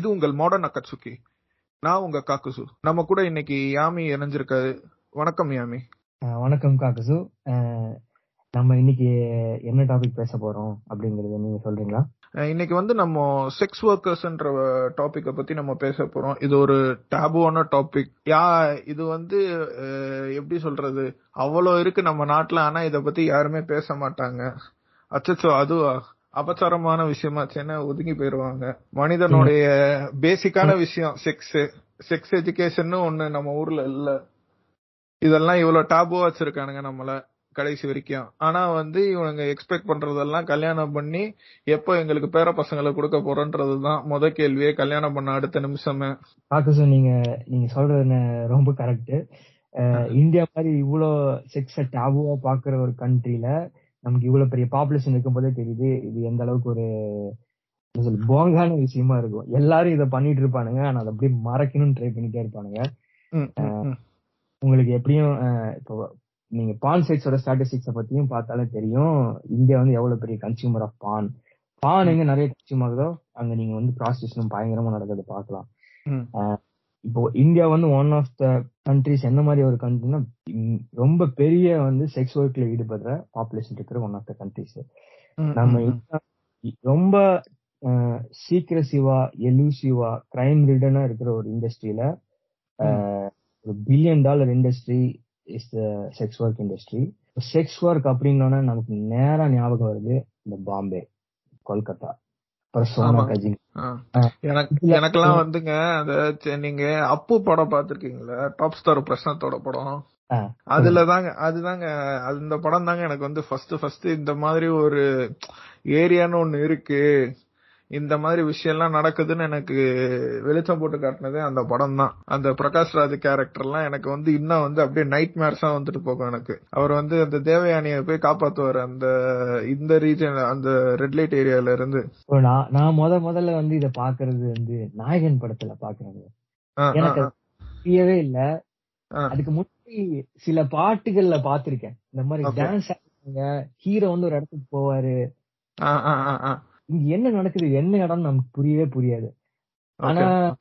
இது உங்கள் மாடர்ன் அக்கட்சுக்கி நான் உங்க காக்குசு நம்ம கூட இன்னைக்கு யாமி இணைஞ்சிருக்காரு. வணக்கம் யாமி வணக்கம் காக்கசு நம்ம இன்னைக்கு என்ன டாபிக் பேச போறோம் அப்படிங்கறத நீங்க சொல்றீங்களா? இன்னைக்கு வந்து நம்ம செக்ஸ் ஒர்க்கர்ஸ்ன்ற டாபிக்க பத்தி நம்ம பேச போறோம். இது ஒரு டேபுவான டாபிக் யா இது வந்து எப்படி சொல்றது? அவ்வளோ இருக்கு நம்ம நாட்டுல ஆனா இத பத்தி யாருமே பேச மாட்டாங்க. அச்சச்சோ அது அபச்சாரமான விஷயமாச்சுன்னு ஒதுங்கி போயிருவாங்க. மனிதனுடைய பேசிக்கான விஷயம் செக்ஸ் செக்ஸ் எஜுகேஷன் ஒண்ணு நம்ம ஊர்ல இல்ல. இதெல்லாம் இவ்வளவு டாபுவா வச்சிருக்கானுங்க நம்மள கடைசி வரைக்கும். ஆனா வந்து இவனுங்க எக்ஸ்பெக்ட் பண்றதெல்லாம் கல்யாணம் பண்ணி எப்போ எங்களுக்கு பேர பசங்களை கொடுக்க போறோன்றதுதான் முத கேள்வியே. கல்யாணம் பண்ண அடுத்த நிமிஷமே. காக்கசு நீங்க நீங்க சொல்றது ரொம்ப கரெக்ட் இந்தியா மாதிரி இவ்வளோ செக்ஸ டாபுவா பாக்குற ஒரு கண்ட்ரில நமக்கு இவ்வளவு பெரிய பாப்புலேஷன் இருக்கும் போதே தெரியுது இது எந்த அளவுக்கு ஒரு போங்கான விஷயமா இருக்கும். எல்லாரும் இத பண்ணிட்டு இருப்பானுங்க. ஆனா அதை அப்படியே மறைக்கணும்னு ட்ரை பண்ணிட்டே இருப்பானுங்க. உங்களுக்கு எப்படியும் இப்போ நீங்க பான் சைட்ஸோட ஸ்டாட்டிஸ்டிக்ஸ பத்தியும் பார்த்தாலே தெரியும் இந்தியா வந்து எவ்வளவு பெரிய கன்சியூமர் ஆஃப் பான். பான் எங்க நிறைய கன்சியூம் ஆகுதோ அங்க நீங்க வந்து ப்ராஸ்டியூஷன் பயங்கரமா நடக்கிறத பார்க்கலாம். ம். இப்போ இந்தியா வந்து ஒன் ஆஃப் த கண்ட்ரிஸ் என்ன மாதிரி ஒரு கண்ட்ரினா ரொம்ப பெரிய வந்து செக்ஸ் ஒர்க்ல ஈடுபடுற பாப்புலேஷன் இருக்கிற ஒன் ஆஃப் த கண்ட்ரிஸ் நம்ம ரொம்ப சீக்கிரசிவா எலூசிவா கிரைம் ரிடனா இருக்கிற ஒரு இண்டஸ்ட்ரியில ஒரு billion dollar industry is the sex work industry sex work அப்படின்னோன்னா நமக்கு நேரா ஞாபகம் வருது இந்த பாம்பே கொல்கத்தா. எனக்கெல்லாம் வந்துங்க அந்த நீங்க அப்பு படம் பாத்திருக்கீங்களா டாப் ஸ்டார் பிரசாந்தோட படம். ஆ, அதுல தாங்க அதுதாங்க அது இந்த படம் தாங்க எனக்கு வந்து ஃபர்ஸ்ட் ஃபர்ஸ்ட் இந்த மாதிரி ஒரு ஏரியான்னு ஒண்ணு இருக்கு. இந்த மாதிரி விஷயம் எல்லாம் நடக்குதுன்னு எனக்கு வெளிச்சம் போட்டு காட்டினதே அந்த படம் தான் அந்த பிரகாஷ் ராஜ் கேரக்டர் எல்லாம் எனக்கு வந்து இன்னும் வந்து அப்படியே நைட் மேர்ஸா வந்துட்டு போகும் எனக்கு. அவர் வந்து அந்த தேவயானியை போய் காப்பாத்துவாரு. அந்த இந்த ரீஜன் அந்த ரெட் லைட் ஏரியால இருந்து. நான் நான் முத முதல்ல வந்து இத பாக்குறது வந்து நாயகன் படத்துல பாக்குறது எனக்கு புரியவே இல்ல. அதுக்கு முன்னாடி சில பாட்டுகள்ல பாத்திருக்கேன் இந்த மாதிரி. டான்ஸ் ஹீரோ வந்து ஒரு இடத்துக்கு போவாரு. ஆ, ஆ, ஆ, ஆ. இங்க என்ன நடக்குது என்ன இடம் நமக்கு புரியவே புரியாது. ஆனா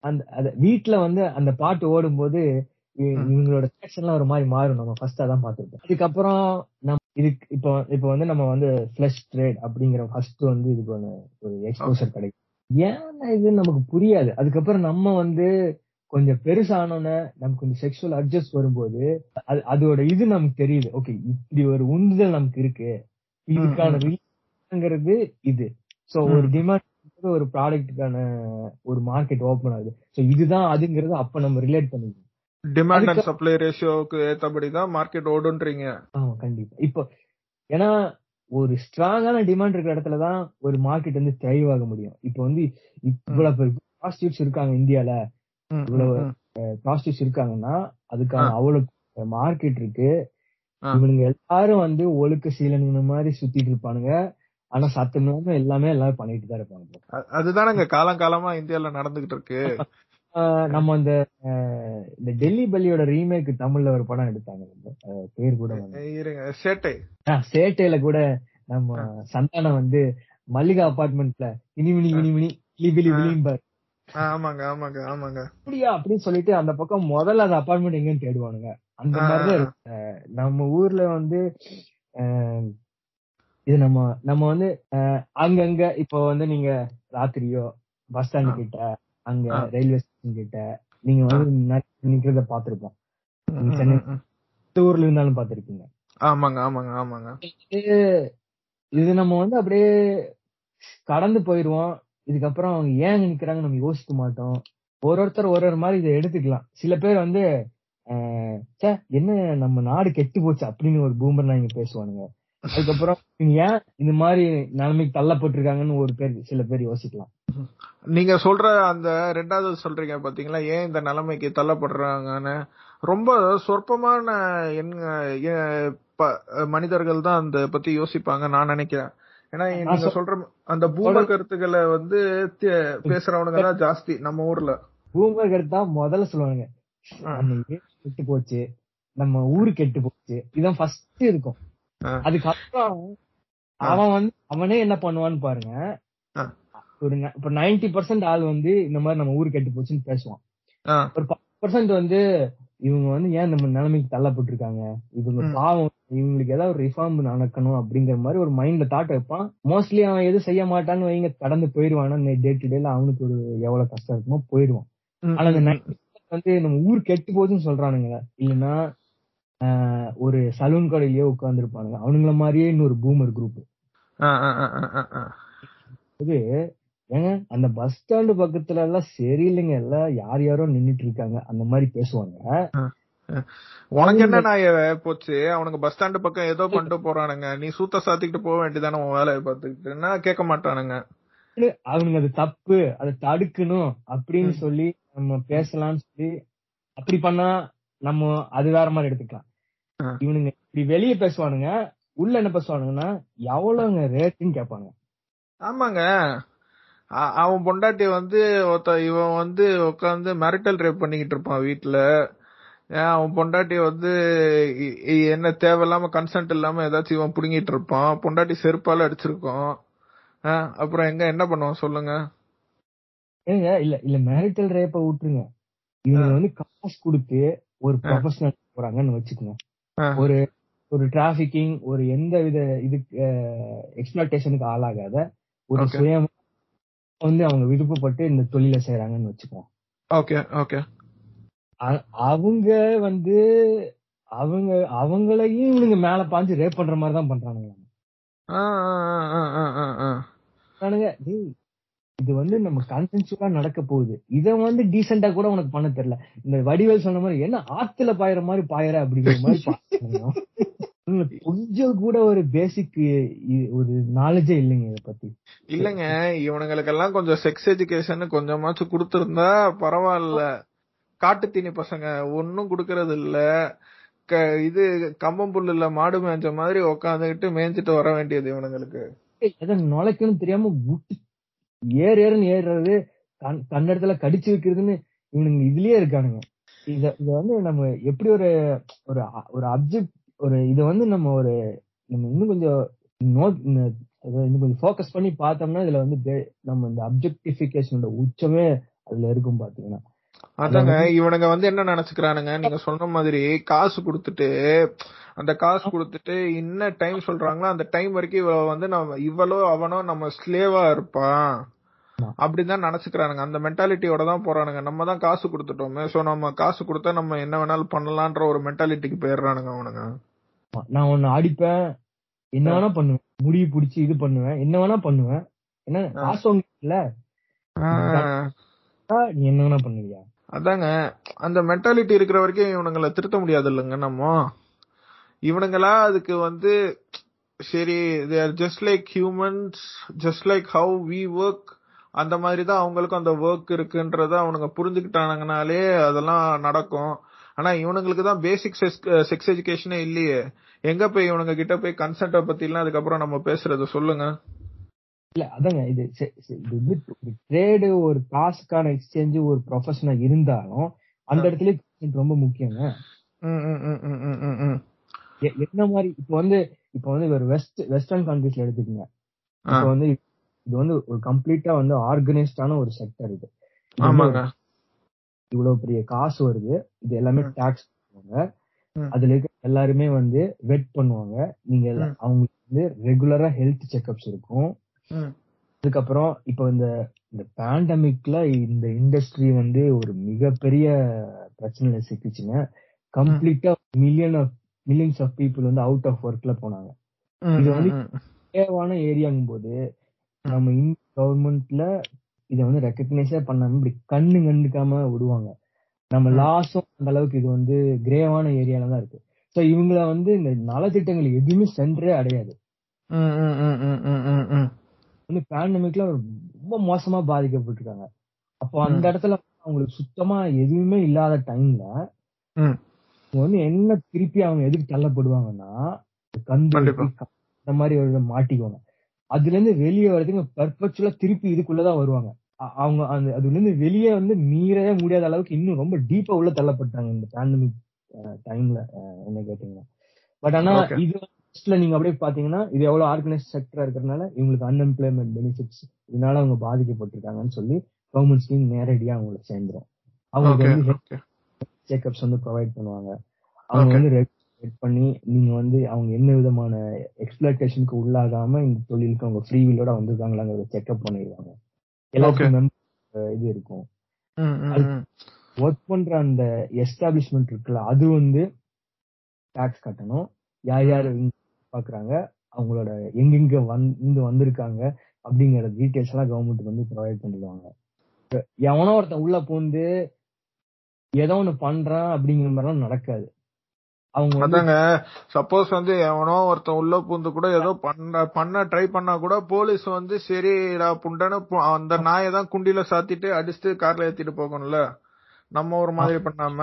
அந்த அத வீட்ல வந்து அந்த பாட்டு ஓடும்போது இ- ம். இவங்களோட எல்லாம் ஒரு மாதிரி மாறும். நம்ம ஃபர்ஸ்ட் அதான் பார்த்திருப்போம். அதுக்கப்புறம் நம்ம இதுக்கு இப்போ இப்போ வந்து நம்ம வந்து ஃபிளஷ் ட்ரேட் அப்படிங்கிற ஃபர்ஸ்ட் வந்து இதுக்கு ஒண்ணு ஒரு எக்ஸ்போசர் கிடைக்கும். ஏன்னா இது நமக்கு புரியாது. அதுக்கப்புறம் நம்ம வந்து கொஞ்சம் பெருசானோன்னு நமக்கு கொஞ்சம் செக்ஷுவல் அட்ஜஸ்ட் வரும்போது அது அதோட இது நமக்கு தெரியுது. ஓகே இப்படி ஒரு உந்துதல் நமக்கு இருக்கு. இதுக்கான ம், ரீசன்ங்கிறது இது சோ ஒரு. டிமாண்ட் ஒரு ப்ராடக்ட்டுக்கான ஒரு மார்க்கெட் ஓபன் ஆகுது. சோ இதுதான் அதுங்கிறது அப்ப நம்ம ரிலேட் பண்ணிக்கணும். டிமாண்ட் அண்ட் சப்ளை ரேஷியோக்கு ஏத்தபடி தான் மார்க்கெட் ஓடுன்றீங்க. ஆமா கண்டிப்பா. இப்போ ஏன்னா ஒரு ஸ்ட்ராங்கான டிமாண்ட் இருக்கிற இடத்துல தான் ஒரு மார்க்கெட் வந்து ஆக முடியும். இப்போ வந்து இவ்வளவு ப்ராஸ்டியூட்ஸ் இருக்காங்க இந்தியால. இவ்வளவு. ப்ராஸ்டியூட்ஸ் இருக்காங்கன்னா அதுக்கான. அவ்வளவு மார்க்கெட் இருக்கு. இவனுங்க எல்லாரும் வந்து ஒழுக்க சீலனுங்க மாதிரி சுத்திட்டு இருப்பானுங்க. ஆனா சத்தம் இல்லாம எல்லாமே எல்லாரும் பண்ணிட்டு தான் இருப்பாங்க அதுதானங்க. காலம் காலமா இந்தியால நடந்துகிட்டு இருக்கு நம்ம அந்த இந்த டெல்லி பல்லியோட ரீமேக் தமிழ்ல ஒரு படம் எடுத்தாங்க பேர் கூட இருங்க. சேட்டை. சேட்டையில கூட நம்ம சந்தானம் வந்து மல்லிகா அபார்ட்மெண்ட்ல இனிமினி இனிமினி ஆ. விளிம்பார் ஆமாங்க ஆமாங்க ஆமாங்க. அப்படியா? அப்படின்னு சொல்லிட்டு அந்த பக்கம் முதல்ல அந்த அபார்ட்மெண்ட் எங்கன்னு தேடுவானுங்க. அந்த. ஆஹ் நம்ம ஊர்ல வந்து இது நம்ம நம்ம வந்து அங்கங்க இப்போ வந்து நீங்க ராத்திரியோ பஸ் ஸ்டாண்டு. கிட்ட அங்க. ரயில்வே ஸ்டேஷன் கிட்ட நீங்க வந்து நிக்கிறத பாத்திருப்போம் ஊர்ல இருந்தாலும் பாத்திருப்பீங்க ஆமாங்க ஆமாங்க ஆமாங்க. இது நம்ம வந்து அப்படியே கடந்து போயிருவோம். இதுக்கப்புறம் அவங்க ஏன் நிக்கிறாங்க நம்ம யோசிக்க மாட்டோம். ஒரு ஒருத்தர் ஒரு ஒரு மாதிரி இதை எடுத்துக்கலாம். சில பேர் வந்து என்ன நம்ம நாடு கெட்டு போச்சு அப்படின்னு ஒரு பூமர் இங்க பேசுவானுங்க. அதுக்கப்புறம் ஏன் இந்த மாதிரி நிலைமைக்கு தள்ளப்பட்டிருக்காங்கன்னு ஒரு பேர் சில பேர் யோசிக்கலாம். நீங்க சொல்ற அந்த ரெண்டாவது சொல்றீங்க பாத்தீங்களா? ஏன் இந்த நிலைமைக்கு தள்ளப்படுறாங்கன்னு? ரொம்ப சொற்பமான மனிதர்கள் தான் அந்த பத்தி யோசிப்பாங்க நான் நினைக்கிறேன். ஏன்னா நீங்க சொல்ற அந்த பூம கருத்துக்களை வந்து பேசுறவனுங்க தான் ஜாஸ்தி நம்ம ஊர்ல. பூமர் கருத்தா முதல்ல சொல்லுவாங்க கெட்டு போச்சு? நம்ம ஊரு கெட்டு போச்சு? இதான் ஃபர்ஸ்ட் இருக்கும். அதுக்கப்புறம். அவன் வந்து அவனே என்ன பண்ணுவான்னு பாருங்க. ஒரு இப்ப நைன்டி பர்சன்ட் ஆள் வந்து இந்த மாதிரி நம்ம ஊரு கெட்டு போச்சுன்னு பேசுவான். ஒரு பத்து பர்சன்ட் வந்து இவங்க வந்து ஏன் நம்ம நிலைமைக்கு தள்ளப்பட்டிருக்காங்க? இவங்க. பாவம். இவங்களுக்கு ஏதாவது ஒரு ரிஃபார்ம் நடக்கணும் அப்படிங்கிற மாதிரி ஒரு மைண்ட்ல தாட் வைப்பான். மோஸ்ட்லி அவன் எதுவும் செய்ய மாட்டான்னு வைங்க கடந்து போயிருவானா டே டு டேல அவனுக்கு ஒரு எவ்வளவு கஷ்டம் இருக்குமோ போயிருவான் ஆனா அந்த ம், 90% வந்து நம்ம ஊர் கெட்டு போகுதுன்னு சொல்றானுங்க. இல்லைன்னா ஒரு சலூன் கடையிலயே உட்கார்ந்துருப்பானுங்க. அவனுங்கள மாதிரியே இன்னொரு பூமர் குரூப். இது ஏங்க அந்த பஸ் ஸ்டாண்டு பக்கத்துல எல்லாம் சரியில்லைங்க. எல்லாம் யார் யாரோ நின்னுட்டு இருக்காங்க அந்த மாதிரி பேசுவாங்க. உனக்கு என்ன நான் போச்சு. அவனுக்கு பஸ் ஸ்டாண்டு பக்கம் ஏதோ பண்ணிட்டு போறானுங்க. நீ சூத்த சாத்திக்கிட்டு போக வேண்டியதானே உன் வேலையை பார்த்துக்கிட்டு கேட்க மாட்டானுங்க. அவனுங்க அது தப்பு. அதை தடுக்கணும் அப்படின்னு. சொல்லி நம்ம பேசலாம்னு சொல்லி அப்படி பண்ணா நம்ம அது வேற மாதிரி எடுத்துக்கலாம். இவனுங்க இப்படி வெளியே பேசுவானுங்க உள்ள என்ன பேசுவானுங்கன்னா எவ்வளவுங்க ரேட்டுன்னு கேட்பாங்க. ஆமாங்க. அவன் பொண்டாட்டி வந்து ஒருத்த இவன் வந்து உட்காந்து மேரிட்டல் ரேப் பண்ணிக்கிட்டு இருப்பான் வீட்டுல அவன் பொண்டாட்டி வந்து என்ன தேவையில்லாம கன்சென்ட் இல்லாம ஏதாச்சும் இவன் புடுங்கிட்டு இருப்பான். பொண்டாட்டி செருப்பால அடிச்சிருக்கோம். அப்புறம் எங்க என்ன பண்ணுவான் சொல்லுங்க? ஏங்க இல்ல இல்ல மேரிட்டல் ரேப்ப விட்டுருங்க. இவங்க வந்து காசு கொடுத்து ஒரு ப்ரொஃபஷனல் போறாங்கன்னு வச்சுக்கோங்க. ஒரு ஒரு டிராபிக்கிங் ஒரு எந்த வித இதுக்கு எக்ஸ்பிளாட்டேஷனுக்கு ஆளாகாத ஒரு. சுயம் வந்து அவங்க விருப்பப்பட்டு இந்த தொழிலை செய்யறாங்கன்னு வச்சுக்கோங்க ஓகே ஓகே அவங்க வந்து அவங்க அவங்களையும் இவனுங்க மேல பாஞ்சு ரேப் பண்ற மாதிரி தான் பண்றானுங்க. இது வந்து நம்ம கன்சென்சுவலா நடக்க போகுது. இத வந்து டீசெண்டா கூட உனக்கு பண்ண தெரியல. இந்த வடிவேல் சொன்ன மாதிரி என்ன ஆத்துல பாயிற மாதிரி பாயிற? அப்படிங்கிற மாதிரி கொஞ்சம் கூட ஒரு பேசிக் ஒரு நாலேஜே இல்லைங்க இத பத்தி. இல்லங்க. இவனுங்களுக்கெல்லாம் கொஞ்சம் செக்ஸ் எஜுகேஷன் கொஞ்சமாச்சும் கொடுத்திருந்தா பரவாயில்ல. காட்டு தீனி பசங்க ஒன்னும் குடுக்கறது இல்ல இது கம்பம் புல்லுல மாடு மேய்ஞ்ச மாதிரி உக்காந்துக்கிட்டு மேய்ஞ்சிட்டு வர வேண்டியது இவனுங்களுக்கு. எதை நுழைக்கணும் தெரியாம விட்டு ஏறு ஏறுன்னு ஏறுறது கண் கண்ணிடத்துல கடிச்சு வைக்கிறதுன்னு இவனுங்க இதுலயே இருக்கானுங்க. இத இத வந்து நம்ம எப்படி ஒரு ஒரு ஒரு அப்ஜெக்ட் ஒரு இத வந்து நம்ம ஒரு நம்ம இன்னும் கொஞ்சம் நோட் இன்னும் கொஞ்சம் ஃபோக்கஸ் பண்ணி பார்த்தோம்னா இதுல வந்து நம்ம இந்த அப்ஜெக்டிபிகேஷனோட உச்சமே அதுல இருக்கும் பாத்தீங்கன்னா. அதாங்க இவனுங்க வந்து என்ன நினைச்சுக்கிறானுங்க? நீங்க சொன்ன மாதிரி காசு கொடுத்துட்டு அந்த காசு கொடுத்துட்டு என்ன டைம் சொல்றாங்களோ அந்த டைம் வரைக்கும் இவ வந்து நம்ம இவளோ அவனோ நம்ம ஸ்லேவா இருப்பான். ஆமா. அப்படிதான் நினைச்சுக்கிறானுங்க. அந்த மென்டாலிட்டியோட தான் போறானுங்க. நம்ம தான் காசு கொடுத்துட்டோமே. சோ நம்ம காசு கொடுத்தா நம்ம என்ன வேணாலும் பண்ணலான்ற ஒரு மென்டாலிட்டிக்கு போயிடுறானுங்க அவனுங்க. நான் ஒண்ணு அடிப்பேன். என்ன வேணா பண்ணுவேன். முடிவு பிடிச்சி இது பண்ணுவேன். என்ன வேணா பண்ணுவேன். என்ன காசு இல்ல? நீ என்ன வேணா பண்ணுவியா? அதாங்க. அந்த மென்டாலிட்டி இருக்கிற வரைக்கும் இவனுங்களை திருத்த முடியாது இல்லைங்க நம்ம. இவனுங்களா அதுக்கு வந்து சரி they are just like humans just like how we work அந்த மாதிரி தான் அவங்களுக்கும் அந்த ஒர்க் இருக்குன்றத அவனுங்க புரிஞ்சுக்கிட்டானுங்கனாலே அதெல்லாம் நடக்கும். ஆனா இவனுங்களுக்கு தான் பேசிக் செக்ஸ் எஜுகேஷனே இல்லையே. எங்க போய் இவனுங்க கிட்ட போய் கன்சென்ட பத்தி எல்லாம் அதுக்கப்புறம் நம்ம பேசுறது சொல்லுங்க. இல்ல அதாங்க இது ட்ரேடு ஒரு காசுக்கான எக்ஸ்சேஞ்ச் ஒரு ப்ரொஃபஷனா இருந்தாலும் அந்த இடத்துல ரொம்ப முக்கியங்க. ம், ம், ம், ம், ம், ம், ம். எ- என்ன மாதிரி இப்ப வந்து இப்ப வந்து ஒரு வெஸ்ட் வெஸ்டர்ன் கண்ட்ரீஸ்ல எடுத்துக்கங்க. இப்ப வந்து இது வந்து ஒரு கம்ப்ளீட்டா வந்து ஆர்கனைஸ்டான ஒரு செக்டர் இது ஆமாங்க. இவ்வளவு பெரிய காசு வருது. இது எல்லாமே டாக்ஸ் பண்ணுவாங்க. அதுல இருக்க எல்லாருமே வந்து வெட் பண்ணுவாங்க. நீங்க எல்லாம் ம். அவங்க வந்து ரெகுலரா ஹெல்த் செக்அப்ஸ் இருக்கும். அதுக்கப்புறம் இப்போ இந்த இந்த பேண்டமிக்ல இந்த இண்டஸ்ட்ரி வந்து ஒரு மிகப்பெரிய பிரச்சனையில சிக்கிச்சுங்க. கம்ப்ளீட்டா million of millions of people வந்து அவுட் ஆஃப் ஒர்க்ல போனாங்க. இது வந்து. தேவான ஏரியாங்கும் போது நம்ம இந்திய கவர்மெண்ட்ல இதை வந்து ரெக்கக்னைஸே பண்ணாம இப்படி கண்ணு கண்டுக்காம விடுவாங்க நம்ம. லாஸும் அந்த அளவுக்கு இது வந்து கிரேவான ஏரியால தான் இருக்கு சோ இவங்கள வந்து இந்த நலத்திட்டங்கள் எதுவுமே சென்றே அடையாது. வந்து பேண்டமிக்ல ரொம்ப மோசமா பாதிக்கப்பட்டிருக்காங்க அப்போ அந்த. இடத்துல அவங்களுக்கு சுத்தமா எதுவுமே இல்லாத டைம்ல வந்து என்ன திருப்பி அவங்க எதுக்கு தள்ளப்படுவாங்கன்னா கந்து. வெட்டி, இந்த மாதிரி ஒரு மாட்டிக்குவாங்க அதுல இருந்து வெளியே வர்றதுக்கு பர்பச்சுவலா திருப்பி இதுக்குள்ளதான் வருவாங்க அவங்க அந்த அதுல இருந்து வெளியே வந்து மீறவே முடியாத அளவுக்கு இன்னும் ரொம்ப டீப்பா உள்ள தள்ளப்பட்டாங்க இந்த பேண்டமிக் டைம்ல என்ன கேட்டீங்கன்னா பட் ஆனா Okay. இது ஃபர்ஸ்ட்ல நீங்க அப்படியே பாத்தீங்கன்னா இது எவ்வளவு ஆர்கனைஸ் செக்டரா இருக்கிறதுனால இவங்களுக்கு அன்எம்ப்ளாய்மெண்ட் பெனிஃபிட்ஸ் இதனால அவங்க பாதிக்கப்பட்டிருக்காங்கன்னு சொல்லி கவர்மெண்ட் ஸ்கீம் நேரடியா அவங்களுக்கு சேர்ந்துரும் அவங்களுக்கு வந்து. செக்அப்ஸ் வந்து ப்ரொவைட் பண்ணுவாங்க அவங்க. வந்து ரெட் பண்ணி நீங்க வந்து அவங்க என்ன விதமான எக்ஸ்பிளேஷனுக்கு உள்ளாகாம இந்த தொழிலுக்கு அவங்க ஃப்ரீ வில்லோட வந்திருக்காங்களாங்கிறத செக்அப் பண்ணிடுவாங்க. எல்லாருக்கும் இது இருக்கும். ஒர்க் பண்ற அந்த எஸ்டாப்ளிஷ்மெண்ட் இருக்குல்ல அது வந்து டாக்ஸ் கட்டணும். யார் யார் பாக்குறாங்க அவங்களோட எங்கெங்க வந்து வந்திருக்காங்க அப்படிங்கிற டீடைல்ஸ் எல்லாம் கவர்மெண்ட் வந்து ப்ரொவைட் பண்ணிடுவாங்க. எவனோ ஒருத்தன் உள்ள பூந்து ஏதோ ஒண்ணு பண்றான் அப்படிங்கிற மாதிரிலாம் நடக்காது. அவங்க அதாங்க சப்போஸ் வந்து எவனோ ஒருத்தன் உள்ள பூந்து கூட ஏதோ பண்ண பண்ண ட்ரை பண்ணா கூட போலீஸ் வந்து சரிடா புண்டன்னு அந்த நாயை தான் குண்டில சாத்திட்டு அடிச்சுட்டு கார்ல ஏத்திட்டு போகணும்ல. நம்ம ஒரு மாதிரி பண்ணாம.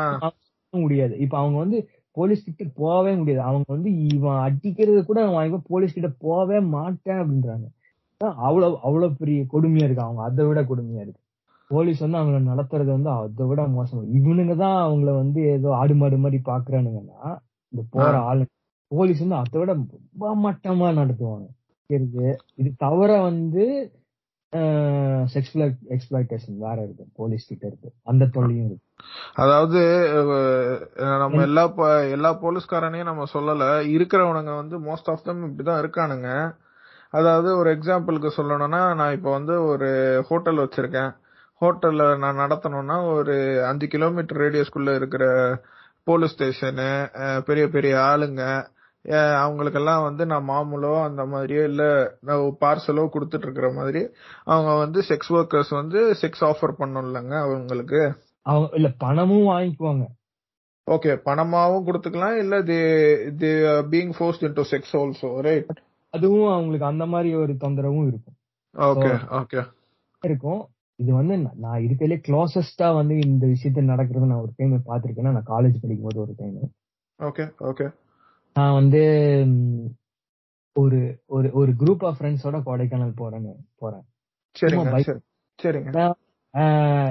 முடியாது. இப்ப அவங்க வந்து போலீஸ் கிட்ட போகவே முடியாது. அவங்க வந்து இவன் அடிக்கிறது கூட அவன் போலீஸ் கிட்ட போகவே மாட்டேன் அப்படின்றாங்க. அவ்வளவு அவ்வளவு பெரிய கொடுமையா இருக்கு. அவங்க அதை விட கொடுமையா இருக்கு. போலீஸ் வந்து அவங்கள நடத்துறது வந்து அதை விட மோசம். இவனுங்க தான் அவங்கள வந்து ஏதோ ஆடு மாடு மாதிரி பாக்குறானுங்கன்னா இந்த போற ஆளு போலீஸ் வந்து அதை விட ரொம்ப மட்டமா நடத்துவாங்க. இருக்கு. இது தவிர வந்து செக்ஷுவல் எக்ஸ்பிளாய்டேஷன் வேற இருக்கு. போலீஸ் கிட்ட இருக்கு. அந்த தொல்லையும் இருக்கு. அதாவது நம்ம எல்லா எல்லா போலீஸ்காரனையும் நம்ம சொல்லல. இருக்கிறவனுங்க வந்து மோஸ்ட் ஆஃப் தம் இப்படிதான் இருக்கானுங்க. அதாவது ஒரு எக்ஸாம்பிளுக்கு சொல்லணும்னா நான் இப்போ வந்து ஒரு ஹோட்டல் வச்சிருக்கேன். ஹோட்டல்ல நான் நடத்தணும்னா ஒரு அஞ்சு கிலோமீட்டர் ரேடியஸ்குள்ள இருக்கிற போலீஸ் ஸ்டேஷனு பெரிய பெரிய ஆளுங்க அவங்களுக்கெல்லாம் வந்து நான் மாமூலோ அந்த மாதிரியோ இல்ல நான் பார்சலோ கொடுத்துட்டு இருக்கிற மாதிரி அவங்க வந்து செக்ஸ் ஒர்க்கர்ஸ் வந்து செக்ஸ் ஆஃபர் பண்ணணும்லங்க அவங்களுக்கு. அவங்க இல்ல பணமும் வாங்கிக்குவாங்க. ஓகே பணமாவும் கொடுத்துக்கலாம் இல்ல the the being forced into sex also right அதுவும் அவங்களுக்கு அந்த மாதிரி ஒரு தொந்தரவும் இருக்கும். ஓகே ஓகே இருக்கும். இது வந்து நான் இருக்கலே க்ளோசஸ்டா வந்து இந்த விஷயத்த நடக்கிறது நான் ஒரு டைம் பாத்திருக்கேன்னா நான் காலேஜ் படிக்கும் போது ஒரு டைம் ஓகே ஓகே நான் வந்து ஒரு ஒரு ஒரு குரூப் ஆஃப் ஃப்ரெண்ட்ஸோட கொடைக்கானல் போறேன்னு போறேன். சரிங்க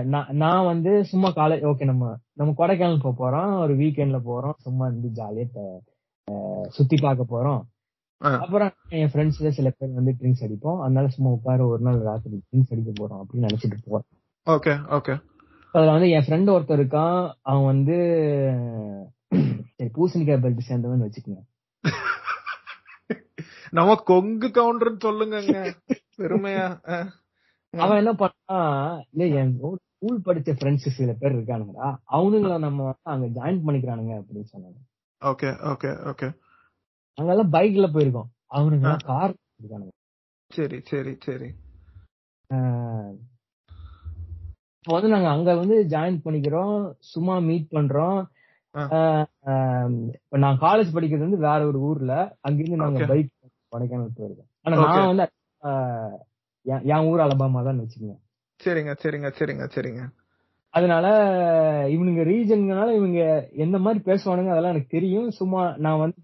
நான் நான் வந்து சும்மா காலேஜ் ஓகே நம்ம நம்ம கொடைக்கானல் போக போறோம் ஒரு வீக்கெண்ட்ல போறோம் சும்மா இருந்து ஜாலியா சுத்தி பார்க்க போறோம். அப்புறம் என் ஃப்ரெண்ட்ஸ்ல சில பேர் வந்து ட்ரிங்க்ஸ் அடிப்போம். அதனால சும்மா உட்கார ஒரு நாள் ராத்திரி ட்ரிங்க்ஸ் அடிக்க போறோம் அப்படின்னு நினைச்சிட்டு போறோம் ஓகே ஓகே அதுல வந்து என் ஃப்ரெண்ட் ஒருத்தர் இருக்கான். அவன் வந்து சரி பூசணிக்காய் பெல்ட் சேர்ந்தவன் வச்சுக்கோங்க. நம்ம கொங்கு கவுண்டர்னு சொல்லுங்கங்க. பெருமையா. அவன் என்ன பண்ணான்? இல்ல என் ஸ்கூல் படிச்ச ஃப்ரெண்ட்ஸ் சில பேர் இருக்கானுங்கடா. அவனுங்கள நம்ம வந்து அங்க ஜாயின் பண்ணிக்கிறானுங்க அப்படின்னு சொன்னாங்க. ஓகே ஓகே ஓகே அங்கெல்லாம் பைக்ல போயிருக்கோம். அவனுங்க கார் இருக்கானுங்க சரி சரி சரி. இப்போ வந்து நாங்க அங்க வந்து ஜாயின் பண்ணிக்கிறோம். சும்மா மீட் பண்றோம். இப்ப நான் காலேஜ் படிக்கிறது வந்து வேற ஒரு ஊர்ல. அங்கிருந்து நாங்க. பைக் கொடைக்கானல் போயிருக்கோம். ஆனா. நான் வந்து என் ஊர் அலபாமா தான் வச்சுக்கோங்க. சரிங்க சரிங்க சரிங்க சரிங்க. அதனால இவனுங்க ரீஜன்கனால இவங்க எந்த மாதிரி பேசுவானுங்க அதெல்லாம் எனக்கு தெரியும். சும்மா நான் வந்து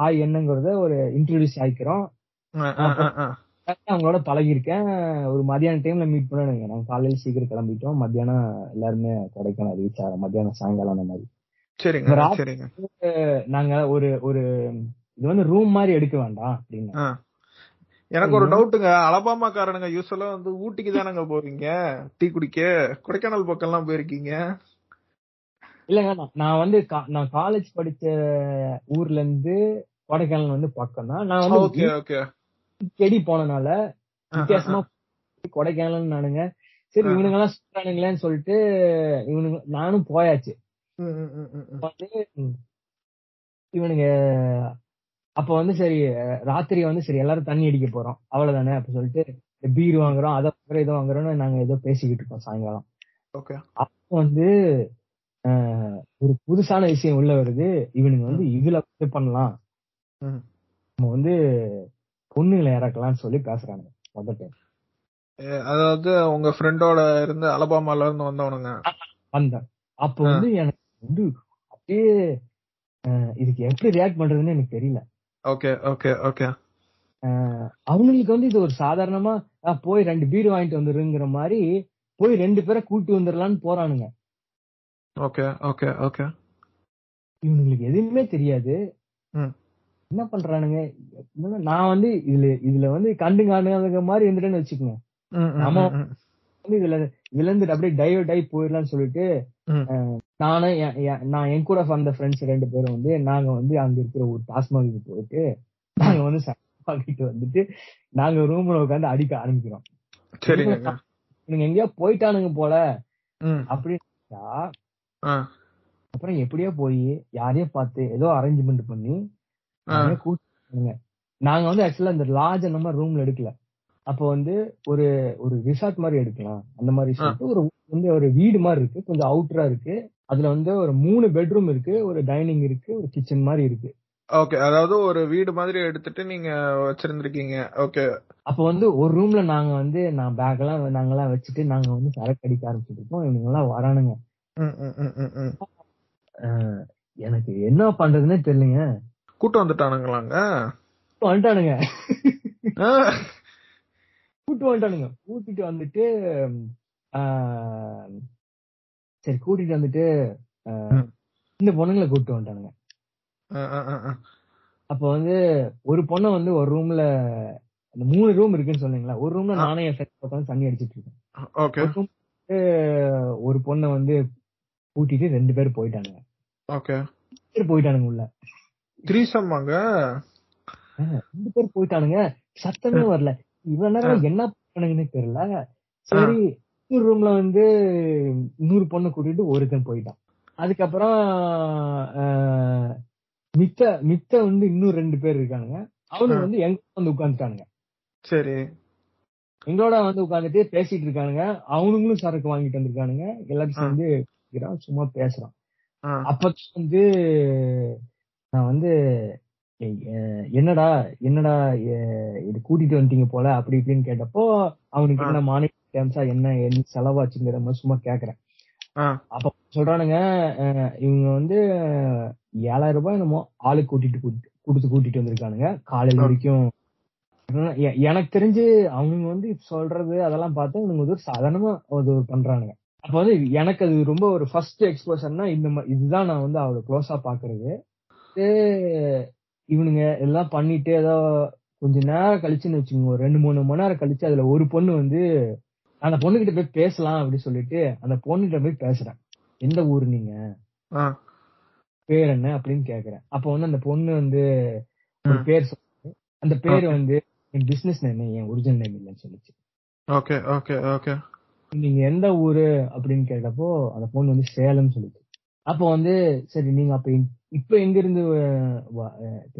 ஹாய் என்னங்கறத ஒரு இன்ட்ரோடியூஸ் ஆயிக்கிறோம். அவங்களோட பழகிருக்கேன் ஒரு மத்தியான டைம்ல மீட் பண்ணணுங்க நாங்க காலையில சீக்கிரம் கிளம்பிட்டோம். மத்தியானம் எல்லாருமே கொடைக்கானல் ரீச் ஆகிறோம் மத்தியானம் சாயங்காலம் அந்த மாதிரி. நாங்க ஒரு ஒரு இது வந்து ரூம் மாதிரி எடுக்க வேண்டாம் அப்படின்னு. எனக்கு ஒரு டவுட்டுங்க. அலபாமாக்காரனுங்க யூஸ்வலா வந்து ஊட்டிக்கு தானங்க போவீங்க? டீ குடிக்க? கொடைக்கானல் பக்கம் எல்லாம் போயிருக்கீங்க இல்லங்க நான் வந்து நான் காலேஜ் படிச்ச ஊர்ல இருந்து கொடைக்கானல் வந்து பக்கம் தான் நான் வந்து ஓகே ஓகே. செடி போனனால வித்தியாசமா கொடைக்கானல் நானுங்க. சரி. இவனுங்க எல்லாம் சுத்தானுங்களேன்னு சொல்லிட்டு இவனுங்க நானும் போயாச்சு. இவனுங்க அப்ப வந்து சரி ராத்திரி வந்து சரி எல்லாரும் தண்ணி அடிக்க போறோம். அவ்வளவுதானே? அப்ப சொல்லிட்டு பீர் வாங்குறோம் அதை வாங்குறோம் இதை வாங்குறோம்னு நாங்க ஏதோ பேசிக்கிட்டு இருக்கோம் சாயங்காலம். ஓகே அப்போ வந்து ஒரு புதுசான விஷயம் உள்ள வருது. இவனுங்க வந்து இதுல இது பண்ணலாம். நம்ம வந்து பொண்ணுங்களை இறக்கலாம்னு சொல்லி பேசுறாங்க முதல் time. அதாவது உங்க ஃப்ரெண்டோட இருந்து அலபாமால இருந்து வந்தவனுங்க. வந்தேன். அப்போ வந்து எனக்கு வந்து அப்படியே இதுக்கு எப்படி ரியாக்ட் பண்றதுன்னு எனக்கு தெரியல. ஓகே ஓகே ஓகே அவங்களுக்கு வந்து இது ஒரு சாதாரணமா "ஆ, போய் ரெண்டு பீர் வாங்கிட்டு வந்துருங்கிற மாதிரி போய் ரெண்டு பேரை கூட்டி வந்துடலாம்னு போறானுங்க. ஓகே ஓகே ஓகே இவனுங்களுக்கு எதுவுமே தெரியாது. என்ன பண்றானுங்க? நான் வந்து இதுல இதுல வந்து கண்டு காணுங்க மாதிரி இருந்துட்டேன்னு வச்சுக்கோங்க. ஆமா. வந்து இதுல இதுல இருந்து அப்படியே டைவர்ட் ஆகி போயிடலாம்னு சொல்லிட்டு நானும் நான் என் கூட வந்த ஃப்ரெண்ட்ஸ் ரெண்டு பேரும் வந்து நாங்க வந்து அங்க இருக்கிற ஒரு டாஸ்மாக்கு போயிட்டு நாங்க வந்து வாங்கிட்டு வந்துட்டு நாங்க ரூம்ல உட்காந்து அடிக்க ஆரம்பிக்கிறோம். சரிங்க. இவனுங்க எங்கேயோ போயிட்டானுங்க போல. அப்படின்னு அப்புறம் எப்படியோ போய் யாரையோ பார்த்து ஏதோ அரேஞ்ச்மெண்ட் பண்ணி நாங்க கூட்டிங்க நாங்க வந்து ஆக்சுவலா இந்த அந்த மாதிரி ரூம்ல எடுக்கல. அப்போ வந்து ஒரு ஒரு ரிசார்ட் மாதிரி எடுக்கலாம். அந்த மாதிரி சொல்லிட்டு ஒரு வந்து ஒரு வீடு மாதிரி இருக்கு. கொஞ்சம் அவுட்டரா இருக்கு. அதுல வந்து ஒரு மூணு பெட்ரூம் இருக்கு. ஒரு டைனிங் இருக்கு. ஒரு கிச்சன் மாதிரி இருக்கு. ஓகே அதாவது ஒரு வீடு மாதிரி எடுத்துட்டு நீங்க வச்சிருந்திருக்கீங்க. ஓகே அப்போ வந்து ஒரு ரூம்ல நாங்க வந்து நான் பேக் எல்லாம் நாங்கெல்லாம் வச்சுட்டு நாங்க வந்து சரக்கு அடிக்க ஆரம்பிச்சிட்டு இருக்கோம் இவங்க எல்லாம் வரானுங்க எனக்கு என்ன பண்றதுன்னே தெரியலங்க. கூட்டம் வந்துட்டானுங்களாங்க? வந்துட்டானுங்க. கூட்டு வந்துட்டானுங்க. கூட்டிட்டு வந்துட்டு சரி கூட்டிட்டு வந்துட்டு. இந்த பொண்ணுங்களை கூட்டு வந்துட்டானுங்க. அப்ப வந்து ஒரு பொண்ணை வந்து ஒரு ரூம்ல அந்த மூணு ரூம் இருக்குன்னு சொன்னீங்களா? ஒரு ரூம்ல. நானே என் ஃப்ரெண்ட் உட்காந்து தண்ணி அடிச்சிட்டு இருக்கேன். ஓகே. ஒரு பொண்ணை வந்து கூட்டிட்டு ரெண்டு பேர் போயிட்டானுங்க. ஓகே. பேர் போயிட்டானுங்க உள்ள. த்ரீசம்மாங்க ரெண்டு பேர் போயிட்டானுங்க. சத்தமே வரல. இவ்வளவு நேரம் என்ன பண்ணாங்கன்னு தெரியல. சரி இன்னொரு ரூம்ல வந்து இன்னொரு பொண்ணு கூட்டிட்டு ஒருத்தன் போயிட்டான். அதுக்கப்புறம் மித்த மித்த வந்து இன்னும் ரெண்டு பேர் இருக்கானுங்க. அவனுங்க ஆ. வந்து எங்க வந்து உட்காந்துட்டானுங்க சரி. எங்களோட வந்து உட்காந்துட்டு பேசிட்டு இருக்கானுங்க. அவனுங்களும் சரக்கு வாங்கிட்டு வந்திருக்கானுங்க. சேர்ந்து இருக்கிறோம், சும்மா பேசுறோம் ஆ, அப்ப வந்து நான் வந்து என்னடா என்னடா இது கூட்டிட்டு வந்துட்டீங்க போல அப்படி இப்படின்னு கேட்டப்போ அவனுக்கு. என்ன மானிட்டர் டேம்ஸா என்ன என்ன செலவாச்சுங்கிற மாதிரி சும்மா கேக்குறேன். அப்ப சொல்றானுங்க இவங்க வந்து ஏழாயிரம் ரூபாய் என்னமோ ஆளுக்கு கூட்டிட்டு கூட்டி- கொடுத்து கூட்டிட்டு வந்திருக்கானுங்க. காலையில. வரைக்கும். எனக்கு தெரிஞ்சு அவங்க வந்து சொல்றது அதெல்லாம் பார்த்து இவனுங்க வந்து ஒரு சாதாரணமா அது பண்றானுங்க. அப்ப வந்து எனக்கு அது ரொம்ப ஒரு ஃபர்ஸ்ட் எக்ஸ்போசர்னா இந்த இதுதான் நான் வந்து அவ்வளவு க்ளோஸா பாக்குறது. இவனுங்க எல்லாம் பண்ணிட்டு ஏதோ கொஞ்ச நேரம் கழிச்சுன்னு வச்சுக்கோங்க. ஒரு ரெண்டு மூணு மணி நேரம் கழிச்சு அதுல ஒரு பொண்ணு வந்து அந்த பொண்ணுகிட்ட போய் பேசலாம் அப்படின்னு சொல்லிட்டு அந்த பொண்ணுகிட்ட போய் பேசுறேன். எந்த ஊரு நீங்க? பேர் என்ன அப்படின்னு கேக்குறேன். அப்ப வந்து அந்த பொண்ணு வந்து ஒரு. பேர் சொல்லு அந்த பேர். வந்து என் பிசினஸ் நேம் என் ஒரிஜினல் நேம் இல்லைன்னு சொல்லுச்சு. Okay okay okay. நீங்க எந்த ஊரு அப்படின்னு கேட்டப்போ அந்த பொண்ணு வந்து சேலம் சொல்லுச்சு. அப்போ வந்து சரி நீங்க அப்ப இப்ப எங்க இருந்து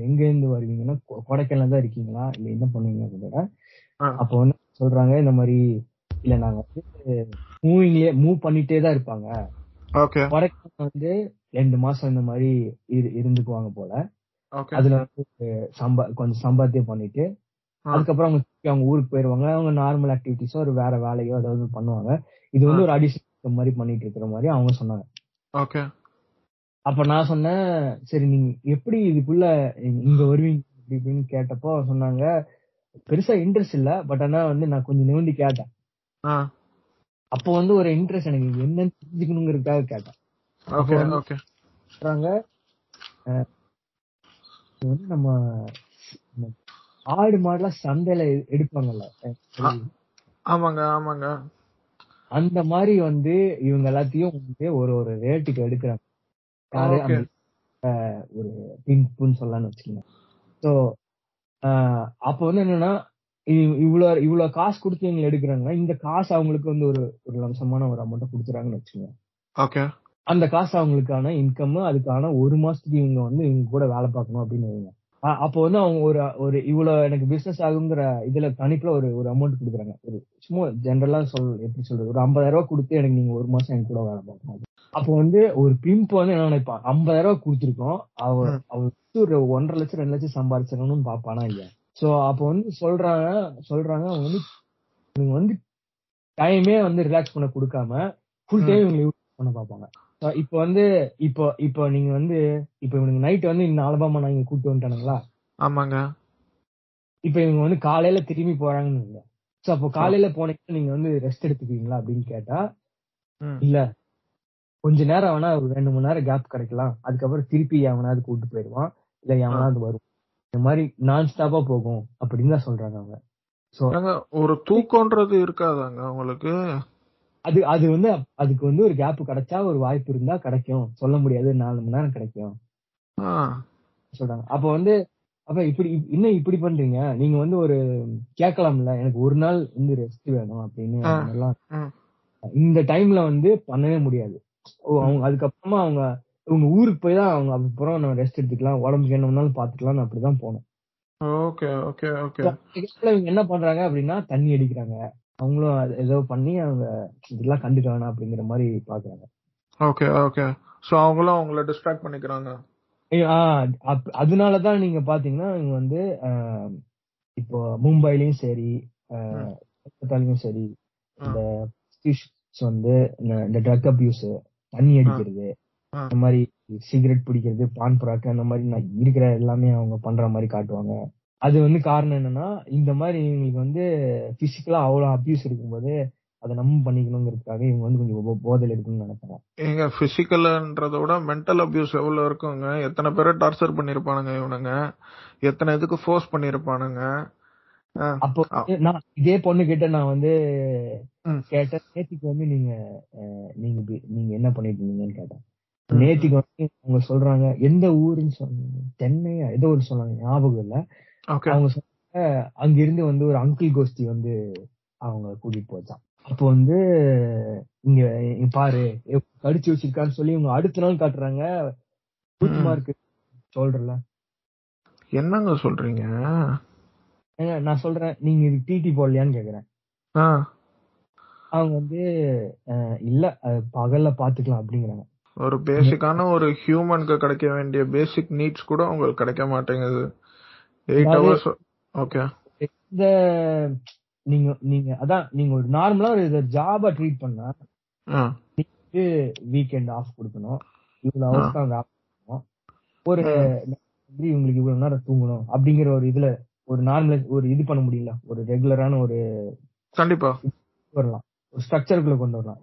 எங்க இருந்து வருவீங்கன்னா கொடைக்கானல் தான் இருக்கீங்களா? இல்ல என்ன பண்ணுவீங்க. அப்போ வந்து சொல்றாங்க இந்த மாதிரி இல்ல நாங்க வந்து மூவிங்லயே மூவ் பண்ணிட்டே தான் இருப்பாங்க. கொடைக்கானல் வந்து ரெண்டு மாசம் இந்த மாதிரி இரு- இருந்துக்குவாங்க போல. அதுல வந்து சம்பா கொஞ்சம் சம்பாத்தியம் பண்ணிட்டு. அதுக்கப்புறம் அவங்க அவங்க ஊருக்கு போயிருவாங்க. அவங்க நார்மல் ஆக்டிவிட்டிஸோ ஒரு வேற வேலையோ ஏதாவது பண்ணுவாங்க. இது வந்து ஒரு அடிஷனல் மாதிரி பண்ணிட்டு இருக்கிற மாதிரி அவங்க சொன்னாங்க. ஓகே அப்ப நான் சொன்னேன் சரி நீங்க எப்படி இதுக்குள்ள இங்க வருவீங்க அப்படி இப்படின்னு கேட்டப்போ சொன்னாங்க பெருசா இன்ட்ரெஸ்ட் இல்ல பட் ஆனா வந்து நான் கொஞ்சம் நிமிண்டி கேட்டேன். ஆ. அப்போ வந்து ஒரு இன்ட்ரெஸ்ட் எனக்கு என்னன்னு தெரிஞ்சுக்கணுங்கிறதுக்காக கேட்டேன். ஓகே ஓகே சொல்றாங்க வந்து நம்ம ஆடு மாடுலாம் சந்தையில எடுப்பாங்கல்ல ஆமாங்க ஆமாங்க. அந்த மாதிரி வந்து இவங்க எல்லாத்தையும் வந்து ஒரு ஒரு ரேட்டுக்கு எடுக்கிறாங்க. யாரு? ஒரு பின்புன்னு சொல்லலாம்னு வச்சுக்கோங்க. ஸோ அப்போ வந்து என்னன்னா இ- இவ்வளவு இவ்வளவு காசு கொடுத்து இவங்க எடுக்கிறாங்கன்னா இந்த காசு அவங்களுக்கு வந்து ஒரு ஒரு லம்சமான ஒரு அமௌண்ட் கொடுத்துறாங்கன்னு வச்சுக்கோங்க. ஓகே அந்த காசு அவங்களுக்கான இன்கம் அதுக்கான ஒரு மாசத்துக்கு இவங்க வந்து இவங்க கூட வேலை பார்க்கணும் அப்படின்னு வைங்க. அப்போ வந்து அவங்க ஒரு ஒரு இவ்வளவு எனக்கு பிசினஸ் ஆகுங்கிற இதுல தனிப்புல ஒரு ஒரு அமௌண்ட் கொடுக்குறாங்க. ஒரு சும்மா ஜென்ரலா சொல் எப்படி சொல்றது? ஒரு 50000 ரூபாய் கொடுத்து எனக்கு நீங்க ஒரு மாசம் என் கூட வேலை பார்க்கணும் அப்போ வந்து ஒரு பிம்ப் வந்து என்ன நினைப்பான் 50000 ரூபாய் கொடுத்துருக்கோம். அவ ம். அவ ஒரு ஒன்றரை லட்சம் ரெண்டு லட்சம் சம்பாதிச்சிடணும்னு பாப்பானா இல்லையா? சோ அப்போ வந்து சொல்றாங்க சொல்றாங்க அவங்க வந்து இவங்க வந்து டைமே வந்து ரிலாக்ஸ் பண்ண கொடுக்காம ஃபுல் டைம் இவங்க யூஸ் பண்ண பார்ப்பாங்க. இப்போ வந்து இப்போ இப்போ நீங்க வந்து இப்போ இவனுக்கு நைட் வந்து இந்த ஆல்பமா நான் இங்க கூட்டு வந்துட்டானுங்களா? ஆமாங்க. இப்போ இவங்க வந்து காலையில திரும்பி போறாங்கன்னு சோ அப்போ காலையில போனீங்கன்னா நீங்க வந்து ரெஸ்ட் எடுத்துக்குவீங்களா அப்படின்னு கேட்டா. இல்ல. கொஞ்ச நேரம் வேணா ஒரு ரெண்டு மணி நேரம் கேப் கிடைக்கலாம். அதுக்கப்புறம் திருப்பி எவனாவது கூட்டு போயிடுவான். இல்ல எவனாவது வரும் இந்த மாதிரி நான் ஸ்டாப்பா போகும் அப்படின்னு தான் சொல்றாங்க அவங்க. ஒரு தூக்கம்ன்றது இருக்காதாங்க உங்களுக்கு அது அது வந்து அதுக்கு வந்து ஒரு கேப் கிடைச்சா ஒரு வாய்ப்பு இருந்தா கிடைக்கும். சொல்ல முடியாது நாலு மணி நேரம் கிடைக்கும். சொல்றாங்க. அப்ப வந்து அப்ப இப்படி இன்னும் இப்படி பண்றீங்க. நீங்க வந்து ஒரு கேட்கலாம்ல எனக்கு ஒரு நாள் வந்து ரெஸ்ட் வேணும் அப்படின்னு. எல்லாம். இந்த டைம்ல வந்து பண்ணவே முடியாது. ஓ அவங்க அதுக்கப்புறமா அவங்க இவங்க ஊருக்கு போய் தான் அவங்க அப்புறம் நம்ம ரெஸ்ட் எடுத்துக்கலாம். உடம்புக்கு என்ன வேணாலும் பாத்துக்கலாம் அப்படிதான் போனோம். Okay okay okay. இவங்க என்ன பண்றாங்க அப்படின்னா தண்ணி அடிக்கிறாங்க. அவங்களும் ஏதோ பண்ணி அவங்க இதெல்லாம் கண்டுக்க வேணாம் அப்படிங்கிற மாதிரி பாக்குறாங்க. Okay okay. சோ அவங்களும் அவங்கள டிஸ்ட்ராக்ட் பண்ணிக்கிறாங்க. அதனாலதான் நீங்க பாத்தீங்கன்னா இவங்க வந்து இப்போ மும்பைலயும் சரி கல்கத்தாலயும் சரி இந்த வந்து இந்த- ட்ரக் அபியூஸ் தண்ணி அடிக்கிறது. இந்த மாதிரி சிகரெட் பிடிக்கிறது பான் புறாக்கு அந்த மாதிரி நான் இருக்கிற எல்லாமே அவங்க பண்ற மாதிரி காட்டுவாங்க. அது வந்து காரணம் என்னன்னா இந்த மாதிரி இவங்களுக்கு வந்து பிசிக்கலா அவ்வளவு அபியூஸ் இருக்கும்போது அதை நம்ம பண்ணிக்கணுங்கிறதுக்காக இவங்க வந்து கொஞ்சம் போதையில இருக்குன்னு நினைக்கிறேன். ஏங்க பிசிக்கல்ன்றத விட மென்டல் அபியூஸ் எவ்வளவு இருக்குங்க? எத்தனை பேரை டார்ச்சர் பண்ணிருப்பானுங்க இவனுங்க? எத்தனை இதுக்கு ஃபோர்ஸ் பண்ணிருப்பானுங்க அப்போ நான் இதே பொண்ணு கிட்ட நான் வந்து. கேட்டேன் நேத்திக்கு வந்து நீங்க நீங்க நீங்க என்ன பண்ணிட்டு இருந்தீங்கன்னு கேட்டேன். நேத்திக்கு வந்து அவங்க சொல்றாங்க எந்த ஊருன்னு சொன்னாங்க சென்னையா ஏதோ ஒரு சொன்னாங்க ஞாபகம் இல்ல. அவங்க சொன்னாங்க அங்க இருந்து வந்து ஒரு அங்கிள் கோஷ்டி வந்து அவங்க கூட்டிட்டு போச்சான் அப்போ வந்து இங்க பாரு கடிச்சு வச்சிருக்கான்னு சொல்லி இவங்க அடுத்த நாள் காட்டுறாங்க. கூச்சமா ம். இருக்கு சொல்றல. என்னங்க சொல்றீங்க? ஏங்க நான் சொல்றேன் நீங்க இது டிடி போடலையான்னு கேக்குறேன். ஆ, அவங்க வந்து இல்ல பகல்ல பாத்துக்கலாம் அப்படிங்கிறாங்க. ஒரு பேசிக்கான ஒரு ஹியூமனுக்கு கிடைக்க வேண்டிய பேசிக் நீட்ஸ் கூட உங்களுக்கு கிடைக்க மாட்டேங்குது. எயிட் அதாவது- ஹவர்ஸ் ஓகே இந்த நீங்க நீங்க அதான் நீங்க ஒரு நார்மலா ஒரு ஜாபா ட்ரீட் பண்ணா வீக்கெண்ட் ஆஃப் கொடுக்கணும். இவ்வளவு ஹவர்ஸ் தான் வேலை பண்ணணும் ஒரு வந்து இவங்களுக்கு இவ்வளவு நேரம் தூங்கணும் அப்படிங்கிற ஒரு இதுல ஒரு நார்மல் ஒரு இது பண்ண முடியல. ஒரு ரெகுலரான ஒரு கண்டிப்பா. வரலாம். ஒரு ஸ்ட்ரக்சருக்குள்ள கொண்டு வரலாம்.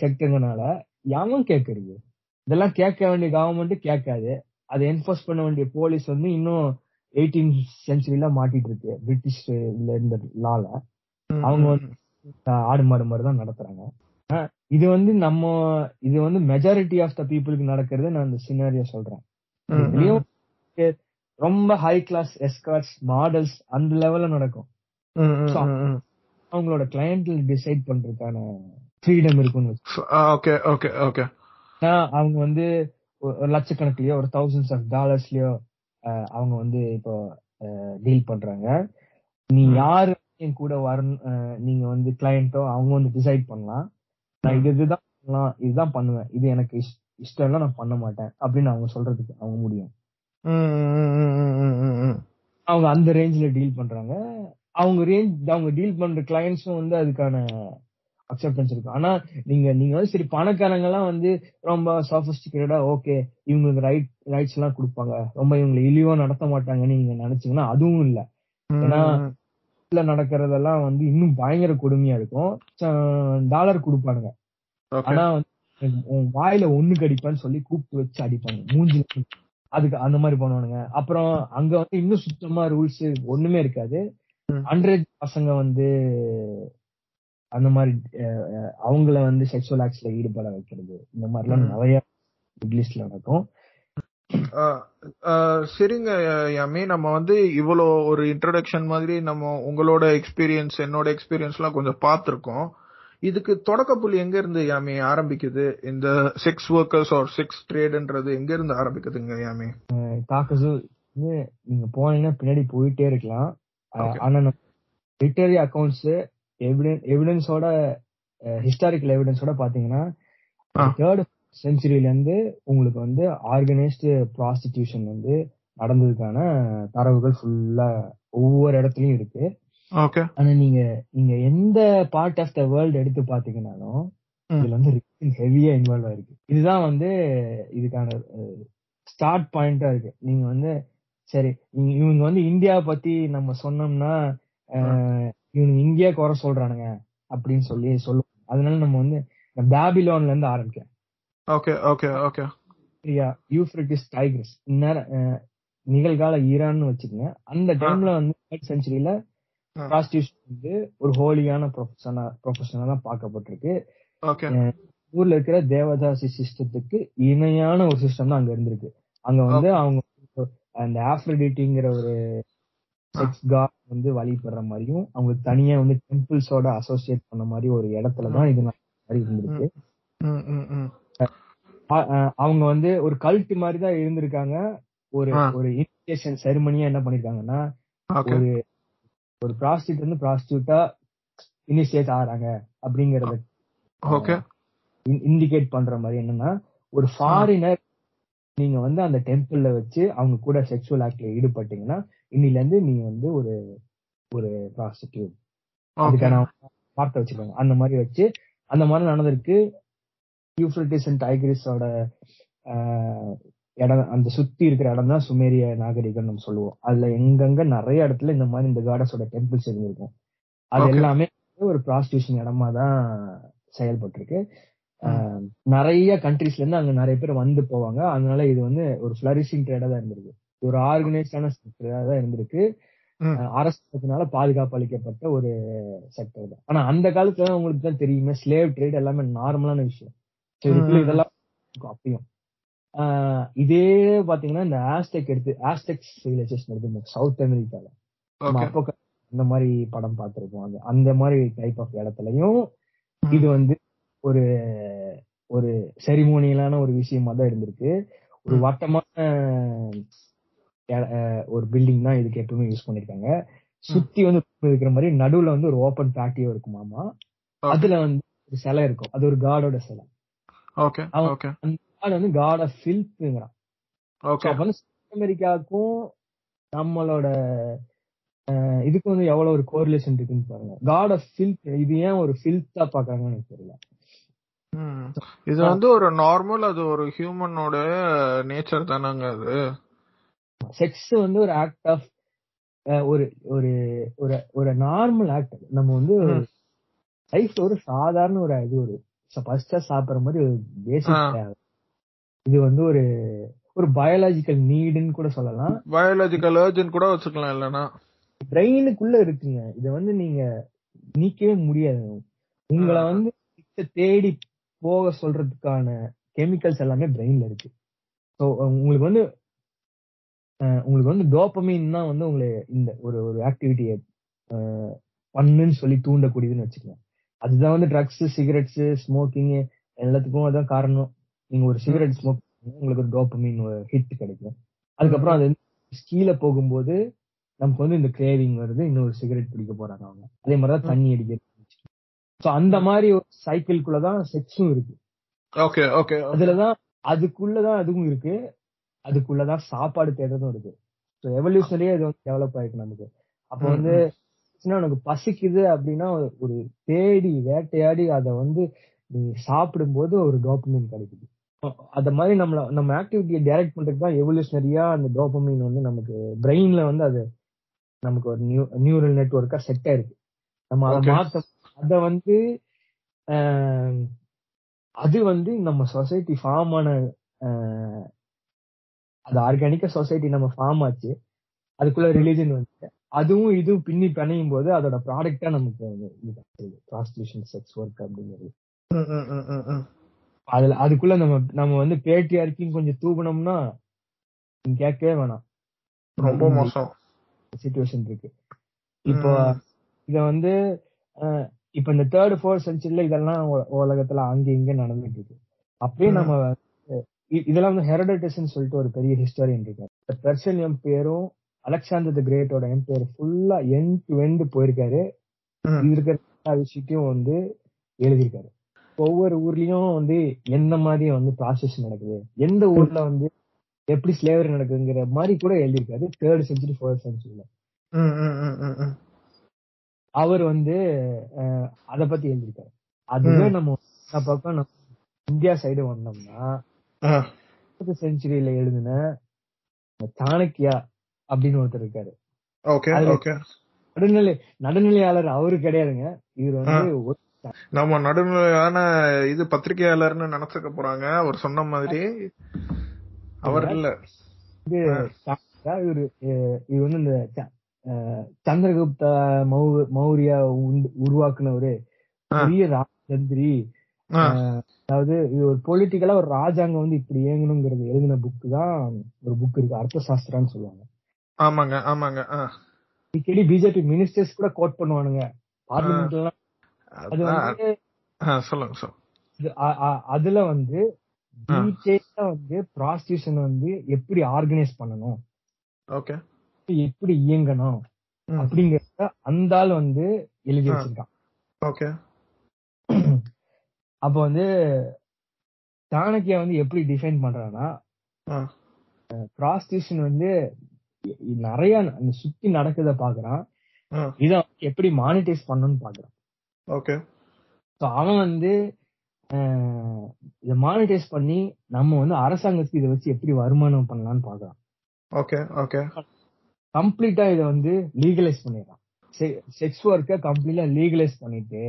செக்டர்னால யாரும் கேக்குறது இதெல்லாம் கேட்க வேண்டிய கவர்மெண்ட் கேட்காது. அதை என்போர்ஸ் பண்ண வேண்டிய போலீஸ் வந்து இன்னும் எயிட்டீன் சென்ச்சுரியில மாட்டிட்டு இருக்கு பிரிட்டிஷ் இருந்த லால அவங்க வந்து ஆடு மாடு மாதிரி தான் நடத்துறாங்க. இது வந்து நம்ம இது வந்து மெஜாரிட்டி ஆஃப் த பீப்புளுக்கு நடக்கிறது நான் இந்த சினாரியோ சொல்றேன். ரொம்ப ஹை கிளாஸ் எஸ்கார்ட்ஸ் மாடல்ஸ் அந்த லெவல்ல நடக்கும். அவங்களோட கிளையண்ட்ல டிசைட் பண்றதுக்கான ஃப்ரீடம் இருக்கும்னு ஓகே ஓகே ஓகே அவங்க வந்து ஒரு லட்சக்கணக்கிலயோ ஒரு தௌசண்ட்ஸ் ஆஃப் டாலர்ஸ்லயோ அவங்க வந்து இப்போ டீல் பண்றாங்க. நீ. யாரு என் கூட வரணும் நீங்க வந்து கிளையண்டோ அவங்க வந்து டிசைட் பண்ணலாம். நான் இது இதுதான் பண்ணலாம் இதுதான் பண்ணுவேன். இது எனக்கு இஷ்- இஷ்டம் இல்லை நான் பண்ண மாட்டேன் அப்படின்னு அவங்க சொல்றதுக்கு அவங்க முடியும். அவங்க அந்த ரேஞ்ச்ல டீல் பண்றாங்க. அவங்க ரேஞ்ச் அவங்க டீல் பண்ற கிளையண்ட்ஸும் வந்து அதுக்கான அக்செப்டன்ஸ் இருக்கும் ஆனா நீங்க நீங்க வந்து சரி பணக்காரங்க எல்லாம் வந்து ரொம்ப சாபிஸ்டிகேட்டடா ஓகே இவங்களுக்கு ரைட் ரைட்ஸ் எல்லாம் கொடுப்பாங்க. ரொம்ப இவங்களை இழிவா நடத்த மாட்டாங்கன்னு நீங்க நினைச்சீங்கன்னா அதுவும் இல்ல. ஏன்னா நடக்கிறதெல்லாம் வந்து இன்னும் பயங்கர கொடுமையா இருக்கும். டாலர் கொடுப்பானுங்க. ஆனா வந்து உன் வாயில ஒண்ணு கடிப்பான்னு சொல்லி கூப்பிட்டு வச்சு அடிப்பாங்க. மூஞ்சி அதுக்கு அந்த மாதிரி பண்ணுவானுங்க. அப்புறம் அங்க வந்து இன்னும் சுத்தமா ரூல்ஸ் ஒண்ணுமே இருக்காது. அண்டரேஜ் பசங்க வந்து அந்த மாதிரி அவங்கள வந்து செக்ஷுவல் ஆக்ட்ஸ்ல ஈடுபட வைக்கிறது. இந்த மாதிரிலாம். நிறைய இங்கிலீஷ்ல நடக்கும். சரிங்க யாமி. நம்ம வந்து இவ்வளோ ஒரு இன்ட்ரடக்ஷன் மாதிரி நம்ம உங்களோட எக்ஸ்பீரியன்ஸ் என்னோட எக்ஸ்பீரியன்ஸ் எல்லாம் கொஞ்சம் பார்த்திருக்கோம். இதுக்கு தொடக்க புள்ளி எங்க இருந்து யாமி ஆரம்பிக்குது? இந்த செக்ஸ் ஒர்க்கர்ஸ் ஆர் செக்ஸ் ட்ரேட்ன்றது எங்க இருந்து ஆரம்பிக்குதுங்க யாமி? தாக்கசு நீங்க போனீங்கன்னா பின்னாடி போயிட்டே இருக்கலாம். ஆனா நம்ம லிட்டரரி அக்கௌண்ட்ஸ் எவிடன்ஸோட ஹிஸ்டாரிக்கல் எவிடன்ஸோட பாத்தீங்கன்னா. தேர்ட் செஞ்சுரியில இருந்து உங்களுக்கு வந்து ஆர்கனைஸ்டு ப்ராஸ்டிடியூஷன் வந்து நடந்ததுக்கான தரவுகள் ஃபுல்லா ஒவ்வொரு இடத்துலயும் இருக்கு. ஆனா நீங்க நீங்க எந்த பார்ட் ஆஃப் த வேர்ல்டு எடுத்து பாத்தீங்கன்னாலும். இதுல வந்து ஹெவியா இன்வால்வ் ஆயிருக்கு. இதுதான் வந்து இதுக்கான ஸ்டார்ட் பாயிண்டா இருக்கு. நீங்க வந்து சரி இவங்க வந்து இந்தியா பத்தி நம்ம சொன்னோம்னா அஹ், இவங்க இந்தியா குறை சொல்றானுங்க அப்படின்னு சொல்லி சொல்லுவோம் அதனால நம்ம வந்து பேபிலோன்ல இருந்து ஆரம்பிக்கலாம். Okay okay okay. சரியா யூஃப்ரிட்டிஸ் டைக்ரிஸ். இந்நேரம் நிகழ்கால ஈரான்னு வச்சுக்கோங்க. அந்த டைம்ல வந்து தேர்ட் செஞ்சுரியில. ப்ராஸ்டியூஷன் வந்து ஒரு ஹோலியான ப்ரொஃபஷனா ப்ரொஃபஷனா தான் பார்க்கப்பட்டிருக்கு. ஓகே. ஊர்ல இருக்கிற தேவதாசி சிஸ்டத்துக்கு இணையான ஒரு சிஸ்டம் தான் அங்க இருந்திருக்கு. அங்க வந்து அவங்க அந்த ஆப்ரடிட்டிங்கிற ஒரு செக்ஸ் காட் வந்து வழிபடுற மாதிரியும் அவங்களுக்கு தனியா வந்து டெம்பிள்ஸோட அசோசியேட் பண்ண மாதிரி ஒரு இடத்துல தான் இது மாதிரி இருந்திருக்கு. அவங்க வந்து ஒரு கல்ட் மாதிரி தான் இருந்திருக்காங்க. ஒரு. ஒரு இனிஷியேஷன் செரிமனியா என்ன பண்ணிருக்காங்கன்னா ஒரு ஒரு ப்ராஸ்டியூட் வந்து ப்ராஸ்டியூட்டா இனிஷியேட் ஆறாங்க அப்படிங்கறத இண்டிகேட் பண்ற மாதிரி என்னன்னா ஒரு ஃபாரினர் நீங்க வந்து அந்த டெம்பிள்ல வச்சு அவங்க கூட செக்ஷுவல் ஆக்ட்ல ஈடுபட்டீங்கன்னா இன்னில இருந்து நீங்க வந்து ஒரு ஒரு ப்ராஸ்டிடியூட் அதுக்கான வார்த்தை வச்சிருக்காங்க அந்த மாதிரி வச்சு அந்த மாதிரி நடந்திருக்கு. யூஃப்ரட்டிஸ் அண்ட் டைகிரிஸோட இடம் அந்த சுத்தி இருக்கிற இடம் தான் சுமேரிய நாகரிகம் நம்ம சொல்லுவோம். அதுல எங்கெங்க நிறைய இடத்துல இந்த மாதிரி இந்த காடஸோட டெம்பிள்ஸ் இருந்திருக்கும். அது. எல்லாமே ஒரு ப்ராஸ்டியூஷன் இடமா தான் செயல்பட்டிருக்கு. நிறைய கண்ட்ரீஸ்ல இருந்து அங்க நிறைய பேர் வந்து போவாங்க. அதனால இது வந்து ஒரு ஃபிளரிஷிங் ட்ரேடா தான் இருந்திருக்கு. ஒரு ஆர்கனைஸ்டான செக்டரா தான் இருந்திருக்கு. அரசாங்கத்தினால பாதுகாப்பு அளிக்கப்பட்ட ஒரு செக்டர் தான். ஆனா அந்த காலத்துல உங்களுக்கு தான் தெரியுமே ஸ்லேவ் ட்ரேட் எல்லாமே நார்மலான விஷயம். இதெல்லாம் அப்பயும். இதே பாத்தீங்கன்னா இந்த ஆஸ்டெக் எடுத்து ஆஸ்டெக் சிவிலைசேஷன் எடுத்து சவுத் அமெரிக்கால அப்போ அந்த மாதிரி படம் பார்த்திருப்போம். அது அந்த மாதிரி டைப் ஆஃப் இடத்துலயும் இது வந்து ஒரு ஒரு செரிமோனியலான ஒரு விஷயமா தான் இருந்திருக்கு. ஒரு. வட்டமான ஒரு பில்டிங் தான் இதுக்கு எப்பவுமே யூஸ் பண்ணிருக்காங்க. சுத்தி வந்து இருக்கிற மாதிரி நடுவுல வந்து ஒரு ஓபன் பேட்டியோ இருக்குமாமா அதுல வந்து ஒரு சிலை இருக்கும். அது ஒரு காடோட சிலை. ஓகே காட் வந்து காட் ஆஃப் ஃபில்ப்ங்கிறான் ஓகே அப்ப வந்து அமெரிக்காவுக்கும் நம்மளோட இதுக்கு வந்து எவ்வளவு ஒரு கோரிலேஷன் இருக்குன்னு பாருங்க. காட் ஆஃப் ஃபில்த் இது ஏன் ஒரு ஃபில்த்தா பாக்குறாங்கன்னு எனக்கு தெரியல. இது வந்து ஒரு நார்மல் அது ஒரு ஹியூமனோட நேச்சர் தானங்க அது. செக்ஸ் வந்து ஒரு ஆக்ட் ஆஃப் ஒரு ஒரு ஒரு ஒரு நார்மல் ஆக்ட் நம்ம வந்து. லைஃப்ல ஒரு சாதாரண ஒரு இது ஒரு ஃபர்ஸ்டா சாப்பிடுற மாதிரி ஒரு. பேசிக் இது வந்து ஒரு ஒரு பயாலஜிக்கல் நீடுன்னு கூட சொல்லலாம். பயாலஜிக்கல் ஏர்ஜென்ட் கூட வச்சுக்கலாம் இல்லனா பிரெயினுக்குள்ள இருக்குங்க. இத வந்து நீங்க நீக்கவே முடியாது. உங்களை. வந்து தேடி போக சொல்றதுக்கான கெமிக்கல்ஸ் எல்லாமே பிரெயின்ல இருக்கு. ஸோ உங்களுக்கு வந்து உங்களுக்கு வந்து டோப்பமின் தான் வந்து உங்களை இந்த ஒரு ஒரு ஆக்டிவிட்டியை பண்ணுன்னு சொல்லி தூண்டக்கூடியதுன்னு வச்சுக்கோங்க. அதுதான் வந்து ட்ரக்ஸ் சிகரெட்ஸ் ஸ்மோக்கிங் எல்லாத்துக்கும் அதான் காரணம். நீங்க ஒரு சிகரெட் ஸ்மோக் உங்களுக்கு ஒரு டோப்பமின் ஹிட் கிடைக்கும். அதுக்கப்புறம் அது கீழே போகும்போது நமக்கு வந்து இந்த கிரேவிங் வருது. இன்னொரு சிகரெட் பிடிக்க போறாங்க அவங்க. அதே மாதிரிதான் தண்ணி அடிக்கிறது. சோ அந்த மாதிரி ஒரு சைக்கிள்குள்ளதான் செக்ஸும் இருக்கு. ஓகே ஓகே அதுலதான் அதுக்குள்ளதான் அதுவும் இருக்கு. அதுக்குள்ளதான் சாப்பாடு தேடுறதும் இருக்கு. ஸோ எவல்யூஷனரியே இது வந்து டெவலப் ஆயிருக்கு நமக்கு. அப்ப வந்து உனக்கு பசிக்குது அப்படின்னா ஒரு- தேடி வேட்டையாடி அதை வந்து நீ சாப்பிடும்போது ஒரு டோப்பமின் கிடைக்குது. அத மாதிரி நம்மள நம்ம ஆக்டிவிட்டியை டைரக்ட் பண்றதுக்கு தான் எவல்யூஷனரியா அந்த டோப்பமின் வந்து நமக்கு பிரெயின்ல வந்து அது நமக்கு ஒரு நியூ நியூரல் நெட்ஒர்க்கா செட் ஆயிருக்கு. நம்ம அதை. மாத்த அத வந்து அது வந்து நம்ம சொசைட்டி ஃபார்ம் ஆன அது ஆர்கானிக்கா சொசைட்டி நம்ம ஃபார்ம் ஆச்சு. அதுக்குள்ள ரிலீஜன் வந்து அதுவும் இதுவும் பின்னி பிணையும் போது அதோட ப்ராடக்டா நமக்கு ப்ராஸ்டியூஷன் செக்ஸ் ஒர்க் அப்படிங்கிறது. அதுல அதுக்குள்ள நம்ம நம்ம வந்து பேட்டியார்க்கிங் கொஞ்சம் தூக்கணும்னா கேட்கவே வேணாம். ரொம்ப மோசம். சுச்சுவேஷன் இருக்கு. இப்போ. இத வந்து இப்ப இந்த தேர்ட் ஃபோர்த் செஞ்சுரியில இதெல்லாம் உலகத்துல அங்க இங்க நடந்துட்டு இருக்கு. அப்படியே. நம்ம இதெல்லாம் வந்து ஹெரடேட்டஸ்ன்னு சொல்லிட்டு ஒரு பெரிய ஹிஸ்டாரியன் இருக்காரு பெர்ஷியன் எம்பையரும் அலெக்சாண்டர் த கிரேட்டோட எம்பையர் ஃபுல்லா எண்ட் டு எண்ட் போயிருக்காரு. இது இருக்கிற எல்லா விஷயத்தையும் வந்து எழுதியிருக்காரு ஒவ்வொரு ஊர்லயும் வந்து எந்த மாதிரி வந்து ப்ராசஸ் நடக்குது எந்த ஊர்ல வந்து எப்படி ஸ்லேவரி நடக்குதுங்கிற மாதிரி கூட எழுதியிருக்காரு தேர்ட் செஞ்சுரி ஃபோர்த் செஞ்சுரியில. அவர் வந்து அத பத்தி எழுதியிருக்காரு அதுவே. நம்ம பக்கம் நம்ம இந்தியா சைடு வந்தோம்னா. செஞ்சுரியில எழுதின சாணக்கியா அப்படின்னு ஒருத்தர் இருக்காரு. நடுநிலை நடுநிலையாளர் அவரு கிடையாதுங்க. இவர் வந்து நம்ம நடுநிலையான இது பத்திரிகையாளர்னு நினைச்சுக்க போறாங்க. அவர் சொன்ன மாதிரி அவர் இல்ல. இவரு இவர் வந்து இந்த சந்திரகுப்த மௌரியா உருவாக்குனவரு. பெரிய. அஹ், அதாவது இது ஒரு பொலிட்டிக்கலா ஒரு ராஜாங்கம் வந்து இப்படி இயங்கணுங்கிறது எழுதின புக் தான் ஒரு புக் இருக்கு. அர்த்த சாஸ்திரான்னு சொல்லுவாங்க. ஆமாங்க ஆமாங்க. அடிக்கடி பிஜேபி மினிஸ்டர்ஸ் கூட கோட் பண்ணுவானுங்க. அது. வந்து சொல்லுங்க அதுல வந்து வந்து ப்ராஸ்டியூஷன் வந்து எப்படி ஆர்கனைஸ் பண்ணணும்? ஓகே. எப்படி இயங்கணும். அப்படிங்கறத அந்த ஆள் வந்து எழுதி. வச்சிருக்கான். ஓகே. அப்ப வந்து சாணக்கியா வந்து எப்படி டிஃபைன் பண்றான்னா. ப்ராஸ்டியூஷன் வந்து நிறைய அந்த சுத்தி நடக்குத பாக்குறான். இத எப்படி மானிட்டைஸ் பண்ணணும்னு பாக்குறான் ஓகே அவன் வந்து இத மானிட்டைஸ் பண்ணி நம்ம வந்து அரசாங்கத்துக்கு இதை வச்சு எப்படி வருமானம் பண்ணலாம்னு பாக்குறான் ஓகே ஓகே கம்ப்ளீட்டா இத வந்து லீகலைஸ் பண்ணிடுறான் செக்ஸ் ஒர்க்க கம்ப்ளீட்டா லீகலைஸ் பண்ணிட்டு.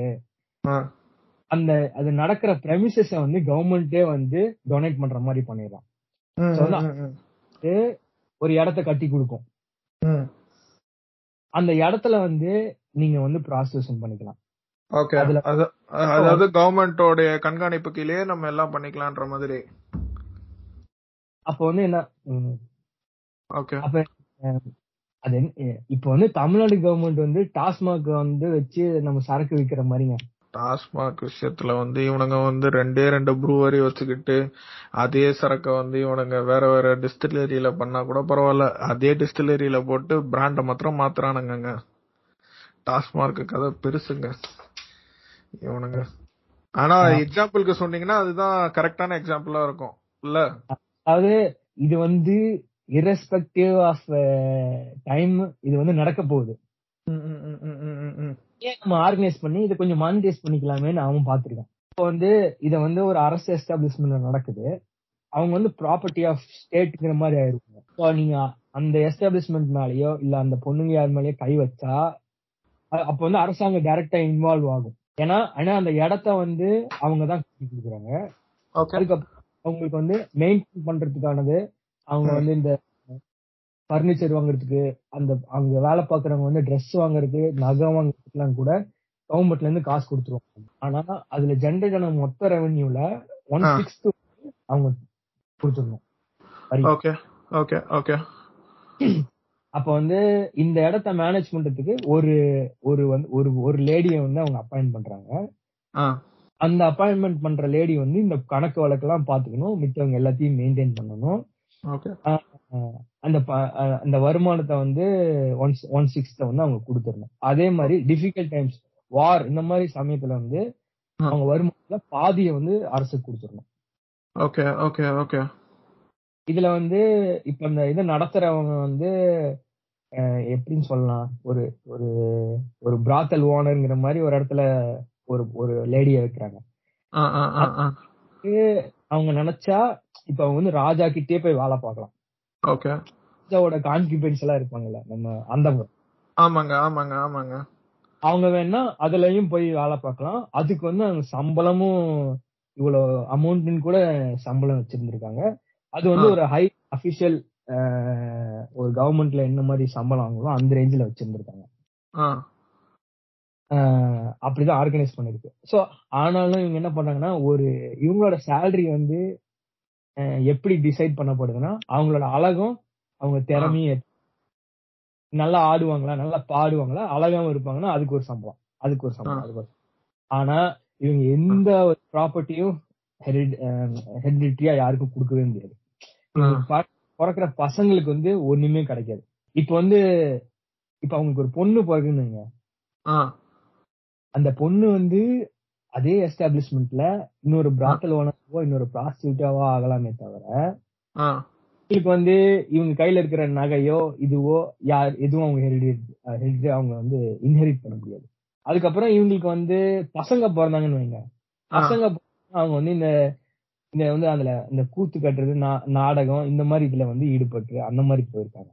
அந்த அது நடக்கிற பிரமிசஸ வந்து கவர்மெண்டே வந்து டொனேட் பண்ற மாதிரி பண்ணிடுறான். ம், So, ம், ம், இது ஒரு இடத்த கட்டி கொடுக்கும். அந்த இடத்துல வந்து நீங்க வந்து ப்ராஸ்டியூஷன் பண்ணிக்கலாம். ஓகே. அதாவது கவர்மெண்டோட கண்காணிப்பு கீழே நம்ம எல்லாம் பண்ணிக்கலாம்ன்ற மாதிரி. அப்ப வந்து என்ன ஓகே. அப்ப அது இப்ப வந்து தமிழ்நாடு கவர்மெண்ட் வந்து டாஸ்மாக் வந்து வச்சு நம்ம சரக்கு விக்கிற மாதிரிங்க. டாஸ்மாக் விஷயத்துல வந்து இவனுங்க வந்து ரெண்டே ரெண்டு ப்ரூவரி வச்சுக்கிட்டு அதே சரக்க வந்து இவனுங்க வேற வேற டிஸ்டிலரியில பண்ணா கூட பரவாயில்ல. அதே டிஸ்டிலரியில போட்டு பிராண்ட மாத்திரம் மாத்துறானுங்க டாஸ்மார்க் கதை பெருசுங்க. இவனுங்க. ஆனா எக்ஸாம்பிளுக்கு சொன்னீங்கன்னா அதுதான் கரெக்டான எக்ஸாம்பிளா இருக்கும். இல்ல? அதாவது இது வந்து இரஸ்பெக்டிவ் ஆஃப் டைம் இது வந்து நடக்க போகுது. நம்ம ஆர்கனைஸ் பண்ணி இதை கொஞ்சம் மானிட்டைஸ் பண்ணிக்கலாமேன்னு அவன் பாத்துருக்கான் இப்போ வந்து இத வந்து ஒரு அரசு எஸ்டாப்ளிஷ்மெண்ட் நடக்குது. அவங்க வந்து ப்ராப்பர்ட்டி ஆஃப் ஸ்டேட்ங்கிற மாதிரி ஆயிருக்கும். ஸோ நீங்க அந்த எஸ்டாப்ளிஷ்மெண்ட் மேலயோ இல்ல அந்த பொண்ணுங்க யார் மேலயோ கை வச்சா அப்ப வந்து அரசாங்கம் டைரக்டா இன்வால்வ் ஆகும். ஏன்னா ஆனா அந்த இடத்த வந்து அவங்க தான் கொடுக்குறாங்க. அதுக்கப்புறம் அவங்களுக்கு வந்து மெயின்டைன் பண்றதுக்கானது அவங்க வந்து இந்த பர்னிச்சர் வாங்குறதுக்கு அந்த அங்க வேலை பாக்குறவங்க வந்து Dress வாங்குறதுக்கு நகை வாங்குறதுக்குலாம் கூட கவர்மெண்ட்ல இருந்து காசு கொடுத்துருவாங்க. ஆனா அதுல ஜென்ரேட் ஆன மொத்த ரெவன்யூல ஒன். சிக்ஸ்த் அவங்க கொடுத்துடணும். ஓகே ஓகே ஓகே அப்ப வந்து இந்த இடத்த மேனேஜ் பண்றதுக்கு ஒரு ஒரு வந்து ஒரு ஒரு லேடிய வந்து அவங்க அப்பாயிண்ட் பண்றாங்க. அந்த அப்பாயின்மெண்ட் பண்ற லேடி வந்து இந்த கணக்கு வழக்கெல்லாம் பாத்துக்கணும் மித்தவங்க எல்லாத்தையும் மெயின்டைன் பண்ணணும். அந்த அந்த வருமானத்தை வந்து ஒன் ஒன் சிக்ஸ்த வந்து அவங்க கொடுத்துடணும். அதே மாதிரி டிஃபிகல்ட் டைம்ஸ் வார் இந்த மாதிரி சமயத்துல வந்து. அவங்க வருமானத்துல பாதியை வந்து அரசுக்கு கொடுத்துடணும். Okay okay okay. இதுல வந்து இப்ப இந்த இதை நடத்துறவங்க வந்து எப்படின்னு சொல்லலாம்? ஒரு ஒரு ஒரு பிராத்தல் ஓனர்ங்கிற மாதிரி ஒரு இடத்துல ஒரு ஒரு லேடிய வைக்கிறாங்க. அவங்க நினைச்சா இப்ப அவங்க வந்து ராஜா கிட்டே போய் வேலை பார்க்கலாம். ஓகே ராஜாவோட கான்கிபென்ஸ் எல்லாம் இருப்பாங்கல்ல நம்ம அந்த ஆமாங்க ஆமாங்க ஆமாங்க. அவங்க வேணா அதுலயும் போய் வேலை பார்க்கலாம். அதுக்கு வந்து அவங்க சம்பளமும் இவ்வளவு அமௌண்ட்னு கூட சம்பளம் வச்சிருந்திருக்காங்க. அது வந்து. ஒரு ஹை அபிஷியல் ஒரு கவர்மெண்ட்ல என்ன மாதிரி சம்பளம் வாங்குறோம் அந்த ரேஞ்சில வச்சிருந்திருக்காங்க. அப்படிதான் ஆர்கனைஸ் பண்ணிருக்கு. சோ ஆனாலும் இவங்க என்ன பண்றாங்கன்னா ஒரு இவங்களோட சேலரி வந்து எப்படி டிசைட் பண்ணப்படுதுன்னா அவங்களோட அழகும் அவங்க திறமையை நல்லா ஆடுவாங்களா நல்லா பாடுவாங்களா அழகாவும் இருப்பாங்கன்னா அதுக்கு ஒரு சம்பளம். அதுக்கு ஒரு சம்பளம். அதுக்கு ஒரு ஆனா இவங்க எந்த ப்ராப்பர்ட்டியும் ஹெரிடிட்டியா யாருக்கும் கொடுக்கவே முடியாது. பிறக்கிற பசங்களுக்கு வந்து ஒண்ணுமே கிடைக்காது. இப்ப வந்து இப்ப அவங்களுக்கு ஒரு பொண்ணு பிறகுன்னு அந்த பொண்ணு வந்து அதே எஸ்டாப்ளிஷ்மெண்ட்ல இன்னொரு பிராத்தல் ஓனராவோ இன்னொரு ப்ராஸ்டியூட்டாவோ ஆகலாமே தவிர இவங்களுக்கு வந்து இவங்க கையில இருக்கிற நகையோ இதுவோ யார் எதுவும் அவங்க ஹெரிடிட் அவங்க வந்து இன்ஹெரிட் பண்ண முடியாது. அதுக்கப்புறம் இவங்களுக்கு வந்து பசங்க பிறந்தாங்கன்னு வைங்க. பசங்க அவங்க வந்து இந்த இந்த வந்து அதுல இந்த கூத்து கட்டுறது நாடகம் இந்த மாதிரி இதுல வந்து ஈடுபட்டு அந்த மாதிரி போயிருக்காங்க.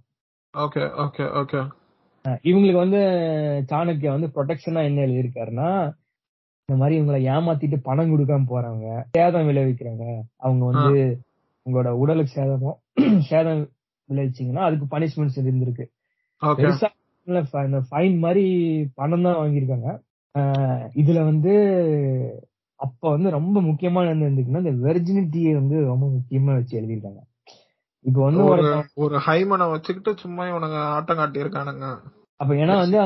Okay okay okay. இவங்களுக்கு வந்து சாணக்கியா வந்து ப்ரொடெக்ஷனா என்ன எழுதியிருக்காருன்னா இந்த மாதிரி இவங்களை ஏமாத்திட்டு பணம் கொடுக்காம போறாங்க சேதம் விளைவிக்கிறாங்க அவங்க வந்து உங்களோட உடலுக்கு சேதமும் சேதம் விளைவிச்சீங்கன்னா அதுக்கு பனிஷ்மெண்ட்ஸ் இருந்திருக்கு. ஃபைன் மாதிரி பணம் தான் வாங்கியிருக்காங்க. இதுல வந்து அப்ப வந்து ரொம்ப முக்கியமான என்ன இருந்துக்குன்னா இந்த வெர்ஜினிட்டியை வந்து ரொம்ப முக்கியமா வச்சு எழுதியிருக்காங்க. இப்ப வந்து ஒரு ஹைமனை வச்சுக்கிட்டு சும்மா இவனுங்க ஆட்டம் காட்டி இருக்கானுங்க அப்ப ஏன்னா வந்து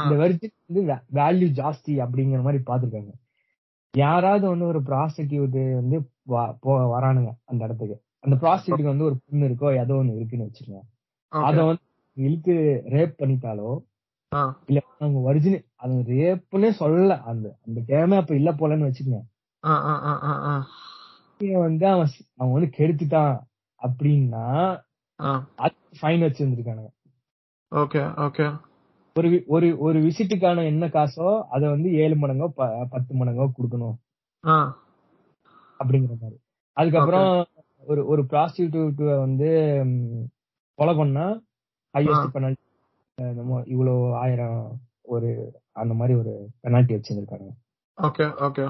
இந்த வெர்ஜின் வந்து வேல்யூ ஜாஸ்தி அப்படிங்கிற மாதிரி பாத்துருக்காங்க யாராவது வந்து ஒரு ப்ராஸ்டிடியூட் வந்து வரானுங்க அந்த இடத்துக்கு. அந்த ப்ராஸ்டிடியூட் வந்து ஒரு பொண்ணு இருக்கோ ஏதோ ஒண்ணு இருக்குன்னு வச்சுக்கோங்க. அத வந்து இழுத்து ரேப் பண்ணிட்டாலோ. இல்ல அவங்க ஒரிஜினல் அது ரேப்னே சொல்லல அந்த அந்த டேமே அப்ப இல்ல போலன்னு வச்சுக்கோங்க. வந்து அவன் அவன் வந்து கெடுத்துட்டான் அப்படின்னா. அது ஃபைன் வச்சிருந்திருக்கானுங்க. ஓகே ஓகே ஒரு ஒரு ஒரு விசிட்டுக்கான என்ன காசோ அத வந்து ஏழு மடங்கோ பத்து மடங்கோ கொடுக்கணும். அப்படிங்கிற மாதிரி. அதுக்கப்புறம் ஒரு ஒரு ப்ராஸ்டிடியூட் வந்து கொலை பண்ணா ஹையஸ்ட் பெனால்டி இவ்வளவு ஆயிரம் ஒரு அந்த மாதிரி ஒரு பெனால்டி வச்சிருக்காங்க ஓகே ஓகே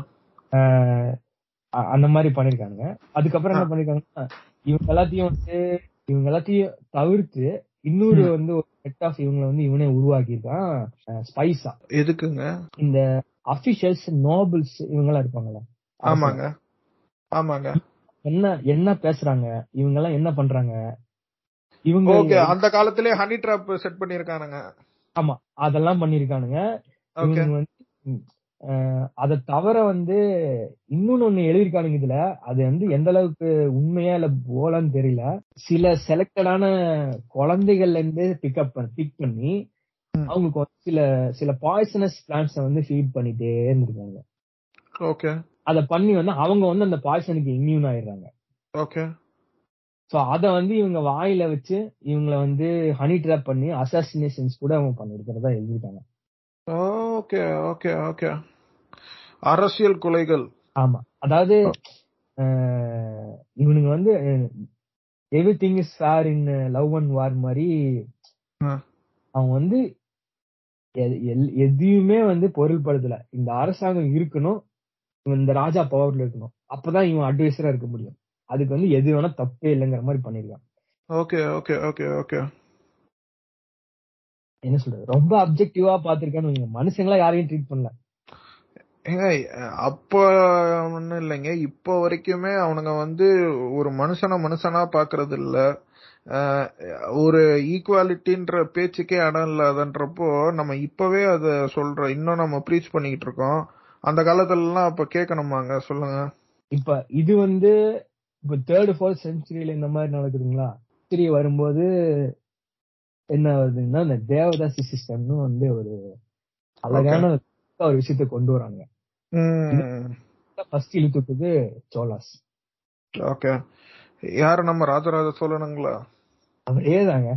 அந்த மாதிரி பண்ணிருக்கானுங்க. அதுக்கப்புறம் என்ன பண்ணிருக்காங்கன்னா இவங்க எல்லாத்தையும் வந்து இவங்க எல்லாத்தையும் தவிர்த்து இன்னொரு வந்து ஒரு செட் ஆஃப் இவங்களை வந்து இவனே உருவாக்கியிருக்கான் ஸ்பைஸா எதுக்குங்க? இந்த அபிஷியல்ஸ் நோபல்ஸ் இவங்கெல்லாம் இருப்பாங்கல்ல ஆமாங்க. ஆமாங்க. என்ன என்ன பேசுறாங்க? இவங்க எல்லாம் என்ன பண்றாங்க? இவங்க ஓகே அந்த காலத்திலே ஹனி ட்ராப் செட் பண்ணிருக்கானுங்க ஆமா அதெல்லாம் பண்ணிருக்கானுங்க இவங்க வந்து அத தவிர வந்து இன்னொன்னு ஒண்ணு எழுதியிருக்கானுங்க இதுல. அது வந்து எந்த அளவுக்கு உண்மையா இல்ல போலன்னு தெரியல. சில செலக்டடான குழந்தைகள்ல இருந்து பிக்கப் பண்ணி பிக் பண்ணி. அவங்களுக்கு வந்து சில சில பாய்சனஸ் பிளான்ஸ் வந்து ஃபீட் பண்ணிட்டே இருந்திருக்காங்க. ஓகே அத பண்ணி வந்து அவங்க வந்து அந்த பாய்சனுக்கு இம்யூன் ஆயிடுறாங்க. ஓகே சோ அத வந்து இவங்க வாயில வச்சு இவங்கள வந்து ஹனி ட்ராப் பண்ணி அசாசினேஷன்ஸ் கூட அவங்க பண்ணிருக்கிறதா எழுதிட்டாங்க ஓகே ஓகே ஓகே அரசியல் கொலைகள். ஆமா. அதாவது இவனுங்க வந்து everything is fair in love and war மாதிரி. அவங்க வந்து எதையுமே வந்து பொருள்படுத்தல. இந்த அரசாங்கம் இருக்கணும் இந்த ராஜா பவர்ல இருக்கணும். அப்பதான் இவன் அட்வைசரா இருக்க முடியும். அதுக்கு வந்து எது வேணா தப்பே இல்லைங்கிற மாதிரி பண்ணிருக்கான். ஓகே ஓகே ஓகே ஓகே என்ன சொல்றது? ரொம்ப அப்ஜெக்டிவா பாத்திருக்கான்னு. மனுஷங்களா யாரையும் ட்ரீட் பண்ணல. ஏங்க அப்ப ஒண்ணும் இல்லைங்க. இப்போ வரைக்குமே அவனுங்க வந்து ஒரு மனுஷனை மனுஷனா பாக்குறது இல்ல ஒரு ஈக்குவாலிட்டின்ற பேச்சுக்கே இடம் இல்லாதன்றப்போ நம்ம இப்பவே அத சொல்றோம் இன்னும் நம்ம ப்ரீச் பண்ணிக்கிட்டு இருக்கோம். அந்த காலத்துல எல்லாம் அப்ப கேட்கணுமாங்க? சொல்லுங்க. இப்ப இது வந்து இப்ப தேர்ட் ஃபோர்த் செஞ்சுரியில இந்த மாதிரி நடக்குதுங்களா? செஞ்சுரி வரும்போது என்ன வருதுன்னா இந்த தேவதாசி சிஸ்டம்னு வந்து ஒரு அழகான ஒரு விஷயத்த கொண்டு வராங்க. ஃபர்ஸ்ட் இழுத்துட்டது சோலாஸ். ஓகே யாரு நம்ம ராஜராஜ சோழனுங்களா? அவரே தாங்க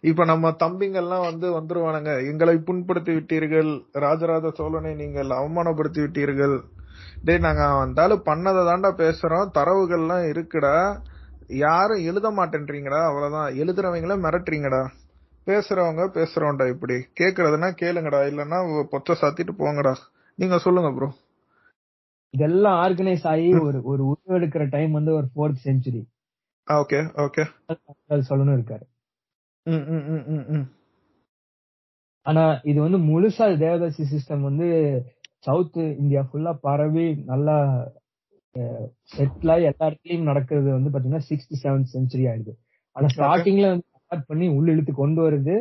இப்ப நம்ம தம்பிங்க எல்லாம் வந்து வந்துருவானுங்க. எங்களை புண்படுத்தி விட்டீர்கள். ராஜராஜ சோழனை நீங்கள் அவமானப்படுத்தி விட்டீர்கள். டேய் நாங்க வந்தாலும் பண்ணதை தாண்டா பேசுறோம். தரவுகள்லாம் இருக்குடா. யாரும் எழுத மாட்டேன்றீங்கடா அவ்வளவுதான். எழுதுறவங்கள மிரட்டுறீங்கடா. பேசுறவங்க பேசுறோம்டா இப்படி. கேக்குறதுன்னா கேளுங்கடா இல்லன்னா பொச்ச சாத்திட்டு போங்கடா. நீங்க சொல்லுங்க ப்ரோ இதெல்லாம் ஆர்கனைஸ் ஆகி ஒரு ஒரு உருவெடுக்கிற டைம் வந்து ஒரு ஃபோர்த் செஞ்சுரி ஓகே ஓகே சொல்லணும் இருக்காரு. ம் ம் ம் ம் ம். ஆனா இது வந்து முழுசா தேவதாசி சிஸ்டம் வந்து சவுத் இந்தியா ஃபுல்லா பரவி நல்லா செட்டில் ஆகி எல்லா இடத்துலயும் நடக்கிறது வந்து பாத்தீங்கன்னா சிக்ஸ்த் செவன்த் செஞ்சுரி ஆயிடுது. ஆனா ஸ்டார்டிங்ல வந்து ஸ்டார்ட் பண்ணி உள்ள இழுத்து கொண்டு வருது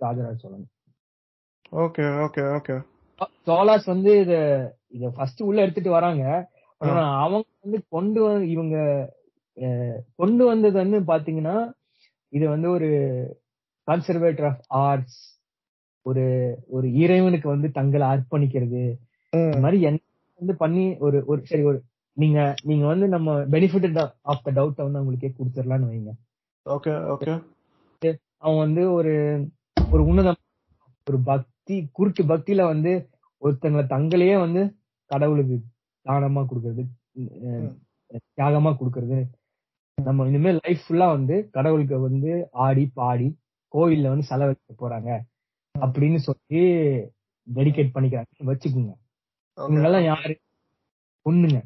Rajaraja Cholan. Okay okay okay Cholas வந்து இத இத ஃபர்ஸ்ட் உள்ள எடுத்துட்டு வராங்க. ஆனா அவங்க வந்து கொண்டு வந்து இவங்க கொண்டு வந்தது வந்து பாத்தீங்கன்னா இது வந்து ஒரு கன்சர்வேட்டர் ஆஃப் ஆர்ட்ஸ் ஒரு ஒரு இறைவனுக்கு வந்து தங்களை அர்ப்பணிக்கிறது. மாதிரி என்ன வந்து பண்ணி ஒரு ஒரு சரி ஒரு நீங்க நீங்க வந்து நம்ம பெனிஃபிட் ஆஃப் த டவுட் வந்து அவங்களுக்கே கொடுத்துடலாம்னு வைங்க. ஓகே ஓகே அவன் வந்து ஒரு ஒரு உன்னதம் ஒரு பக்தி குறுக்கு பக்தியில வந்து ஒருத்தங்களை தங்களையே வந்து கடவுளுக்கு தானமா கொடுக்கறது தியாகமா கொடுக்கறது. நம்ம இனிமேல் லைஃப் ஃபுல்லா வந்து கடவுளுக்கு வந்து ஆடி பாடி கோயில்ல வந்து செலவழிக்க போறாங்க. அப்படின்னு சொல்லி டெடிகேட் பண்ணிக்கிறாங்க. வச்சுக்கோங்க. இவங்க எல்லாம் யாரு? பொண்ணுங்க.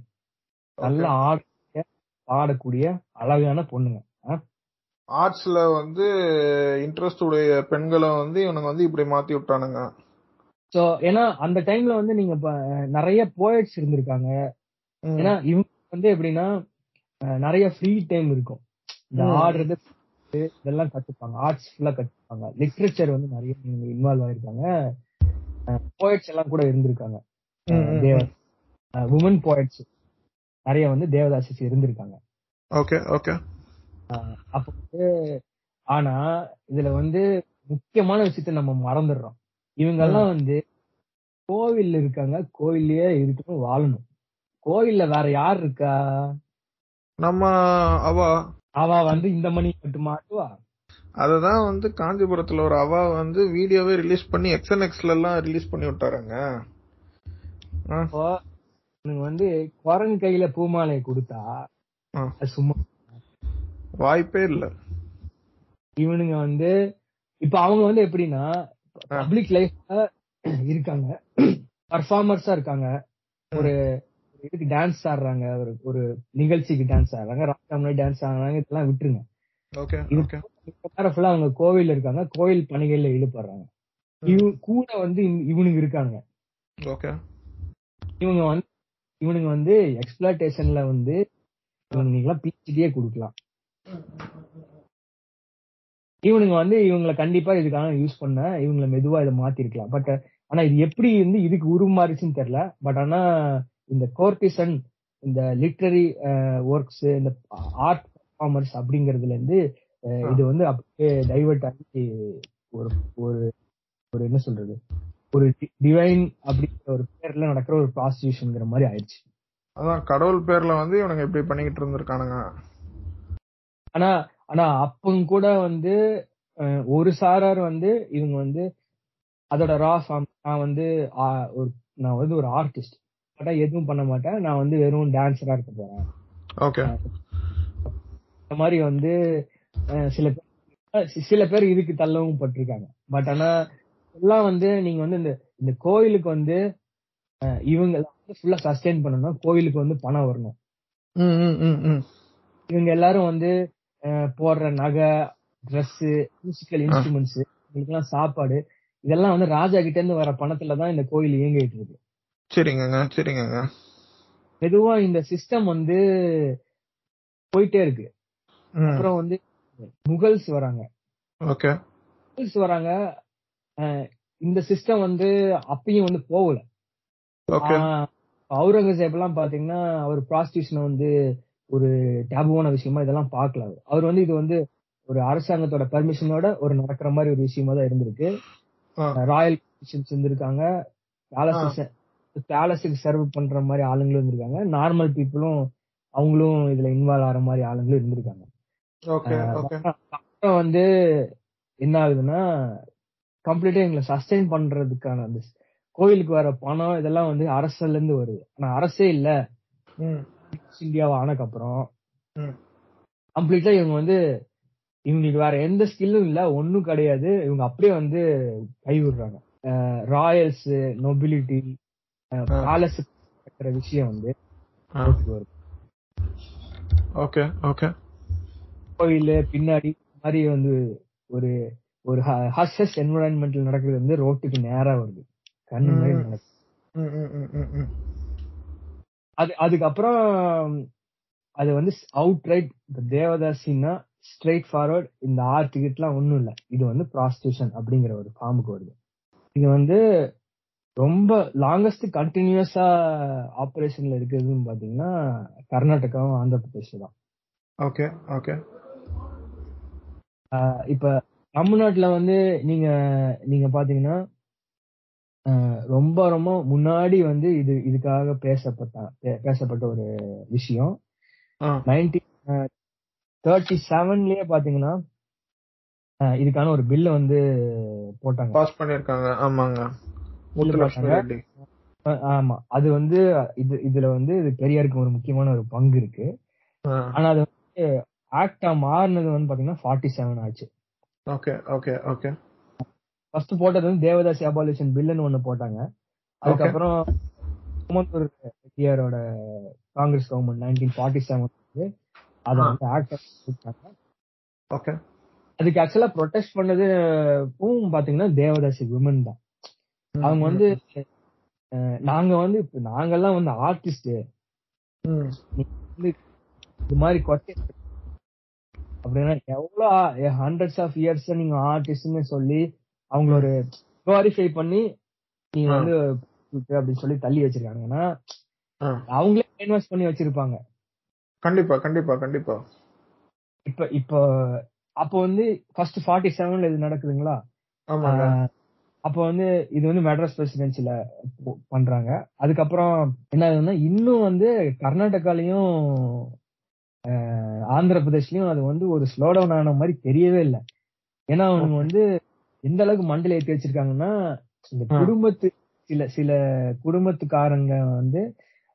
நல்ல ஆடக்கூடிய பாடக்கூடிய அழகான பொண்ணுங்க? ஆர்ட்ஸ்ல வந்து இன்ட்ரெஸ்ட் உடைய பெண்களை வந்து இவனுங்க வந்து இப்படி மாத்தி விட்டானுங்க. சோ ஏன்னா அந்த டைம்ல வந்து நீங்க நிறைய போயட்ஸ் இருந்திருக்காங்க. ஏன்னா இவங்க வந்து எப்படின்னா நிறைய ஃப்ரீ டைம் இருக்கும். இந்த. ஆடுறது இதெல்லாம் கத்துப்பாங்க. ஆர்ட்ஸ் ஃபுல்லா கத்துப்பாங்க. லிட்ரேச்சர் வந்து நிறைய இன்வால்வ் ஆயிருக்காங்க. போயட்ஸ் எல்லாம் கூட இருந்திருக்காங்க. உமன் போயட்ஸ் நிறைய வந்து தேவதாசிஸ் இருந்திருக்காங்க. Okay okay. அப்ப வந்து ஆனா இதுல வந்து முக்கியமான விஷயத்த நம்ம மறந்துடுறோம். இவங்க எல்லாம் வந்து கோவில்ல இருக்காங்க கோவில்லயே இருக்கணும் வாழணும். கோவில்ல வேற யார் இருக்கா? நம்ம அவ. அவ வந்து இந்த மணி மட்டும் மாட்டுவா அததான் வந்து காஞ்சிபுரத்துல ஒரு அவா வந்து வீடியோவே ரிலீஸ் பண்ணி எக்ஸ்என்எக்ஸ்ல எல்லாம் ரிலீஸ் பண்ணி விட்டாருங்க. இவனுங்க வந்து குரங்கு கையில பூமாலையை கொடுத்தா சும்மா வாய்ப்பே இல்ல. இவனுங்க வந்து இப்ப அவங்க வந்து எப்படின்னா பப்ளிக் லைஃப்ல இருக்காங்க. பர்ஃபார்மர்ஸா இருக்காங்க. ஒரு இதுக்கு டான்ஸ் ஆடுறாங்க. ஒரு ஒரு நிகழ்ச்சிக்கு டான்ஸ் ஆடுறாங்க. ராஜாமணி டான்ஸ் ஆடுறாங்க. இதெல்லாம் விட்டுருங்க. ஃபுல்லா அவங்க கோவில்ல இருக்காங்க. கோவில் பணிகள்ல ஈடுபடுறாங்க. இவ கூட வந்து இவ- இவனுங்க இருக்காங்க. ஓகே. இவங்க வந்து இவனுங்க வந்து எக்ஸ்பிளாட்டேஷன்ல வந்து இவனுங்க பிஹெச்டியே கொடுக்கலாம். இவனுங்க வந்து இவங்களை கண்டிப்பா இதுக்காக யூஸ் பண்ண இவங்களை மெதுவா இதை மாத்திருக்கலாம். பட் ஆனா இது எப்படி வந்து இதுக்கு உருமாறிச்சுன்னு தெரியல. பட் ஆனா இந்த கோர்டிசன் இந்த லிட்ரரி ஒர்க்ஸ் இந்த ஆர்ட் பர்ஃபார்மர்ஸ் அப்படிங்கறதுல இருந்து இது வந்து அப்படியே டைவர்ட் ஆகி ஒரு ஒரு என்ன சொல்றது? ஒரு டிவைன் அப்படிங்கிற ஒரு பேர்ல நடக்கிற ஒரு ப்ராஸ்டியூஷன்ங்கிற மாதிரி ஆயிடுச்சு. அதான் கடவுள் பேர்ல வந்து இவனுங்க இப்படி பண்ணிக்கிட்டு இருந்திருக்கானுங்க. ஆனா ஆனா அப்பவும் கூட வந்து ஒரு சாரார் வந்து இவங்க வந்து அதோட ரா ஃபார்ம் நான் வந்து ஒரு நான் வந்து ஒரு ஆர்டிஸ்ட் ஆனா எதுவும் பண்ண மாட்டேன். நான் வந்து வெறும் டான்ஸரா இருக்க போறேன். ஓகே இந்த மாதிரி வந்து சில பேர் சில பேர் இதுக்கு தள்ளவும் பட்டிருக்காங்க. பட் ஆனா எல்லாம் வந்து நீங்க வந்து இந்த இந்த கோயிலுக்கு வந்து இவங்க வந்து ஃபுல்லா சஸ்டெயின் பண்ணணும் கோயிலுக்கு வந்து பணம் வரணும். இவங்க எல்லாரும் வந்து போடுற நகை Dress மியூசிக்கல் இன்ஸ்ட்ருமெண்ட்ஸ் எல்லாம் சாப்பாடு இதெல்லாம் வந்து ராஜா கிட்ட இருந்து வர பணத்துல தான் இந்த கோயில் இயங்கிட்டு இருக்கு. சரிங்கங்க சரிங்கங்க. மெதுவா இந்த சிஸ்டம் வந்து போயிட்டே இருக்கு. அப்புறம் வந்து முகல்ஸ் வராங்க. ஓகே. முகல்ஸ் வராங்க இந்த சிஸ்டம் வந்து அப்பயும் வந்து போகல. அவுரங்கசீப் எல்லாம் பாத்தீங்கன்னா அவர் ப்ராஸ்டியூஷனை வந்து ஒரு டேபுவான விஷயமா இதெல்லாம் பார்க்கல அவர். வந்து இது வந்து ஒரு அரசாங்கத்தோட பெர்மிஷனோட ஒரு நடக்கிற மாதிரி ஒரு விஷயமா தான் இருந்திருக்கு. ராயல் கமிஷன்ஸ் இருந்திருக்காங்க. பேலஸ் பேலஸுக்கு சர்வ் பண்ற மாதிரி ஆளுங்களும் இருந்திருக்காங்க. நார்மல் பீப்புளும் அவங்களும் இதுல இன்வால்வ் ஆகிற மாதிரி ஆளுங்களும் இருந்திருக்காங்க. வந்து என்ன ஆகுதுன்னா கம்ப்ளீட்டா எங்களை சஸ்டைன் பண்றதுக்கான அந்த கோயிலுக்கு வர பணம் இதெல்லாம் வந்து அரசுல இருந்து வருது. ஆனா அரசே இல்ல. இந்தியாவை ஆனக்கு அப்புறம் கம்ப்ளீட்டா இவங்க வந்து இவங்களுக்கு வேற எந்த ஸ்கில்லும் இல்ல ஒண்ணும் கிடையாது. இவங்க அப்படியே வந்து கை விடுறாங்க. ராயல்ஸ் நொபிலிட்டி பேலஸ் விஷயம் வந்து வருது. Okay okay. கோயில் பின்னாடி மாதிரி வந்து ஒரு ஒரு ஹஸ்ஹஸ் என்வரான்மெண்ட்ல நடக்கிறது வந்து ரோட்டுக்கு நேரா வருது. கண்ணு முன்னாடி அது அதுக்கப்புறம் அது வந்து அவுட் ரைட் தேவதாசின்னா ஸ்ட்ரெயிட் ஃபார்வர்ட் இந்த ஆறு டிக்கெட்லாம் இல்ல. இது வந்து ப்ராஸ்டியூஷன் அப்படிங்கிற ஒரு ஃபார்முக்கு வருது. இது வந்து ரொம்ப லாங்கஸ்ட் கண்டினியூஸா ஆபரேஷன்ல இருக்கிறதுன்னு பாத்தீங்கன்னா கர்நாடகாவும் ஆந்திர பிரதேஷ் தான் ஓகே ஓகே இப்ப தமிழ்நாட்டுல வந்து நீங்க நீங்க பாத்தீங்கன்னா ரொம்ப ரொம்ப முன்னாடி வந்து இது இதுக்காக பேசப்பட்ட பேசப்பட்ட ஒரு விஷயம். நைன்டீன் தேர்ட்டி செவன்லயே பாத்தீங்கன்னா இதுக்கான ஒரு பில்ல வந்து போட்டாங்க. பாஸ் பண்ணிருக்காங்க. ஆமாங்க. ஆமா. அது வந்து இது இதுல வந்து இது பெரியாருக்கு ஒரு முக்கியமான ஒரு பங்கு இருக்கு. ஆனா அது வந்து ஆக்டா மாறினது வந்து பாத்தீங்கன்னா ஃபார்ட்டி செவன் ஆச்சு. ஓகே ஓகே ஓகே ஃபர்ஸ்ட் போட்டது வந்து தேவதாசி அபாலிஷன் பில்லுன்னு ஒண்ணு போட்டாங்க. அதுக்கப்புறம் சுமந்தூர் ரெட்டியாரோட Congress government nineteen forty seven அதை. வந்து ஆக்ட் ஓகே அதுக்கு ஆக்சுவலா ப்ரொடெஸ்ட் பண்ணது பாத்தீங்கன்னா தேவதாசி விமன் தான். அவங்க வந்து நாங்க வந்து இப்ப நாங்கெல்லாம் வந்து ஆர்டிஸ்ட் இது மாதிரி கொட்டை அப்படின்னா எவ்வளவு ஹண்ட்ரட்ஸ் ஆஃப் இயர்ஸ் நீங்க ஆர்டிஸ்ட்னு சொல்லி அவங்கள ஒரு குவாரிஃபை பண்ணி நீங்க. வந்து அப்படின்னு சொல்லி தள்ளி வச்சிருக்காங்க ஏன்னா அவங்களே இன்வெஸ்ட் பண்ணி வச்சிருப்பாங்க. கண்டிப்பா கண்டிப்பா கண்டிப்பா. இப்ப இப்போ அப்போ வந்து ஃபர்ஸ்ட் ஃபார்ட்டி செவன்ல இது நடக்குதுங்களா? அப்ப வந்து இது வந்து மெட்ராஸ் பிரசிடென்சில பண்றாங்க. அதுக்கப்புறம் என்ன இன்னும் வந்து கர்நாடகாலயும் ஆந்திர பிரதேஷ்லயும் அது வந்து ஒரு ஸ்லோ டவுன் ஆன மாதிரி தெரியவே இல்லை. ஏன்னா அவங்க வந்து எந்த அளவுக்கு மண்டல ஏத்தி வச்சிருக்காங்கன்னா இந்த. குடும்பத்து சில சில குடும்பத்துக்காரங்க வந்து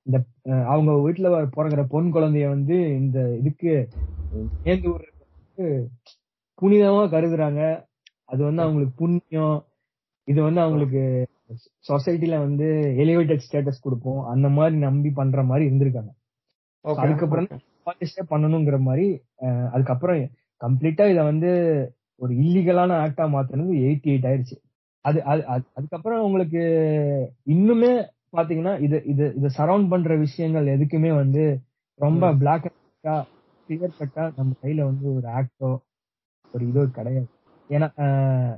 இந்த அவங்க வீட்டுல பிறகுற பொன் குழந்தைய வந்து இந்த இதுக்கு விடுறதுக்கு புனிதமா கருதுறாங்க. அது வந்து அவங்களுக்கு புண்ணியம். இது வந்து அவங்களுக்கு சொசைட்டில வந்து எலிவேட்டட் ஸ்டேட்டஸ் கொடுப்போம் அந்த மாதிரி நம்பி பண்ற மாதிரி இருந்திருக்காங்க. அதுக்கப்புறம் பாலிஷ்டே பண்ணணுங்கிற மாதிரி அதுக்கப்புறம் கம்ப்ளீட்டா இத வந்து ஒரு இல்லீகலான ஆக்டா மாத்துனது எயிட்டி எயிட் ஆயிருச்சு. அது அது- அது- அதுக்கப்புறம் உங்களுக்கு இன்னுமே பாத்தீங்கன்னா இது இது இத சரவுண்ட் பண்ற விஷயங்கள் எதுக்குமே வந்து ரொம்ப பிளாக் கிளியர் கட்டா நம்ம கையில வந்து ஒரு ஆக்டோ ஒரு இதோ கிடையாது. ஏன்னா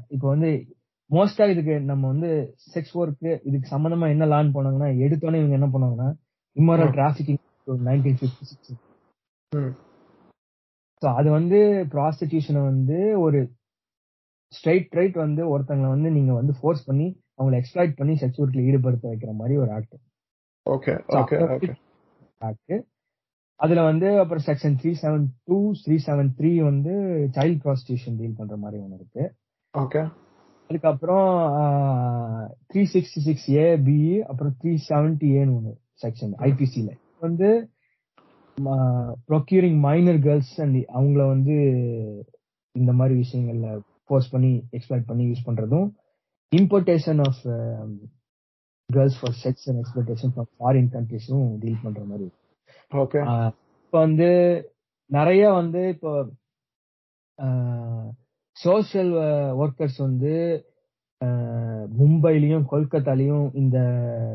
இப்போ வந்து மோஸ்டா இதுக்கு நம்ம வந்து செக்ஸ் ஒர்க் இதுக்கு சம்பந்தமா என்ன லான் பண்ணாங்கன்னா எடுத்தோன்னே இவங்க என்ன பண்ணாங்கன்னா immoral trafficking nineteen fifty six. So அது வந்து ப்ராஸ்டிடியூஷனை வந்து ஒரு ஸ்ட்ரைட் ரைட் வந்து ஒருத்தங்களை வந்து நீங்க வந்து ஃபோர்ஸ் பண்ணி அவங்களை எக்ஸ்ப்ளாய்ட் பண்ணி செக்ஸ் ஒர்க்ல ஈடுபடுத்த வைக்கிற மாதிரி ஒரு act okay okay okay act அதுல வந்து அப்புறம் section three seven two three seven three வந்து சைல்ட் ப்ராஸ்டியூஷன் டீல் பண்ற மாதிரி ஒன்று இருக்கு. ஓகே அதுக்கப்புறம் three sixty six A B அப்புறம் த்ரீ செவன்டி ஏன்னு ஒன்று செக்ஷன் ஐபிசில வந்து ப்ரொக்யூரிங் மைனர் கேர்ள்ஸ் அண்ட் அவங்கள வந்து இந்த மாதிரி விஷயங்கள்ல ஃபோர்ஸ் பண்ணி எக்ஸ்பிளைட் பண்ணி யூஸ் பண்றதும் importation of girls for sex and exploitation from foreign கண்ட்ரிஸும் deal பண்ற மாதிரி ஓகே இப்ப வந்து நிறைய வந்து இப்போ சோஷியல் ஒர்க்கர்ஸ் வந்து மும்பைலயும் கொல்கத்தாலையும் இந்த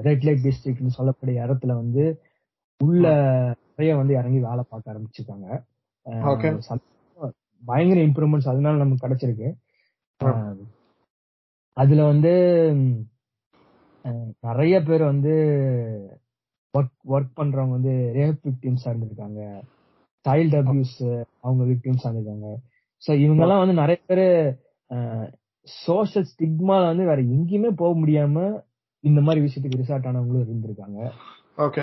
ரெட் லைட் டிஸ்ட்ரிக்ட்னு சொல்லக்கூடிய இடத்துல வந்து உள்ள நிறைய வந்து இறங்கி வேலை பார்க்க ஆரம்பிச்சிருக்காங்க. பயங்கர இம்ப்ரூவ்மெண்ட்ஸ் அதனால நமக்கு கிடைச்சிருக்கு. அதுல வந்து நிறைய பேர் வந்து ஒர்க் ஒர்க் பண்றவங்க வந்து ரேப் விக்டிம்ஸா இருந்திருக்காங்க சைல்டு அபியூஸ் அவங்க விக்டிம்ஸா இருந்திருக்காங்க சோ இவங்க எல்லாம் வந்து நிறைய பேரு சோஷியல் ஸ்டிக்மால வந்து வேற எங்கேயுமே போக முடியாம இந்த மாதிரி விஷயத்துக்கு ரிசார்ட் ஆனவங்களும் இருந்திருக்காங்க. ஓகே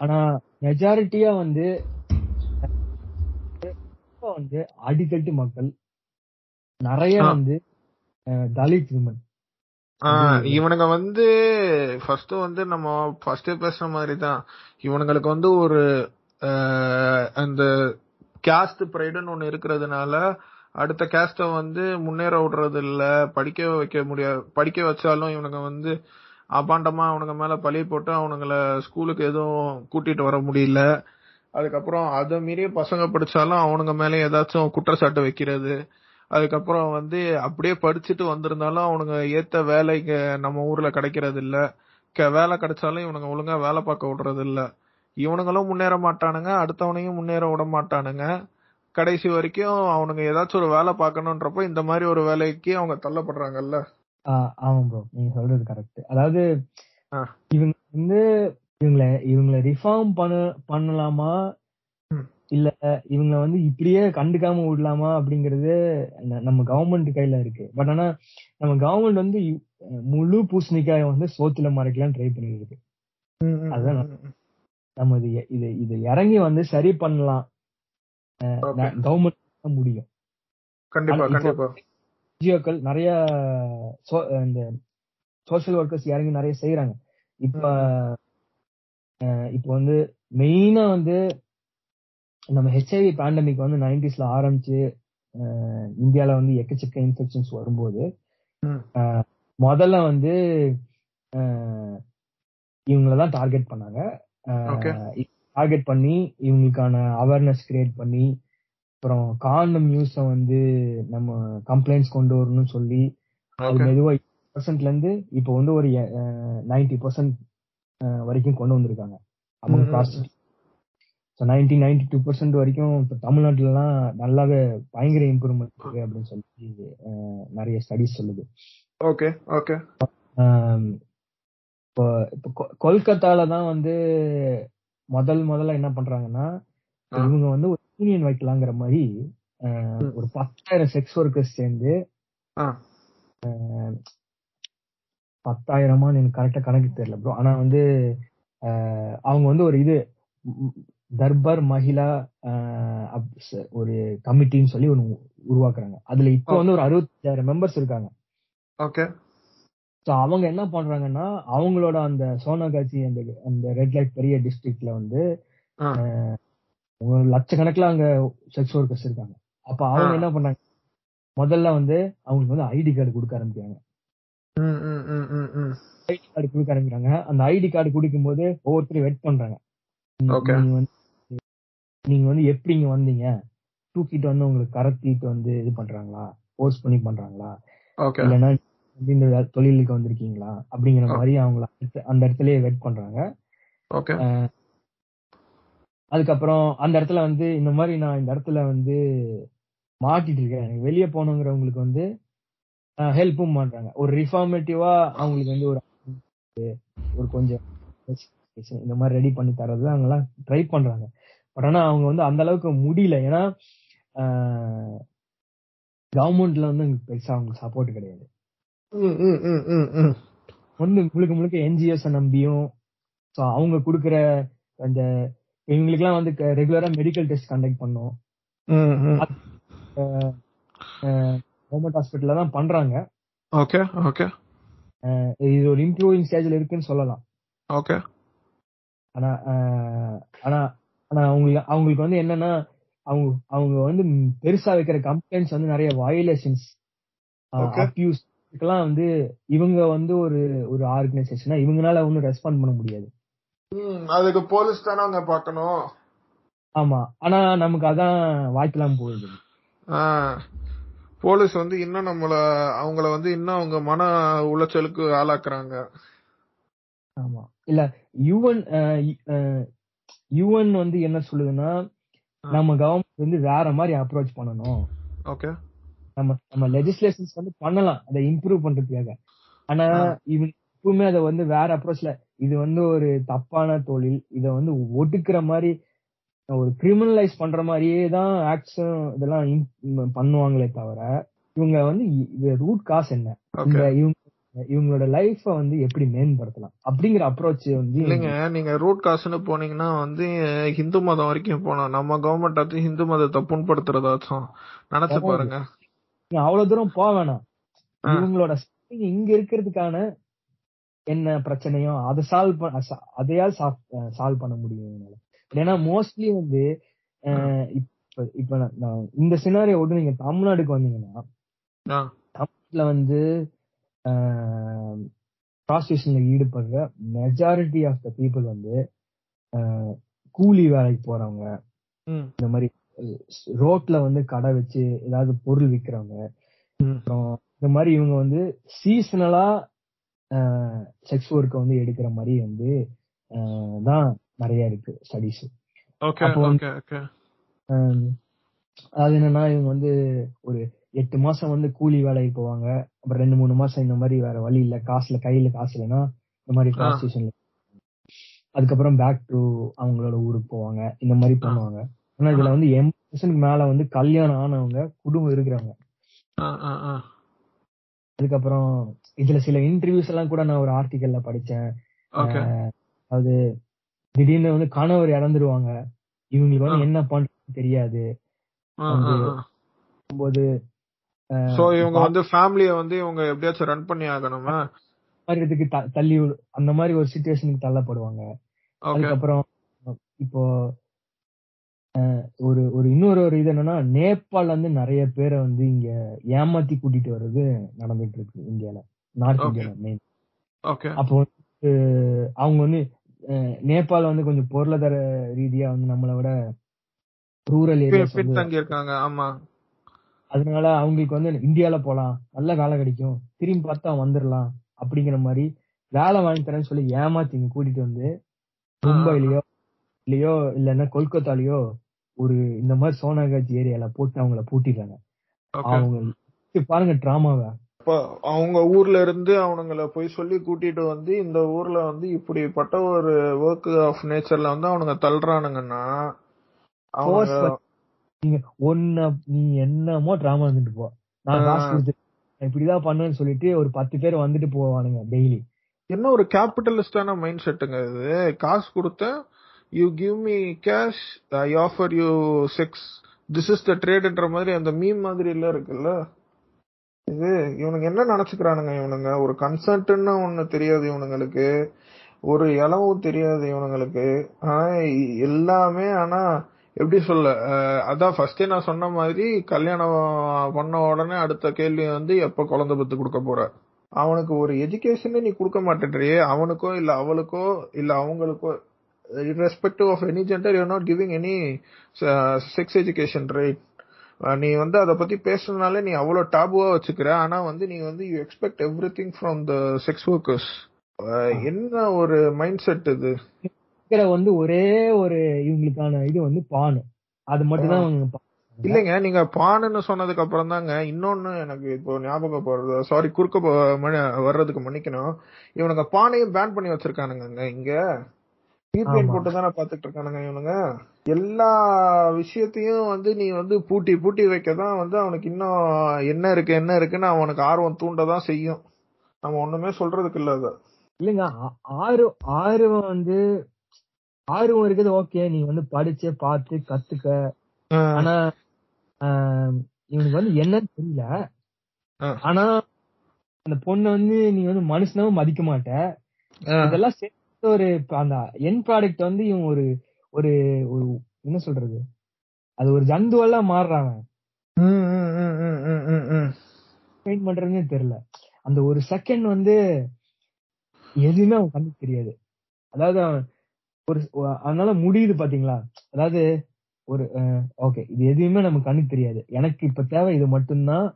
ஆனா மெஜாரிட்டியா வந்து வந்து அடித்தட்டு மக்கள் நிறைய. வந்து தலித் விமன் இவனுங்க வந்து ஃபர்ஸ்ட் வந்து நம்ம ஃபர்ஸ்டே பேசுன மாதிரி தான் இவனுங்களுக்கு வந்து ஒரு அந்த கேஸ்ட் ப்ரைடுன்னு ஒண்ணு இருக்கிறதுனால அடுத்த கேஸ்ட வந்து முன்னேற விடுறது இல்ல படிக்க வைக்க முடியாது படிக்க வச்சாலும் இவனுங்க வந்து அபாண்டமா அவனுங்க மேல பழி போட்டு அவனுங்கள ஸ்கூலுக்கு எதுவும் கூட்டிட்டு வர முடியல. அதுக்கப்புறம் அதை மீறிய பசங்க படிச்சாலும் அவனுங்க மேல ஏதாச்சும் குற்றச்சாட்டு வைக்கிறது. அதுக்கப்புறம் வந்து அப்படியே படிச்சுட்டு வந்திருந்தாலும் அவனுங்க ஏத்த வேலைக்கு நம்ம ஊர்ல கிடைக்கிறது இல்ல வேலை கிடைச்சாலும் இவனுங்க ஒழுங்கா வேலை பார்க்க விடுறது இல்ல இவனுங்களும் முன்னேற மாட்டானுங்க அடுத்தவனையும் முன்னேற விட மாட்டானுங்க. கடைசி வரைக்கும் அவனுங்க ஏதாச்சும் ஒரு வேலை பார்க்கணுன்றப்போ இந்த மாதிரி ஒரு வேலைக்கு அவங்க தள்ளப்படுறாங்கல்ல. ஆமா ப்ரோ நீங்க சொல்றது கரெக்ட் அதாவது. இவங்க வந்து இவங்கள இவங்கள ரிஃபார்ம் பண்ண பண்ணலாமா. இல்ல இவங்க வந்து இப்படியே கண்டுக்காம விடலாமா அப்படிங்கறது நம்ம கவர்மெண்ட் கையில இருக்கு. பட் ஆனா நம்ம கவர்மெண்ட் வந்து முழு பூசணிக்காய வந்து சோத்துல மறைக்கலாம் ட்ரை பண்ணிட்டு இருக்கு அதான் நம்ம இது இது இது இறங்கி வந்து சரி பண்ணலாம். கவர்மெண்ட் முடியும். கண்டிப்பா கண்டிப்பா. என்ஜிஓக்கள் நிறைய இந்த சோஷியல் ஒர்க்கர்ஸ் இறங்கி நிறைய செய்யறாங்க இப்ப இப்ப வந்து மெயினா வந்து நம்ம ஹெச்ஐவி பேண்டமிக் வந்து நைன்டிஸ்ல ஆரம்பிச்சு இந்தியால வந்து எக்கச்சக்க இன்ஃபெக்ஷன்ஸ் வரும்போது முதல்ல வந்து இவங்கள தான் டார்கெட் பண்ணாங்க. டார்கெட் பண்ணி இவங்களுக்கான அவேர்னஸ் கிரியேட் பண்ணி அப்புறம் காண்டம் நியூஸ வந்து நம்ம கம்ப்ளைண்ட்ஸ் கொண்டு வரணும்னு சொல்லி அது மெதுவா பர்சன்ட்ல இருந்து இப்போ வந்து ஒரு நைன்டி பர்சன்ட் வரைக்கும் கொண்டு வந்திருக்காங்க. அவங்க prostitute so ninety ninety two percent வரைக்கும் இப்போ தமிழ்நாட்டுலலாம் நல்லாவே பயங்கர இம்ப்ரூவ்மெண்ட் இருக்கு அப்படின்னு சொல்லி நிறைய ஸ்டடிஸ் சொல்லுது. ஓகே ஓகே இப்போ இப்போ கொல்கத்தால தான் வந்து முதல் முதல்ல என்ன பண்றாங்கன்னா. இவங்க வந்து யூனியன் வைக்கலாங்கிற மாதிரி. ஒரு பத்தாயிரம் செக்ஸ் ஒர்க்கர்ஸ் சேர்ந்து ஆ. பத்தாயிரமான்னு எனக்கு கரெக்டா கணக்கு தெரியல ப்ரோ ஆனா வந்து அவங்க வந்து ஒரு இது தர்பார் மகிழா ஒரு கமிட்டின்னு சொல்லி ஒண்ணு உருவாக்குறாங்க. அதுல இப்போ வந்து ஒரு அறுபத்தாயிரம் மெம்பர்ஸ் இருக்காங்க. ஓகே. சோ அவங்க என்ன பண்றாங்கன்னா அவங்களோட அந்த சோனாகாச்சி அந்த அந்த ரெட் லைட் பெரிய டிஸ்ட்ரிக்ட்ல வந்து லட்சக்கணக்கில் அங்க செக்ஸ் ஒர்க்கர்ஸ் இருக்காங்க. அப்ப அவங்க. என்ன பண்றாங்க முதல்ல வந்து அவங்களுக்கு வந்து ஐடி கார்டு கொடுக்க ஆரம்பிக்கிறாங்க. ம் ம் ம் ம் ம். ஐடி கார்டு கொடுக்க ஆரம்பிக்கிறாங்க. அந்த ஐடி கார்டு கொடுக்கும் போது ஒவ்வொருத்தரும் வெட் பண்றாங்க. நீங்க வந்து நீங்க வந்து எப்படி இங்க வந்தீங்க? தூக்கிட்டு வந்து உங்களுக்கு கடத்திட்டு வந்து இது பண்றாங்களா? போர்ஸ் பண்ணி பண்றாங்களா? இல்லைன்னா இந்த தொழிலுக்கு வந்திருக்கீங்களா? அப்படிங்கிற. மாதிரி அவங்கள அந்த இடத்துலயே வெட் பண்றாங்க. அதுக்கப்புறம் அந்த இடத்துல வந்து இந்த மாதிரி நான் இந்த இடத்துல வந்து மாட்டிட்டு இருக்கேன். எனக்கு வெளியே போகணுங்கிறவங்களுக்கு வந்து ஹெல்ப்பும் பண்றாங்க. ஒரு ரிஃபார்மேட்டிவா அவங்களுக்கு வந்து ஒரு ஒரு கொஞ்சம் இந்த மாதிரி ரெடி பண்ணி தரது அவங்கெல்லாம் ட்ரை பண்றாங்க. பட் ஆனா அவங்க வந்து அந்த அளவுக்கு முடியல. ஏன்னா கவர்மெண்ட்ல வந்து அவங்களுக்கு பெருசா அவங்க சப்போர்ட் கிடையாது. வந்து முழுக்க முழுக்க என்ஜிஓஸ் நம்பியும் ஸோ அவங்க கொடுக்குற அந்த இவங்களுக்குலாம் வந்து ரெகுலரா மெடிக்கல் டெஸ்ட் கண்டக்ட் பண்ணோம் கவர்மெண்ட் ஹாஸ்பிட்டல்ல தான் பண்றாங்க. ஓகே ஓகே இது ஒரு இம்ப்ரூவிங் ஸ்டேஜ்ல இருக்குன்னு சொல்லலாம். ஓகே ஆனா ஆனா ஆனா அவங்களுக்கு அவங்களுக்கு வந்து என்னன்னா அவங்க அவங்க வந்து பெருசா வைக்கிற கம்ப்ளைண்ட்ஸ் வந்து நிறைய வயலேஷன்ஸ். அப்யூஸ் இதுக்கெல்லாம் வந்து இவங்க வந்து ஒரு ஒரு ஆர்கனைசேஷனா இவங்களால ஒன்றும் ரெஸ்பாண்ட் பண்ண முடியாது. அதுக்கு போலீஸ் தானே அவங்க பார்க்கணும். ஆமா ஆனா நமக்கு அதான் வாய்ப்பெல்லாம் போகுது. போலீஸ் வந்து இன்னும் நம்மள அவங்கள வந்து இன்னும் அவங்க மன உளைச்சலுக்கு ஆளாக்குறாங்க. ஆமா. இல்ல யுஎன் யுஎன் வந்து என்ன சொல்லுதுன்னா நம்ம கவர்மெண்ட் வந்து வேற மாதிரி அப்ரோச் பண்ணணும். ஓகே நம்ம நம்ம லெஜிஸ்லேஷன்ஸ் வந்து பண்ணலாம் அதை இம்ப்ரூவ் பண்றதுக்காக. ஆனா. இவங்க எப்பவுமே அதை வந்து வேற அப்ரோச்ல இது வந்து ஒரு தப்பான தொழில். இத வந்து ஒடுக்குற மாதிரி ஒரு கிரிமினலைஸ் பண்ற மாதிரியே தான் ஆக்ஷன் இதெல்லாம் பண்ணுவாங்களே தவிர இவங்க வந்து இது ரூட் காஸ் என்ன? இந்த இவங்க இவங்களோட லைஃப வந்து எப்படி மேம்படுத்தலாம்? அப்படிங்கிற அப்ரோச் வந்து இல்லைங்க நீங்க ரூட் காசுன்னு போனீங்கன்னா வந்து ஹிந்து மதம் வரைக்கும் போனோம் நம்ம கவர்மெண்ட் அது ஹிந்து மதத்தை புண்படுத்துறதாச்சும் நினைச்சு பாருங்க. அவ்வளவு தூரம் போக வேணாம். இவங்களோட இங்க இருக்கிறதுக்கான என்ன பிரச்சனையோ அதை சால்வ் அதையால் சால்வ் பண்ண முடியும் இவங்களால. ஏன்னா மோஸ்ட்லி வந்து இப்ப இப்ப நான் இந்த சினாரியோட நீங்க தமிழ்நாடுக்கு வந்தீங்கன்னா ஆ, தமிழ்நாட்டுல வந்து ப்ராஸ்டியூஷன்ல ஈடுபடுற மெஜாரிட்டி ஆஃப் த பீப்புள் வந்து கூலி வேலைக்கு போறவங்க இந்த மாதிரி ரோட்ல வந்து கடை வச்சு ஏதாவது பொருள் விக்கிறவங்க ம். அப்புறம் இந்த மாதிரி இவங்க வந்து சீசனலா செக்ஸ் ஒர்க்கை வந்து எடுக்கிற மாதிரி வந்து தான் நிறைய இருக்கு ஸ்டடிஸ் அதாவது என்னன்னா இவங்க வந்து ஒரு எட்டு மாசம் வந்து கூலி வேலைக்கு போவாங்க. அப்புறம் ரெண்டு மூணு மாசம் இந்த மாதிரி வேற வழி இல்ல. காசுல கையில காசு இல்லைன்னா இந்த மாதிரி ப்ராஸ்டியூஷன்ல அதுக்கப்புறம் பேக் டு அவங்களோட ஊருக்கு போவாங்க. இந்த மாதிரி பண்ணுவாங்க. ஆனா இதுல வந்து எண்பது பர்சன்ட் மேல வந்து கல்யாணம் ஆனவங்க குடும்பம் இருக்கிறவங்க. அதுக்கப்புறம் இதுல சில இன்டர்வியூஸ் எல்லாம் கூட நான் ஒரு ஆர்டிக்கல்ல படிச்சேன். ஓகே அது திடீர்னு வந்து கணவர் இறந்துருவாங்க. இவங்களுக்கு வந்து என்ன பண்றதுன்னு தெரியாது. போது சோ இவங்க வந்து ஃபேமிலிய வந்து இவங்க எப்படியாச்சும் ரன் பண்ணி ஆகணுமா? இதுக்கு தள்ளி அந்த மாதிரி ஒரு சுச்சுவேஷனுக்கு தள்ளப்படுவாங்க. அதுக்கப்புறம் இப்போ ஒரு ஒரு இன்னொரு ஒரு இது என்னன்னா நேபாள் வந்து நிறைய பேரை வந்து இங்க ஏமாத்தி கூட்டிட்டு வர்றது நடந்துட்டு இருக்கு இந்தியால. நார்த். இந்தியால மெயின் ஓகே அப்போ வந்து அவங்க வந்து நேபாள் வந்து கொஞ்சம் பொருளாதார ரீதியா வந்து நம்மளை விட ரூரல் இருக்காங்க ஆமா. அதனால அவங்களுக்கு வந்து இந்தியால போலாம். நல்ல வேலை கிடைக்கும். திரும்பி பார்த்தா வந்துடலாம் அப்படிங்கிற மாதிரி வேலை வாங்கி தரேன்னு சொல்லி ஏமாத்தி இங்க கூட்டிட்டு வந்து மும்பைலயோ இல்லையோ இல்லன்னா கொல்கத்தாலயோ ஒரு இந்த மாதிரி சோனாகாஜ் ஏரியால போட்டு அவங்கள பூட்டிடுறாங்க. அவங்க பாருங்க டிராமாவை அவங்க ஊர்ல இருந்து அவனுங்கள போய் சொல்லி கூட்டிட்டு வந்து இந்த ஊர்ல வந்து இப்படிப்பட்ட ஒரு ஒர்க் ஆஃப் நேச்சர்ல வந்து அவனுங்க தள்ளுறானுங்கன்னா ஒன்ன நீ என்னமோ டிராமா வந்துட்டு போ. நான் காசு கொடுத்து இப்படிதான் பண்ணுவேன்னு சொல்லிட்டு ஒரு பத்து பேர் வந்துட்டு போவானுங்க டெய்லி என்ன ஒரு கேபிட்டலிஸ்டான மைண்ட் செட்டுங்க இது. காசு கொடுத்தேன் you give me cash I offer you sex this is the ட்ரேட்ன்ற மாதிரி அந்த மீம் மாதிரி எல்லாம் இருக்குல்ல? இது இவனுங்க என்ன நினைச்சுக்கிறானுங்க இவனுங்க? ஒரு கன்சென்ட்னு ஒண்ணு தெரியாது இவனுங்களுக்கு. ஒரு இளவும் தெரியாது இவனுங்களுக்கு. ஆனா எல்லாமே ஆனா எப்படி சொல்ல அதான் ஃபர்ஸ்டே நான் சொன்ன மாதிரி கல்யாணம் பண்ண உடனே அடுத்த கேள்வி வந்து எப்ப குழந்தை பத்து கொடுக்க போற? அவனுக்கு ஒரு எஜுகேஷனே நீ கொடுக்க மாட்டேன்றியே. அவனுக்கோ இல்ல அவளுக்கோ இல்ல அவங்களுக்கோ respective of any gender you not giving any sex education right நீ வந்து அதை பத்தி பேசுறதுனால நீ அவ்வளவு டாபுவா வச்சுக்கிற. ஆனா வந்து நீ வந்து you expect everything from the sex workers என்ன ஒரு மைண்ட் செட் இது வந்து ஒரே ஒரு இவங்களுக்கான இது வந்து பானு. அது மட்டும் தான் இல்லைங்க நீங்க பானுன்னு சொன்னதுக்கு அப்புறம் தாங்க இன்னொன்னு எனக்கு இப்போ ஞாபகம் போறது சாரி குறுக்க வர்றதுக்கு மன்னிக்கணும். இவனுங்க பானையும் பேன் பண்ணி வச்சிருக்கானுங்க இங்க. ஆமா. போட்டு தானே பாத்துட்டு இருக்கானுங்க இவனுங்க. எல்லா விஷயத்தையும் வந்து நீ வந்து பூட்டி பூட்டி வைக்க தான் வந்து அவனுக்கு இன்னும் என்ன இருக்கு என்ன இருக்குன்னு அவனுக்கு ஆர்வம் தூண்ட தான் செய்யும். நம்ம ஒண்ணுமே சொல்றதுக்கு இல்ல அது. இல்லைங்க ஆ- ஆறு ஆர்வம் வந்து ஆர்வம் இருக்குது ஓகே நீ வந்து படிச்சு பார்த்து கத்துக்க. ஆனா இவனுக்கு வந்து என்னன்னு தெரியல. ஆனா அந்த பொண்ணு வந்து நீ வந்து மனுஷனாவும் மதிக்க மாட்ட. இதெல்லாம் சேர்த்து ஒரு அந்த என் ப்ராடக்ட் வந்து இவன் ஒரு ஒரு ஒரு என்ன சொல்றது? அது ஒரு ஜந்துவெல்லாம் மாறுறாங்க. மெயின் பண்றதுன்னே தெரியல. அந்த ஒரு செகண்ட் வந்து எதுவுமே அவன் கண்ணுக்கு தெரியாது. அதாவது ஒரு அதனால முடியுது பாத்தீங்களா? அதாவது ஒரு ஓகே இது எதுவுமே நமக்கு கண்ணுக்கு தெரியாது. எனக்கு இப்ப தேவை இது மட்டும்தான்.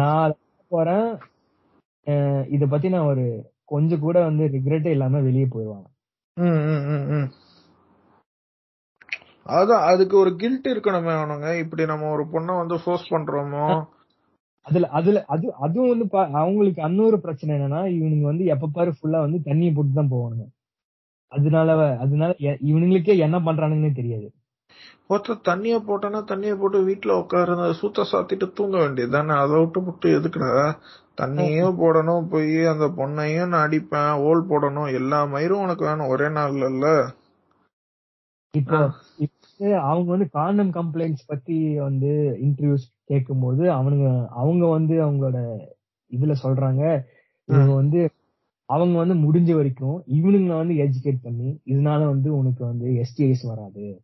நான் போறேன். இத பத்தி நான் ஒரு கொஞ்சம் கூட வந்து ரிக்ரெட்டே இல்லாம வெளியே போயிடுவாங்க. அதான் அதுக்கு ஒரு கில்ட் இருக்கணுமே அவனுங்க. இப்படி நம்ம ஒரு பொண்ணை வந்து ஃபோர்ஸ் பண்றோமோ? அதுல அதுல அது அதுவும் வந்து அவங்களுக்கு இன்னொரு பிரச்சனை என்னன்னா இவனுங்க வந்து எப்ப பாரு ஃபுல்லா வந்து தண்ணியை போட்டு தான் போவானுங்க. அதனால அதனால இவனுங்களுக்கே என்ன பண்றானுங்கன்னே தெரியாது. ஒருத்தர் தண்ணிய போட்டோன்னா தண்ணிய போட்டு வீட்டுல உட்காரு சூத்த சாத்திட்டு தூங்க வேண்டியது தானே? அதை விட்டு விட்டு எதுக்குடா? தண்ணியும் போடணும் போய் அந்த பொண்ணையும் நான் அடிப்பேன் ஓல் போடணும் எல்லா மயிரும் உனக்கு வேணும் ஒரே நாள்ல இல்ல? இப்போ அவங்க வந்து காண்டம் கம்ப்ளைண்ட்ஸ் பத்தி வந்து இன்டர்வியூஸ் கேட்கும்போது அவனுங்க அவங்க வந்து அவங்களோட இதுல சொல்றாங்க. இவங்க வந்து அவங்க வந்து முடிஞ்ச வரைக்கும் இவனுங்களை வந்து எஜுகேட் பண்ணி இதனால வந்து உனக்கு வந்து எஸ்டிஐஸ் வராது.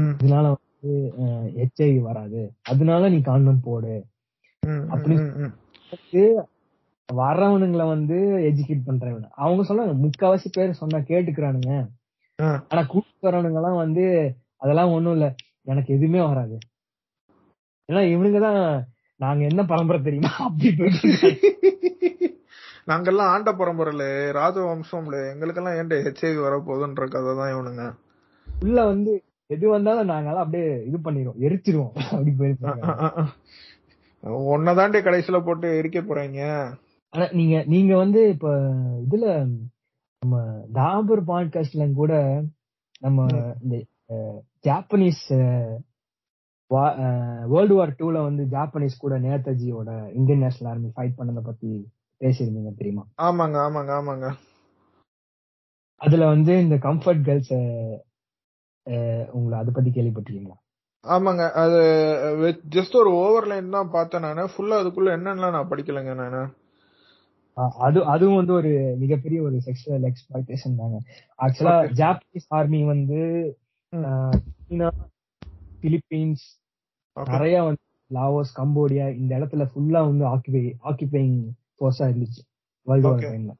இதனால வந்து ஹெச்ஐ வராது. அதனால நீ காண்டம் போடு. ம், அப்படி- ம், ம். வந்து எஜுகேட் பண்றவங்க அவங்க சொல்றாங்க முக்காவாசி பேர் சொன்னா கேட்டுக்கிறானுங்க. ஆனா கூட்டு வரவனுங்க எல்லாம் வந்து அதெல்லாம் ஒண்ணும் இல்ல. எனக்கு எதுவுமே வராது. ஏன்னா இவனுங்க தான் நாங்க என்ன பரம்பரை தெரியுமா? அப்படி போயிட்டு. நாங்கெல்லாம் ஆண்ட பரம்பரையில ராஜவம்சம்ல எங்களுக்கெல்லாம் ஏன்டா ஹெச்ஐவி வரப்போகுதுன்ற கதை தான் இவனுங்க. உள்ள வந்து எது வந்தாலும் நாங்கெல்லாம் அப்படியே இது பண்ணிடுவோம். எரிச்சிருவோம். அப்படி போயிருப்பாங்க ஒன்னதாண்டி கடைசியில போட்டு எரிக்க போறீங்க? ஆனா நீங்க நீங்க வந்து இப்ப இதுல நம்ம டாபர் பாட்காஸ்ட்ல கூட நம்ம இந்த ஜாப்பனீஸ் வேர்ல்டு வார் டூல வந்து ஜாப்பனீஸ் கூட நேதாஜியோட இந்தியன் நேஷனல் ஆர்மி ஃபைட் பண்ணதை பத்தி பேசியிருந்தீங்க தெரியுமா? ஆமாங்க ஆமாங்க ஆமாங்க. அதுல வந்து இந்த கம்ஃபர்ட் கேர்ள்ஸ் உங்களை அதை பத்தி கேள்விப்பட்டிருக்கீங்களா? ஆமாங்க அது ஜஸ்ட் ஒரு ஓவர்லைன் தான் பார்த்தேன் நானு. ஃபுல்லா அதுக்குள்ள என்னன்னு நான் படிக்கலைங்க நானு. அது அதுவும் வந்து ஒரு மிகப்பெரிய ஒரு செக்ஷுவல் எக்ஸ்பிளாய்டேஷன் தாங்க. ஆக்சுவலா. ஜாப்பனீஸ் ஆர்மி வந்து சீனா பிலிப்பீன்ஸ். நிறைய வந்து லாவோஸ் கம்போடியா இந்த இடத்துல ஃபுல்லா வந்து ஆக்கிபை ஆக்கிபைங் ஃபோர்ஸா இருந்துச்சு. World war. டைம்ல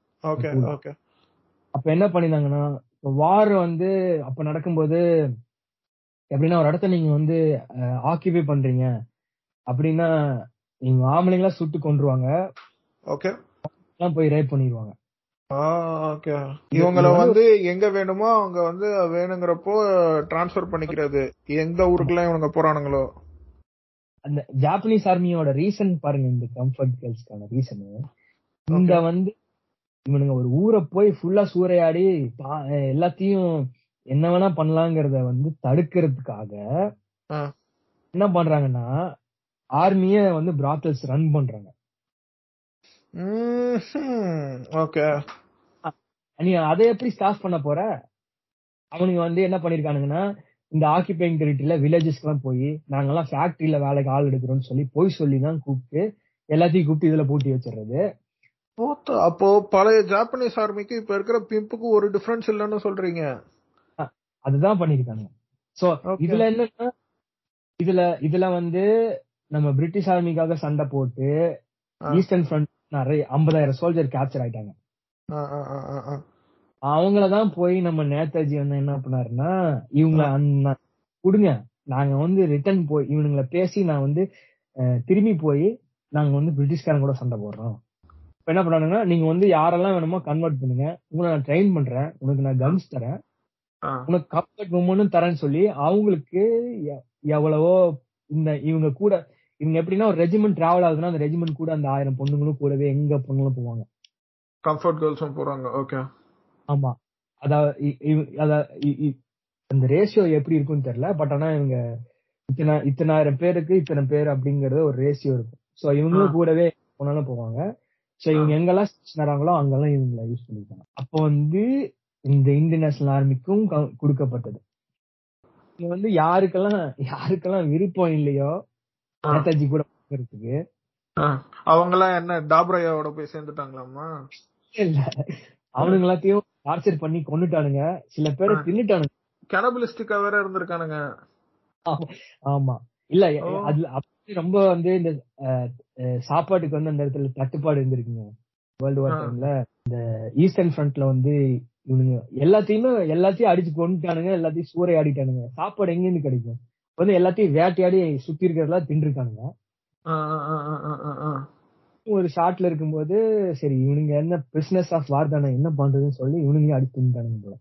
அப்ப என்ன பண்ணிருந்தாங்கன்னா வார் வந்து அப்ப நடக்கும்போது எப்படின்னா ஒரு இடத்த நீங்க வந்து ஆக்கிபை பண்றீங்க அப்படின்னா நீங்க ஆம்பளைங்களா சுட்டு கொண்டுருவாங்க. போய் ரேப் பண்ணிடுவாங்க இவங்கள வந்து எங்க வேணுமோ அவங்க வந்து வேணுங்கிறப்போ டிரான்ஸ்ஃபர் பண்ணிக்கிறது. எந்த ஊருக்குலாம் இவனுங்க போறானுங்களோ? அந்த ஜாப்பனீஸ் ஆர்மியோட ரீசன் பாருங்க இந்த கம்ஃபர்ட் கேர்ள்ஸ்க்கான ரீசன் இந்த வந்து இவனுங்க ஒரு ஊரை போய் ஃபுல்லா சூறையாடி எல்லாத்தையும் என்ன வேணா பண்ணலாங்கிறத வந்து தடுக்கிறதுக்காக. என்ன பண்றாங்கன்னா ஆர்மிய வந்து பிராத்தல்ஸ் ரன் பண்றாங்க. ஓகே நீ அதை எப்படி ஸ்டாப் பண்ண போற? அவனுங்க வந்து என்ன பண்ணிருக்கானுங்கன்னா இந்த ஆக்கிபைங் டெரிட்டரியில வில்லேஜஸ்க்கு எல்லாம் போய் நாங்கெல்லாம் ஃபேக்டரியில வேலைக்கு ஆள் எடுக்கிறோம்னு சொல்லி போய் சொல்லி தான் கூப்பிட்டு எல்லாத்தையும் கூப்பிட்டு இதுல பூட்டி வச்சிடுறது. அப்போ பழைய ஜாப்பனீஸ் ஆர்மிக்கு இப்ப இருக்கிற பிம்புக்கு ஒரு டிஃபரன்ஸ் இல்லைன்னு சொல்றீங்க. அதுதான் பண்ணிருக்காங்க சோ. இதுல என்னன்னா இதுல இதுல வந்து நம்ம பிரிட்டிஷ் ஆர்மிக்காக சண்டை போட்டு. ஈஸ்டர்ன் ஃப்ரண்ட் நிறைய ஐம்பதாயிரம் சோல்ஜர் கேப்சர் ஆயிட்டாங்க. அவங்களதான் போய் நம்ம நேதாஜி வந்து என்ன பண்ணாருன்னா இவங்கள கொடுங்க. நாங்க வந்து ரிட்டர்ன் போய் இவனுங்களை பேசி நான் வந்து திரும்பி போய் நாங்க வந்து பிரிட்டிஷ்காரங்க கூட சண்டை போடுறோம். இப்ப என்ன பண்ணானுங்கன்னா நீங்க வந்து யாரெல்லாம் வேணுமோ கன்வெர்ட் பண்ணுங்க. உங்களை நான் ட்ரெயின் பண்றேன். உனக்கு நான் கன்ஸ் தரேன். உனக்கு கம்ஃபர்ட் உமனும் தரேன்னு சொல்லி அவங்களுக்கு எவ்வளவோ இந்த இவங்க கூட இவங்க எப்படின்னா ஒரு ரெஜிமெண்ட் டிராவல் ஆகுதுன்னா அந்த ரெஜிமெண்ட் கூட அந்த ஆயிரம் பொண்ணுங்களும் கூடவே எங்க பொண்ணுங்களும் போவாங்க. கம்ஃபர்ட் கேர்ள்ஸும் போறாங்க ஓகே ஆமா. அதாவது அந்த ரேஷியோ எப்படி இருக்கும்னு தெரியல பட் ஆனா இவங்க இத்தனை இத்தனாயிரம் பேருக்கு இத்தனை பேர் அப்படிங்கறது ஒரு ரேஷியோ இருக்கும். சோ இவங்களும். கூடவே போனாலும் போவாங்க. சோ இவங்க எங்கெல்லாம் நராங்களோ அங்கெல்லாம் இவங்களை யூஸ் பண்ணிருக்காங்க அப்போ வந்து இந்த இந்தியன் நேஷனல் ஆர்மிக்கும் கொடுக்கப்பட்டது. இது வந்து யாருக்கெல்லாம் யாருக்கெல்லாம் விருப்பம் இல்லையோ. நேதாஜி கூட போறதுக்கு. அவங்க எல்லாம் என்ன டாப்ரையாவோட போய் சேர்ந்துட்டாங்களாமா இல்ல. அவனுங்க எல்லாத்தையும் டார்ச்சர் பண்ணி கொண்டுட்டானுங்க சில பேரை. தின்னுட்டானுங்க. கனபலிஸ்டிக்கா வேற இருந்திருக்கானுங்க. ஆமா. இல்ல. அதுல ரொம்ப வந்து இந்த சாப்பாட்டுக்கு வந்து அந்த இடத்துல தட்டுப்பாடு இருந்திருக்குங்க. World war. டைம்ல இந்த ஈஸ்டர்ன் ஃப்ரண்ட்ல வந்து இவனுங்க எல்லாத்தையுமே எல்லாத்தையும் அடிச்சு கொண்டுட்டானுங்க எல்லாத்தையும் சூறையாடிட்டானுங்க. சாப்பாடு எங்க இருந்து கிடைக்கும்? வந்து எல்லாத்தையும் வேட்டையாடி சுத்தி இருக்கிறதெல்லாம் தின்றுருக்கானுங்க. ஆ, ஆ, ஆ, ஆ, ஆ, ஆ, ஆ. ஒரு ஷாட்ல இருக்கும்போது சரி இவனுங்க என்ன பிசினஸ் ஆஃப் வார் தானே என்ன பண்றதுன்னு சொல்லி இவனுங்களையும் அடிச்சு தின்னுட்டானுங்க போல.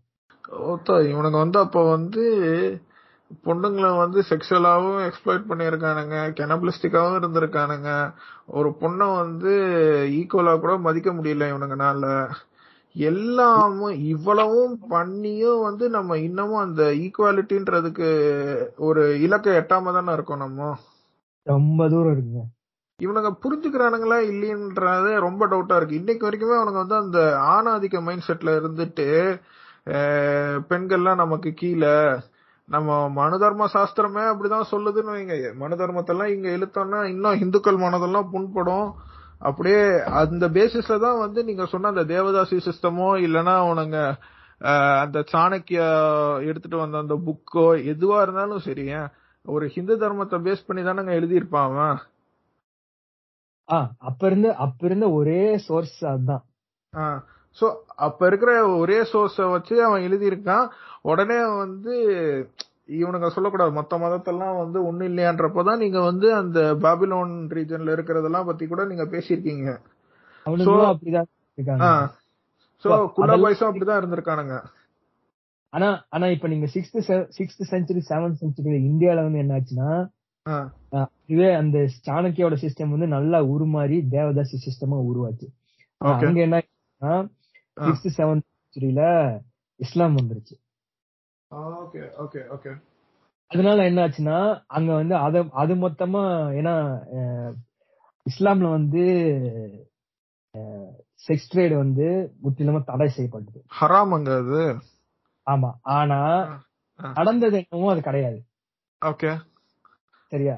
ஓத்தா இவனுங்க வந்து அப்ப வந்து பொண்ணுங்களை வந்து செக்ஷுவலாவும் எக்ஸ்ப்ளாய்ட் பண்ணியிருக்கானுங்க கெனபிளிஸ்டிக்காவும் இருந்திருக்கானுங்க. ஒரு பொண்ணை வந்து ஈக்குவலா கூட மதிக்க முடியல இவனுங்கனால. எல்லாமும் இவ்வளவும் பண்ணியும் வந்து நம்ம இன்னமும் அந்த ஈக்குவாலிட்டின்றதுக்கு ஒரு இலக்கை எட்டாம தானே இருக்கோம் நம்ம? ரொம்ப தூரம் இருக்குங்க. இவனுங்க புரிஞ்சுக்கிறானுங்களா இல்லையன்றதே ரொம்ப டவுட்டா இருக்கு. இன்னைக்கு வரைக்குமே அவனுங்க வந்து அந்த ஆணாதிக்க மைண்ட் செட்ல இருந்துட்டு பெண்கள்லாம் நமக்கு கீழே நம்ம மனு தர்ம சாஸ்திரமே அப்படிதான் சொல்லுதுன்னு வைங்க. மனு தர்மத்தெல்லாம் இங்க இழுத்தோம்னா இன்னும் இந்துக்கள் மனதெல்லாம் புண்படும். அப்படியே அந்த பேசிஸ்ல தான் வந்து நீங்க சொன்ன அந்த தேவதாசி சிஸ்டமோ இல்லைன்னா உனங்க அந்த சாணக்கிய எடுத்துட்டு வந்த அந்த புக்கோ எதுவா இருந்தாலும் சரி ஒரு ஹிந்து தர்மத்தை பேஸ் பண்ணி தானங்க எழுதியிருப்பான் அவன். ஆ அப்ப இருந்த அப்ப இருந்த ஒரே சோர்ஸ் அதுதான். சோ அப்ப இருக்கிற ஒரே சோர்ஸ வச்சு அவன் எழுதியிருக்கான். உடனே வந்து இவனுங்க சொல்லக்கூடாது. மொத்த மதத்தெல்லாம் வந்து ஒண்ணு இல்லையான்றப்பதான் நீங்க வந்து அந்த பாபிலோன் ரீஜன்ல இருக்கிறதெல்லாம் பத்தி கூட நீங்க பேசியிருக்கீங்க. சோ பாய்ஸும் அப்படிதான் இருந்திருக்கானுங்க. ஆனா ஆனா இப்ப நீங்க sixth sixth century seventh century இந்தியால வந்து என்ன ஆச்சுன்னா இதுவே அந்த சாணக்கியோட சிஸ்டம் வந்து நல்லா உருமாறி தேவதாசி சிஸ்டமா உருவாச்சு. அங்க என்ன. சிக்ஸ்த் செவன்த் செஞ்சுரியில இஸ்லாம் வந்துருச்சு. அதனால என்ன ஆச்சுன்னா அங்க வந்து அத அது மொத்தமா ஏன்னா இஸ்லாம்ல வந்து செக்ஸ் ட்ரேட் வந்து முற்றிலுமா தடை செய்யப்பட்டது. ஹராமங்க அது ஆமா. ஆனா. நடந்தது என்னவோ அது கிடையாது. ஓகே சரியா?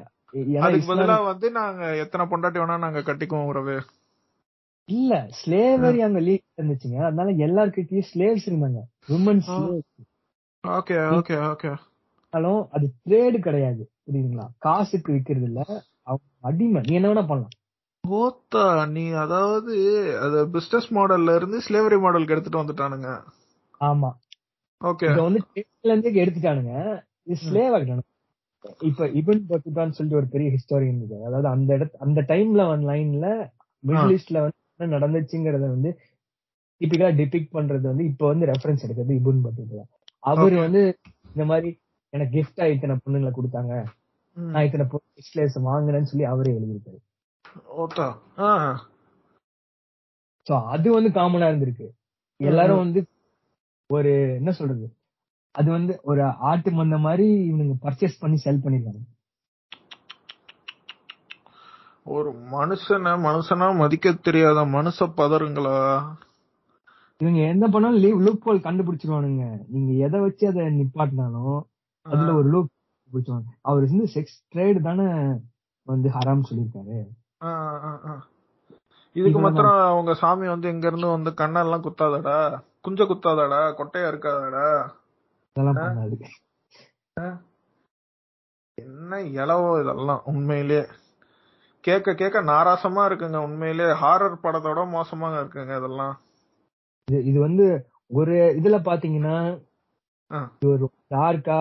அதுக்கு பதிலா வந்து நாங்க எத்தனை பொண்டாட்டி வேணா நாங்க கட்டிக்குவோம் உறவு இல்ல ஸ்லேவரி அங்க லீக் இருந்துச்சுங்க. அதனால எல்லார்கிட்டயும் ஸ்லேவ்ஸ் இருந்தாங்க. Woman ah. Okay okay okay ஸ்லேவ்ஸாலும் அது ட்ரேடு கிடையாது புரியுதுங்களா? காசுக்கு விக்கிறது இல்ல அடிமை. நீ என்ன வேணா பண்ணலாம். ஓத்தா நீ அதாவது அது பிசினஸ் மாடல்ல இருந்து ஸ்லேவரி மாடலுக்கு எடுத்துட்டு வந்துட்டானுங்க. ஆமா. ஓகே இத வந்து ட்ரேட்ல இருந்தே எடுத்துட்டானுங்க. ஸ்லேவ் ஆகிட்டானுங்க இப்ப இபன் பட்டுட்டான்னு சொல்லிட்டு ஒரு பெரிய ஹிஸ்டாரியன் இருக்கு. அதாவது அந்த இடத்து அந்த டைம்ல வந்து லைன்ல மிடில் ஈஸ்ட்ல வந்து நடந்துச்சுங்கறத வந்து டிபிக்கலா டிபிக் பண்றது வந்து இப்ப வந்து ரெஃபரன்ஸ் எடுக்கிறது இபுன் பட்டுட்டா அவர். வந்து இந்த மாதிரி எனக்கு கிஃப்டா இத்தனை பொண்ணுங்களை கொடுத்தாங்க. நான் இத்தனை ஸ்லேவ்ஸ் வாங்கினேன்னு சொல்லி அவரே எழுதியிருக்காரு. சோ அது வந்து காமனா இருந்திருக்கு. எல்லாரும் வந்து ஒரு என்ன சொல்றது? அது வந்து ஒரு ஆட்டு மந்த மாதிரி இவனுங்க பர்ச்சேஸ் பண்ணி செல் பண்ணிருக்காங்க. ஒரு மனுஷனை மனுஷனா மதிக்க தெரியாத மனுஷ பதறுங்களா இவங்க என்ன பண்ணாலும் லீவ் லூப் ஹோல் கண்டுபிடிச்சிருவானுங்க. நீங்க எதை வச்சு அதை நிப்பாட்டினாலும் அதுல ஒரு லூப் பிடிச்சுவாங்க அவர் வந்து செக்ஸ் ட்ரேட் தானே வந்து ஹராம் சொல்லியிருக்காரு. இதுக்கு மாத்திரம் அவங்க சாமி வந்து எங்க இருந்து வந்து கண்ணெல்லாம் குத்தாதடா? குஞ்ச குத்தாதடா? கொட்டையா இருக்காதடா? என்ன இலவோ இதெல்லாம் உண்மையிலேயே கேட்க கேட்க நாராசமா இருக்குங்க உண்மையிலே. ஹாரர் படத்தோட மோசமாக இருக்குங்க இதெல்லாம். இது இது வந்து ஒரு இதுல பாத்தீங்கன்னா. இது ஒரு டார்க்கா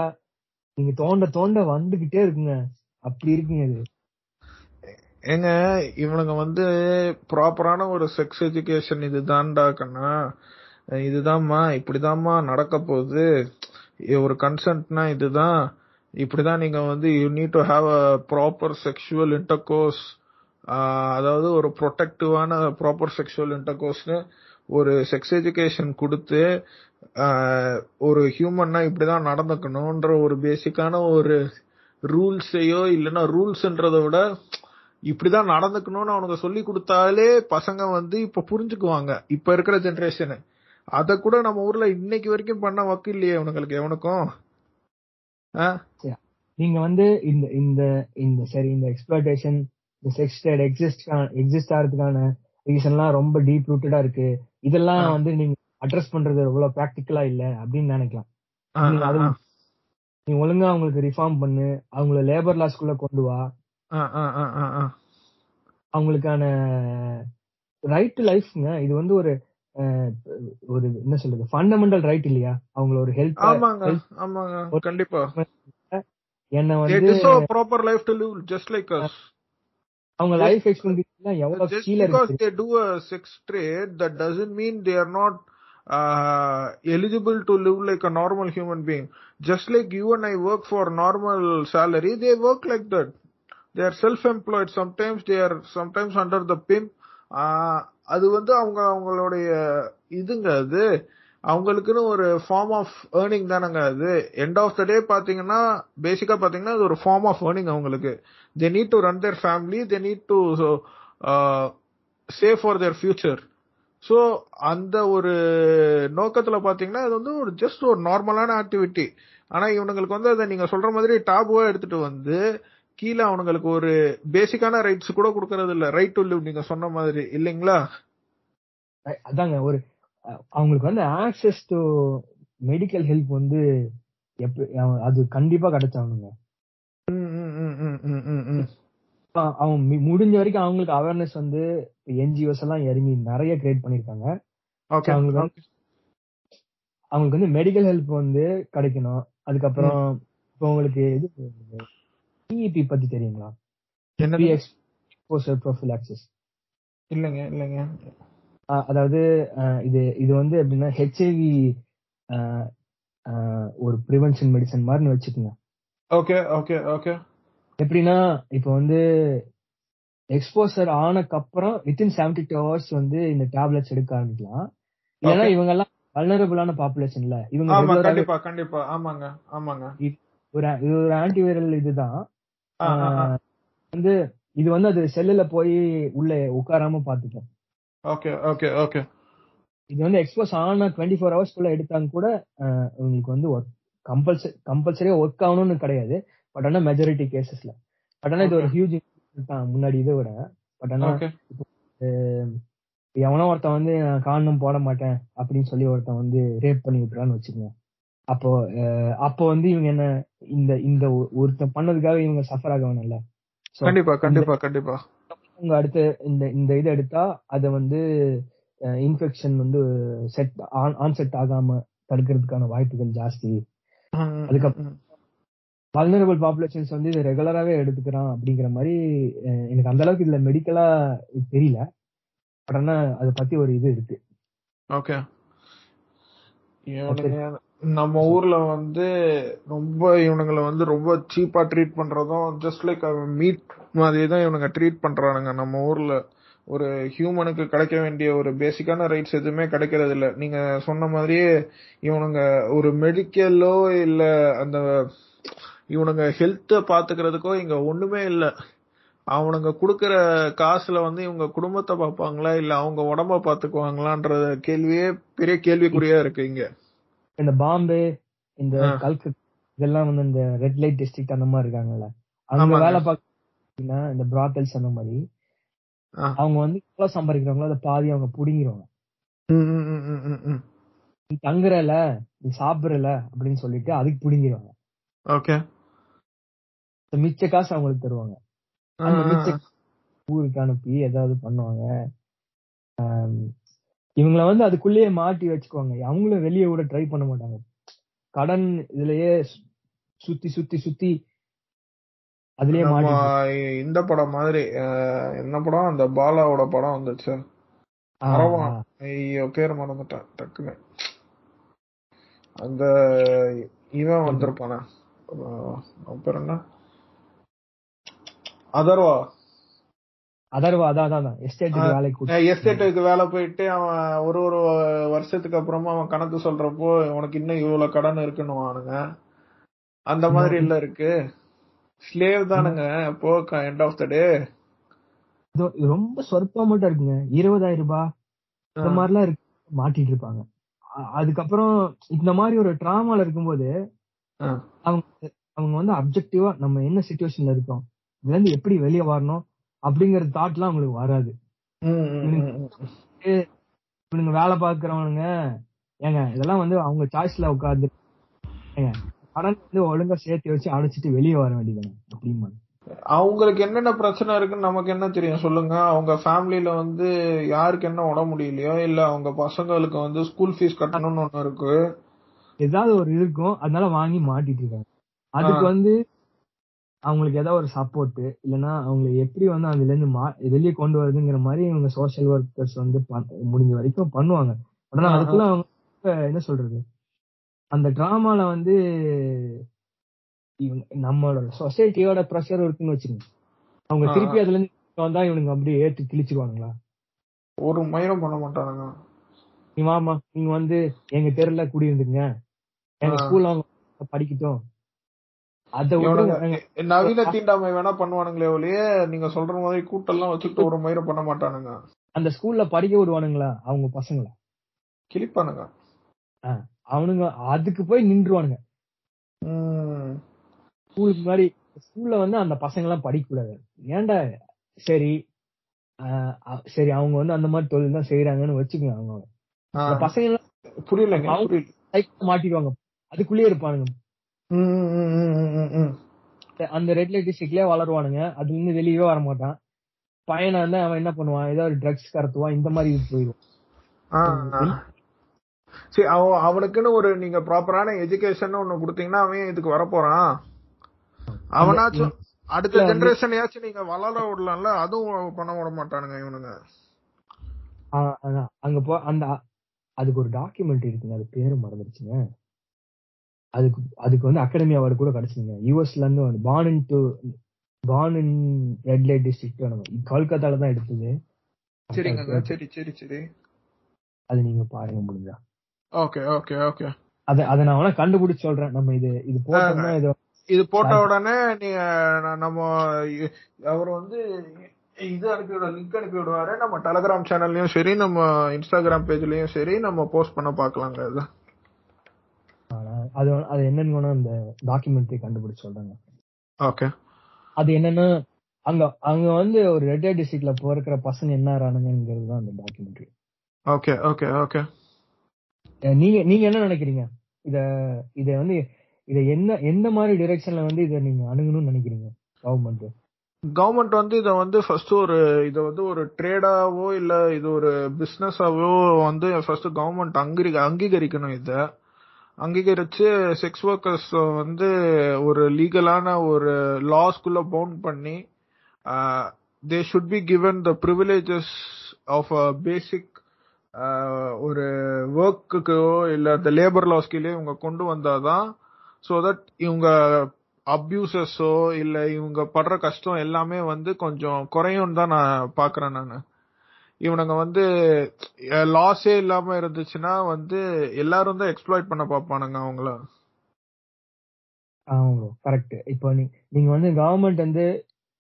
நீங்க தோண்ட தோண்ட வந்துகிட்டே இருக்குங்க. அப்படி இருக்குங்க இது. ஏங்க இவனுங்க வந்து ப்ராப்பரான ஒரு செக்ஸ் எஜுகேஷன் இதுதான்டா கண்ணா. இதுதாம்மா இப்படிதாம்மா நடக்க போகுது. ஒரு கன்சென்ட்னா இதுதான். இப்படிதான் நீங்க வந்து you need to have a proper sexual intercourse அதாவது ஒரு ப்ரொடெக்டிவான ப்ராப்பர் செக்ஷுவல் இன்டர்கோர்ஸ்னு ஒரு செக்ஸ் எஜுகேஷன் கொடுத்து ஒரு ஹியூமன்னா இப்படிதான் நடந்துக்கணும்ன்ற ஒரு பேசிக்கான ஒரு ரூல்ஸையோ இல்லைன்னா ரூல்ஸ்ன்றதை விட இப்படிதான் நடந்துக்கணும்னு அவனுக்கு சொல்லி கொடுத்தாலே பசங்க வந்து இப்ப புரிஞ்சுக்குவாங்க. இப்ப இருக்கிற ஜென்ரேஷனு அத கூட நம்ம ஊர்ல இன்னைக்கு வரைக்கும் பண்ண வக்கு இல்லையே அவனுங்களுக்கு எவனுக்கும். ஆ? நீங்க வந்து இந்த இந்த இந்த சரி இந்த எக்ஸ்பிளேஷன் இந்த செக்ஸ் ட்ரேட் எக்ஸிஸ்ட் எக்ஸிஸ்ட் ஆகிறதுக்கான ரீசன்லாம் ரொம்ப டீப் ரூட்டடா இருக்கு. இதெல்லாம். வந்து நீங்க அட்ரஸ் பண்றது எவ்வளவு பிராக்டிக்கலா இல்ல அப்படின்னு நினைக்கலாம். நீ ஒழுங்கா அவங்களுக்கு ரிஃபார்ம் பண்ணு அவங்கள லேபர் லாஸ்க்குள்ள கொண்டு வா. அவங்களுக்கான ரைட் டு லைஃப்ங்க இது வந்து ஒரு ஒரு என்ன சொல்றது ஃபண்டமெண்டல் ரைட் இல்லையா அவங்கள ஒரு ஹெல்த் ஆமாங்க ஆமாங்க கண்டிப்பா என்ன வந்து proper life to live just like us அவங்க லைஃப் எக்ஸ்பெக்டேஷன் எவ்வளவு கீழே because இருக்கு they do a sex trade that doesn't mean they are not uh, eligible to live like a normal human being just like you and i work for normal salary they work like that they are self employed sometimes they are sometimes under the pimp uh, அது வந்து அவங்க அவங்களுடைய இதுங்க அது அவங்களுக்குன்னு ஒரு form of earning தானங்க. அது எண்ட் ஆஃப் த டே பார்த்தீங்கன்னா பேசிக்காக பார்த்தீங்கன்னா அது ஒரு ஃபார்ம் ஆஃப் ஏர்னிங் அவங்களுக்கு. They need to run their family they need to save for their future so அந்த ஒரு நோக்கத்தில் பார்த்தீங்கன்னா அது வந்து ஒரு ஜஸ்ட் ஒரு நார்மலான ஆக்டிவிட்டி ஆனால் இவனுங்களுக்கு வந்து அதை நீங்கள் சொல்கிற மாதிரி டாபுவாக எடுத்துகிட்டு வந்து கீழே அவனுங்களுக்கு ஒரு பேசிக்கான ரைட்ஸ் கூட கொடுக்கறது இல்ல ரைட் டு லிவ் நீங்க சொன்ன மாதிரி. இல்லைங்களா? அதாங்க ஒரு அவங்களுக்கு வந்து ஆக்சஸ் டு மெடிக்கல் ஹெல்ப் வந்து அது கண்டிப்பா. அஹ் அவன் முடிஞ்ச வரைக்கும் அவங்களுக்கு அவேர்னஸ் வந்து என்ஜிஓஸ் எல்லாம் இறங்கி நிறைய கிரியேட் பண்ணிருக்காங்க அவங்களுக்கு வந்து அவங்களுக்கு வந்து மெடிக்கல் ஹெல்ப் வந்து கிடைக்கணும். அதுக்கப்புறம் இப்போ உங்களுக்கு இது பிஇபி பத்தி தெரியுங்களா? எக்ஸ்போசர் ப்ரோஃபிலாக்சிஸ் இல்லைங்க இல்லைங்க. அதாவது இது இது வந்து எப்படின்னா ஹெச்ஐவி ஒரு ப்ரிவென்ஷன் மெடிசன் மாதிரின்னு வச்சுக்கோங்க. ஓகே ஓகே ஓகே எப்படின்னா இப்போ வந்து எக்ஸ்போசர் ஆனக்கு அப்புறம் வித்தின் செவன்டி டூ ஹவர்ஸ் வந்து இந்த டேப்லெட்ஸ் எடுக்க ஆரம்பிக்கலாம். ஏன்னா. இவங்க எல்லாம் வல்னரபிளான பாப்புலேஷன்ல இவங்க கண்டிப்பா கண்டிப்பா. ஆமாங்க ஆமாங்க. ஒரு இது ஒரு ஆன்டிவைரல் இதுதான். வந்து இது வந்து அது செல்லுல போய் உள்ள உட்காராம பாத்துக்கும் ஓகே ஓகே ஓகே இது வந்து எக்ஸ்போஸ் ஆன டுவெண்ட்டி ஃபோர் ஹவர்ஸ்க்குள்ள எடுத்தாங்க கூட உங்களுக்கு வந்து கம்பல்சரி கம்பல்சரியா ஒர்க் ஆகணும்னு கிடையாது. பட் ஆனா மெஜாரிட்டி கேசஸ்ல பட் ஆனா இது ஒரு. ஹியூஜ் தான் முன்னாடி இதை விட. பட் ஆனா எவனோ ஒருத்தன் வந்து காரணம் போட மாட்டேன் அப்படின்னு சொல்லி ஒருத்தன் வந்து ரேப் பண்ணி விட்டுறான்னு வச்சுக்கோங்க. அப்போ அப்போ வந்து இவங்க என்ன இந்த இந்த ஒருத்தன் பண்ணதுக்காக இவங்க சஃபர் ஆக வேணும்ல கண்டிப்பா கண்டிப்பா கண்டிப்பா. இவங்க அடுத்து இந்த இந்த இதை எடுத்தா அதை வந்து இன்ஃபெக்ஷன் வந்து செட் ஆன் செட் ஆகாம தடுக்கிறதுக்கான வாய்ப்புகள் ஜாஸ்தி. அதுக்கப்புறம் வல்னரபிள் பாப்புலேஷன்ஸ் வந்து இது ரெகுலராகவே எடுத்துக்கிறான் அப்படிங்கிற மாதிரி எனக்கு அந்த அளவுக்கு இதுல மெடிக்கலா தெரியல. பட் ஆனா அதை பத்தி ஒரு இது இருக்கு. ஓகே. நம்ம ஊர்ல வந்து ரொம்ப இவனுங்களை வந்து ரொம்ப சீப்பா ட்ரீட் பண்றதும் ஜஸ்ட் லைக் மீட் மாதிரி தான் இவனுங்க ட்ரீட் பண்றானுங்க. நம்ம ஊர்ல ஒரு ஹியூமனுக்கு கிடைக்க வேண்டிய ஒரு பேசிக்கான ரைட்ஸ் எதுவுமே கிடைக்கிறது இல்ல. நீங்க சொன்ன மாதிரியே இவனுங்க ஒரு மெடிக்கலோ இல்ல அந்த இவனுங்க ஹெல்த்த பாத்துக்கிறதுக்கோ இங்க ஒண்ணுமே இல்ல. அவனுங்க குடுக்கற காசுல வந்து இவங்க குடும்பத்தை பார்ப்பாங்களா? இல்ல அவங்க உடம்ப பாத்துக்குவாங்களான்ற கேள்வியே பெரிய கேள்விக்குறியா இருக்கு இங்க. இந்த பாம்பே இந்த. கல்கத்தா இதெல்லாம் வந்து இந்த ரெட் லைட் டிஸ்ட்ரிக்ட் அந்த மாதிரி இருக்காங்கல்ல. ஆமாங்க. வேலை பார்க்கறீங்கன்னா இந்த பிராத்தல்ஸ் அந்த மாதிரி. அவங்க வந்து எவ்வளவு சம்பாதிக்கிறாங்களோ அதை பாதி அவங்க ம். நீ தங்குறல நீ சாப்பிடுறல அப்படின்னு சொல்லிட்டு அதுக்கு புடிங்கிருவாங்க. ஓகே. மிச்ச காசு அவங்களுக்கு தருவாங்க. மிச்ச ஊருக்கு அனுப்பி ஏதாவது பண்ணுவாங்க. இவங்கள வந்து அதுக்குள்ளேயே மாட்டி வச்சுக்குவாங்க. அவங்களும் வெளியே விட ட்ரை பண்ண மாட்டாங்க. கடன் இதுலயே சுத்தி சுத்தி சுத்தி அதுலயே இந்த படம் மாதிரி என்ன படம்? அந்த பாலாவோட படம் வந்துச்சு. ஐயோ பேர் மறந்துட்டேன். டக்குன்னு. அந்த இவன் வந்திருப்பானே. பேர் என்ன? அதர்வா. அதர்வா அதான் எஸ்டேட்டுக்கு வேலைக்கு எஸ்டேட்டுக்கு வேலை போயிட்டு அவன் ஒரு ஒரு வருஷத்துக்கு அப்புறமா அவன் கணக்கு சொல்றப்போ உனக்கு இன்னும் இவ்வளவு கடன் இருக்குன்னு வானுங்க அந்த மாதிரி இல்ல இருக்கு. ஸ்லேவ் தானுங்க. அப்போ எண்ட் ஆஃப் த டே ரொம்ப சொற்பா மட்டும் இருக்குங்க. இருபதாயிரம் ரூபாய் இந்த மாதிரிலாம் இருக்கு. மாட்டிட்டு இருப்பாங்க. அதுக்கப்புறம் இந்த மாதிரி ஒரு டிராமால இருக்கும்போது அவங்க அவங்க வந்து அப்ஜெக்டிவா நம்ம என்ன சுச்சுவேஷன்ல இருக்கோம்? இதுல இருந்து எப்படி வெளியே வரணும்? அப்படிங்கிற தாட்லாம் அவங்களுக்கு வராது. இவனுங்க வேலை பாக்குறவனுங்க ஏங்க இதெல்லாம் வந்து அவங்க சாய்ஸ்ல உட்கார்ந்து ஏங்க கடன் வந்து ஒழுங்கா சேர்த்து வச்சு அடைச்சிட்டு வெளியே வர வேண்டியதுங்க அப்படிமா அவங்களுக்கு என்னென்ன பிரச்சனை இருக்குன்னு நமக்கு என்ன தெரியும்? சொல்லுங்க. அவங்க ஃபேமிலில வந்து யாருக்கு என்ன உட முடியலையோ இல்ல அவங்க பசங்களுக்கு வந்து ஸ்கூல் ஃபீஸ் கட்டணும்னு ஒண்ணு இருக்கு. ஏதாவது ஒரு இருக்கும். அதனால வாங்கி மாட்டிட்டு இருக்காங்க. அதுக்கு வந்து அவங்களுக்கு ஏதாவது ஒரு சப்போர்ட் இல்லைன்னா அவங்களை எப்படி வந்து அதுல இருந்து வெளியே கொண்டு வருதுங்கிற மாதிரி இவங்க சோஷியல் ஒர்க்கர்ஸ் வந்து முடிஞ்ச வரைக்கும் பண்ணுவாங்க. ஆனா. அதுக்குள்ள அவங்க என்ன சொல்றது? அந்த டிராமால வந்து நம்மளோட சொசைட்டியோட ப்ரெஷர் இருக்குன்னு வச்சுக்கோங்க. அவங்க திருப்பி. அதுல இருந்து வந்தா இவனுங்க அப்படியே ஏத்து கிழிச்சிருவாங்களா ஒரு மயிரும் பண்ண மாட்டானுங்க. நீ வாமா நீங்க வந்து எங்க தெருல குடியிருந்துங்க எங்க. ஸ்கூல்ல அவங்க படிக்கட்டும். நவீன தீண்டாமை வேணா பண்ணுவானுங்களே ஒழிய நீங்க சொல்ற மாதிரி கூட்டெல்லாம் வச்சுட்டு ஒரு மயிரும் பண்ண மாட்டானுங்க. அந்த ஸ்கூல்ல படிக்க விடுவானுங்களா அவங்க பசங்களை? கிழிப்பானுங்க. அவனுங்க அதுக்கு போய் நின்றுவானுங்க. ஸ்கூலுக்கு முன்னாடி ஸ்கூல்ல வந்து அந்த பசங்க எல்லாம் படிக்க கூடாது ஏன்டா சரி சரி அவங்க வந்து அந்த மாதிரி தொழில் தான் செய்யறாங்கன்னு வச்சுக்கோங்க அவங்க. அந்த பசங்க எல்லாம் புரியல. மாட்டிடுவாங்க. அதுக்குள்ளேயே இருப்பானுங்க. அந்த ரெட் லைட் டிஸ்ட்ரிக்ட்லயே வளருவானுங்க. அதுல இருந்து வெளியவே வர மாட்டான் பையனா இருந்தா அவன் என்ன பண்ணுவான்? ஏதோ ஒரு ட்ரக்ஸ் கடத்துவான் இந்த மாதிரி போயிடும். சரி அவன் அவனுக்குன்னு ஒரு நீங்க ப்ராப்பரான எஜுகேஷன் ஒண்ணு கொடுத்தீங்கன்னா அவன் இதுக்கு வரப்போறான். அவனாச்சும் அடுத்த இல்ல வந்து- ஜெனரேஷனையாச்சும் நீங்க வளர விடலாம்ல அதுவும் பண்ண விட மாட்டானுங்க இவனுங்க. அங்க போ அந்த அதுக்கு ஒரு டாக்குமெண்ட் இருக்குங்க அது பேரு மறந்துருச்சுங்க. அதுக்கு அதுக்கு வந்து அகாடமி அவார்டு கூட கிடைச்சுங்க யூஎஸ்ல இருந்து வந்து born in to born in red light district கொல்கத்தால தான் எடுத்தது. சரிங்க சரி சரி சரி. அது நீங்க பாருங்க முடிஞ்சா. ஓகே ஓகே ஓகே அத அத நான் வேணா கண்டுபிடிச்சு சொல்றேன். நம்ம இது இது போட்டோம்னா இது இது போட்ட உடனே நீங்க நம்ம அவர் வந்து இது அனுப்பி விட லிங்க் அனுப்பி விடுவாரு நம்ம டெலகிராம் சேனல்லயும் சரி நம்ம இன்ஸ்டாகிராம் பேஜ்லயும் சரி நம்ம போஸ்ட் பண்ண பாக்கலாங்க இது அது அது என்னன்னு அந்த டாக்குமெண்ட்ரி கண்டுபிடிச்சு சொல்றேங்க. ஓகே அது என்னன்னா அங்க அங்க வந்து ஒரு ரெட் டிஸ்ட்ரிக்ட்ல பிறக்கிற பசங்க என்ன ஆறானுங்கிறது தான் அந்த டாக்குமெண்ட்ரி ஓகே ஓகே ஓகே நீங்க நீங்க என்ன நினைக்கிறீங்க? இத இத வந்து இத என்ன எந்த மாதிரி டிரெக்ஷன்ல வந்து இத நீங்க அணுகணும்னு நினைக்கிறீங்க கவர்மெண்ட் கவர்மெண்ட் வந்து இத வந்து ஃபர்ஸ்ட் ஒரு இத வந்து ஒரு ட்ரேடாவோ இல்ல இது ஒரு பிசினஸாவோ வந்து ஃபர்ஸ்ட் கவர்மெண்ட் அங்கீகரி அங்கீகரிக்கணும் இத. அங்கீகரிச்சு செக்ஸ் ஒர்க்கர்ஸ் வந்து ஒரு லீகலான ஒரு லாஸ்குள்ள பவுண்ட் பண்ணி they should be given the privileges of a basic ஒரு ஒர்க்குக்கோ இல்ல இந்த லேபர் லாஸ்கிலே இவங்க கொண்டு வந்தாதான் ஸோ தட் இவங்க அப்யூசஸோ இல்ல இவங்க படுற கஷ்டம் எல்லாமே வந்து கொஞ்சம் குறையும் தான் நான் பாக்குறேன் நான். இவனுங்க வந்து லாஸே இல்லாம இருந்துச்சுன்னா வந்து எல்லாரும் தான் எக்ஸ்ப்ளாய்ட் பண்ண பாப்பானுங்க அவங்கள. ஆமா கரெக்ட் இப்போ நீ நீங்க வந்து கவர்மெண்ட் வந்து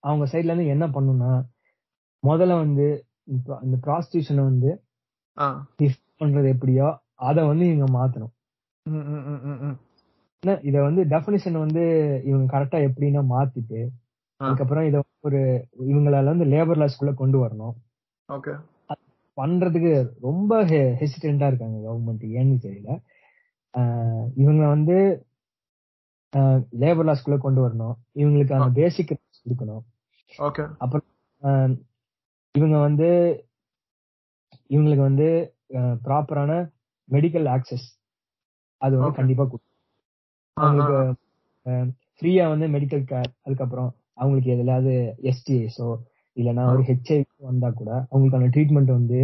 அவங்க சைட்ல இருந்து என்ன பண்ணும்னா முதல்ல வந்து இந்த ப்ராஸ்டியூஷனை வந்து பண்றது எப்படியோ அத வந்து இவங்க மாத்தணும். இத வந்து டெபினிஷன் வந்து இவங்க கரெக்டா எப்படின்னா மாத்திட்டு. அதுக்கப்புறம் இத ஒரு இவங்களால வந்து லேபர் லாஸ்க்குள்ள கொண்டு வரணும். ஓகே. பண்றதுக்கு ரொம்ப ஹெசிடென்டா இருக்காங்க கவர்மெண்ட் ஏன்னு தெரியல. இவங்க வந்து லேபர் லாஸ்க்குள்ள கொண்டு வரணும். இவங்களுக்கு அந்த பேசிக் கொடுக்கணும். ஓகே. ஆஹ் இவங்க வந்து இவங்களுக்கு வந்து ப்ராப்பரான மெடிக்கல் ஆக்சஸ் அது வந்து. கண்டிப்பா. அவங்களுக்கு ஃப்ரீயா வந்து மெடிக்கல் கேர் அதுக்கப்புறம் அவங்களுக்கு எதுலாவது எஸ்டிஎஸோ இல்லைன்னா ஒரு ஹெச்ஐவி வந்தா கூட அவங்களுக்கான ட்ரீட்மெண்ட் வந்து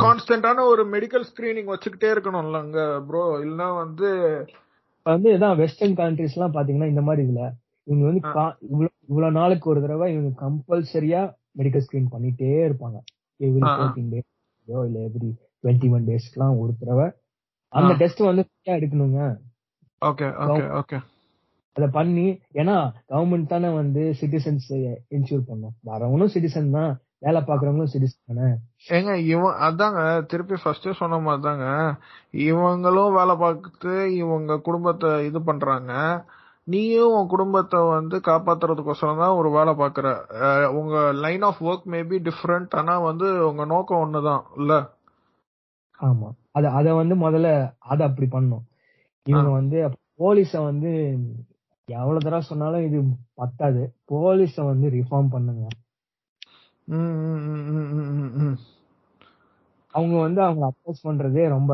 கான்ஸ்டன்டான ஒரு மெடிக்கல் ஸ்கிரீனிங் வச்சுக்கிட்டே இருக்கணும்ல அங்க ப்ரோ இல்லனா வந்து வந்து இதான் வெஸ்டர்ன் கண்ட்ரிஸ் எல்லாம் பாத்தீங்கன்னா இந்த மாதிரி இதுல இவங்க வந்து இவ்வளவு நாளுக்கு ஒரு தடவை இவங்க கம்பல்சரியா மெடிக்கல் ஸ்கிரீன் பண்ணிட்டே இருப்பாங்க. Every ah, ah. Fourteen days இல்ல எவ்ரி டுவெண்ட்டி ஒன் டேஸ்க்குலாம் ஒரு தடவை. அந்த. டெஸ்ட் வந்து எடுக்கணுங்க. Okay okay okay. அத பண்ணி ஏன்னா கவர்மெண்ட் தானே வந்து சிட்டிசன்ஸ் இன்சூர் பண்ணும். வரவங்களும் சிட்டிசன் தான் வேலை பாக்குறவங்களும் சிட்டிசன் தானே. ஏங்க இவன் அதாங்க திருப்பி ஃபர்ஸ்டே சொன்ன மாதிரி தாங்க இவங்களும் வேலை பார்த்து இவங்க குடும்பத்தை இது பண்றாங்க. நீயும் உன் குடும்பத்தை வந்து காப்பாத்துறதுக்கோசரம் தான் ஒரு வேலை பாக்குற. அஹ் உங்க line of work maybe different ஆனா வந்து உங்க நோக்கம் ஒண்ணுதான் இல்ல? ஆமா. அத அத வந்து முதல்ல அத அப்படி பண்ணும். இவங்க வந்து போலீஸ வந்து எவ்வளவு தடவை சொன்னாலும் இது பத்தாது. போலீஸ வந்து ரிஃபார்ம் பண்ணுங்க. அவங்க வந்து அவங்க அப்ரோச் பண்றதே ரொம்ப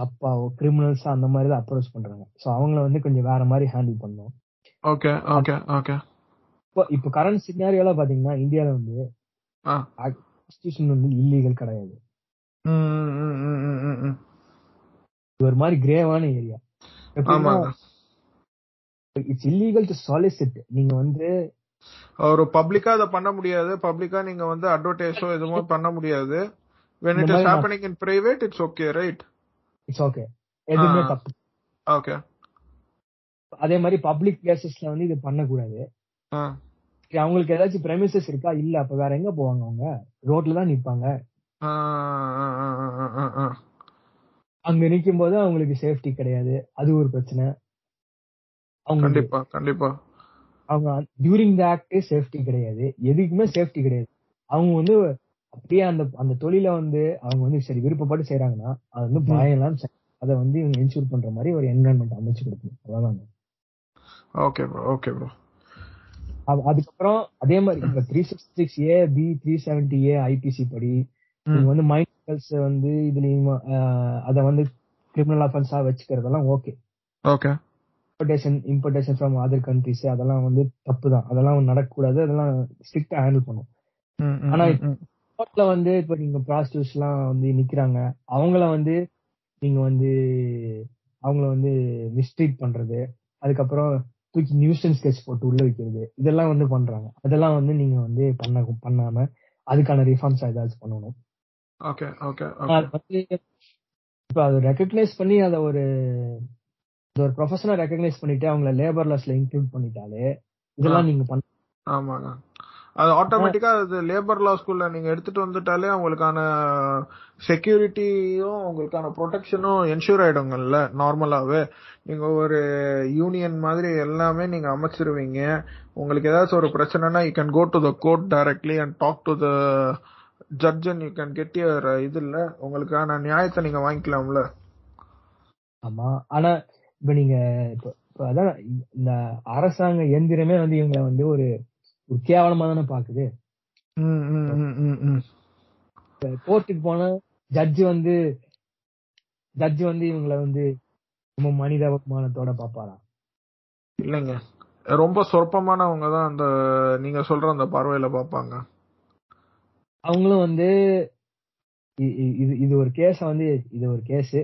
தப்பா கிரிமினல்ஸ் அந்த மாதிரி தான் அப்ரோச் பண்றாங்க. சோ அவங்கள வந்து கொஞ்சம் வேற மாதிரி ஹேண்டில் பண்ணும் ஓகே ஓகே ஓகே இப்போ இப்போ கரண்ட் சினாரியோல பாத்தீங்கன்னா இந்தியால வந்து. கான்ஸ்டியூஷன் வந்து இல்லீகல் கிடையாது. ஒரு மாதிரி கிரேவான area it's illegal to solicit நீங்க வந்து ஒரு பப்ளிக்கா அதை பண்ண முடியாது. பப்ளிக்கா நீங்க வந்து அட்வர்டைஸோ எதுவும் பண்ண முடியாது. When it is happening in private it's okay right? It's okay எதுவுமே ஆ. தப்பு okay. அதே மாதிரி பப்ளிக் பிளேசஸ்ல வந்து இது பண்ணக்கூடாது. அவங்களுக்கு ஏதாச்சும் பிரமிசஸ் இருக்கா? இல்ல. அப்ப வேற எங்க போவாங்க அவங்க? ரோட்ல தான் நிப்பாங்க. அங்க நிக்கும் போது அவங்களுக்கு சேஃப்டி கிடையாது. அது ஒரு பிரச்சனை. அவங்க கண்டிப்பா கண்டிப்பா. அவங்க டியூரிங் த ஆக்ட் சேஃப்டி கிடையாது. எதுக்குமே சேஃப்டி கிடையாது. அவங்க வந்து அப்படியே அந்த அந்த தொழில வந்து அவங்க வந்து சரி விருப்பப்பட்டு செய்யறாங்கன்னா அது வந்து. பயம் எல்லாம் அதை வந்து இவங்க இன்சூர் பண்ற மாதிரி ஒரு என்வரன்மெண்ட் அமைச்சு கொடுக்கணும். அவ்வளவுதான் ஓகே ப்ரோ ஓகே ப்ரோ அது- அதுக்கப்புறம் அதே மாதிரி இப்ப three sixty six A B three seventy A IPC படி நீங்க வந்து மைனர்ஸ் வந்து இதுலயும் அத வந்து கிரிமினல் அஃபென்ஸா வச்சுக்கிறதெல்லாம் okay okay importation importation from other countries அதெல்லாம் வந்து தப்பு தான். அதெல்லாம் நடக்கக்கூடாது அதெல்லாம் ஸ்ட்ரிக்டா ஹேண்டில் பண்ணும். ஆனா கோர்ட்ல வந்து இப்ப நீங்க ப்ராஸ்டியூட்ஸ் எல்லாம் வந்து நிக்கிறாங்க அவங்கள வந்து நீங்க வந்து அவங்கள வந்து மிஸ்ட்ரீட் பண்றது அதுக்கப்புறம் தூக்கி நியூசன் ஸ்கெட்ச் போட்டு உள்ள வைக்கிறது இதெல்லாம் வந்து பண்றாங்க. அதெல்லாம் வந்து நீங்க வந்து பண்ண பண்ணாம அதுக்கான ரிஃபார்ம்ஸ் ஏதாச்சும் பண்ணணும். ஓகே ஓகே அது வந்து இப்ப அதை ரெக்கக்னைஸ் பண்ணி அதை ஒரு ஒரு ப்ரொஃபஷனல் ரெக்கக்னைஸ் பண்ணிட்டு அவங்கள லேபர் லாஸ்ல இன்க்ளூட் பண்ணிட்டாலே இதெல்லாம் நீங்க பண்ண ஆமாங்க. அது ஆட்டோமேட்டிக்கா அது லேபர் லா ஸ்கூல்ல நீங்க எடுத்துட்டு வந்துட்டாலே அவங்களுக்கான செக்யூரிட்டியும் உங்களுக்கான ப்ரொடெக்ஷனும் என்ஷூர் ஆயிடுங்கல்ல நார்மலாவே நீங்க ஒரு யூனியன் மாதிரி எல்லாமே நீங்க அமைச்சிருவீங்க. உங்களுக்கு ஏதாச்சும் ஒரு பிரச்சனைனா you can go to the court directly and talk to the judge and you can get your இது இல்ல. உங்களுக்கான நியாயத்தை நீங்க வாங்கிக்கலாம்ல. ஆமா. ஆனா இப்ப நீங்க இப்ப அதான் இந்த அரசாங்க எந்திரமே வந்து இவங்களை வந்து ஒரு ஒரு கேவலமா தானே பாக்குது. ம், ம், ம், ம், ம். கோர்ட்டுக்கு போனா ஜட்ஜ் வந்து ஜட்ஜ் வந்து இவங்கள வந்து ரொம்ப மனிதாபிமானத்தோட பாப்பாரா இல்லைங்க. ரொம்ப சொற்பமானவங்க தான் அந்த நீங்க சொல்ற அந்த பார்வையில பாப்பாங்க அவங்களும் வந்து இது இது ஒரு கேஸ வந்து இது ஒரு கேஸ்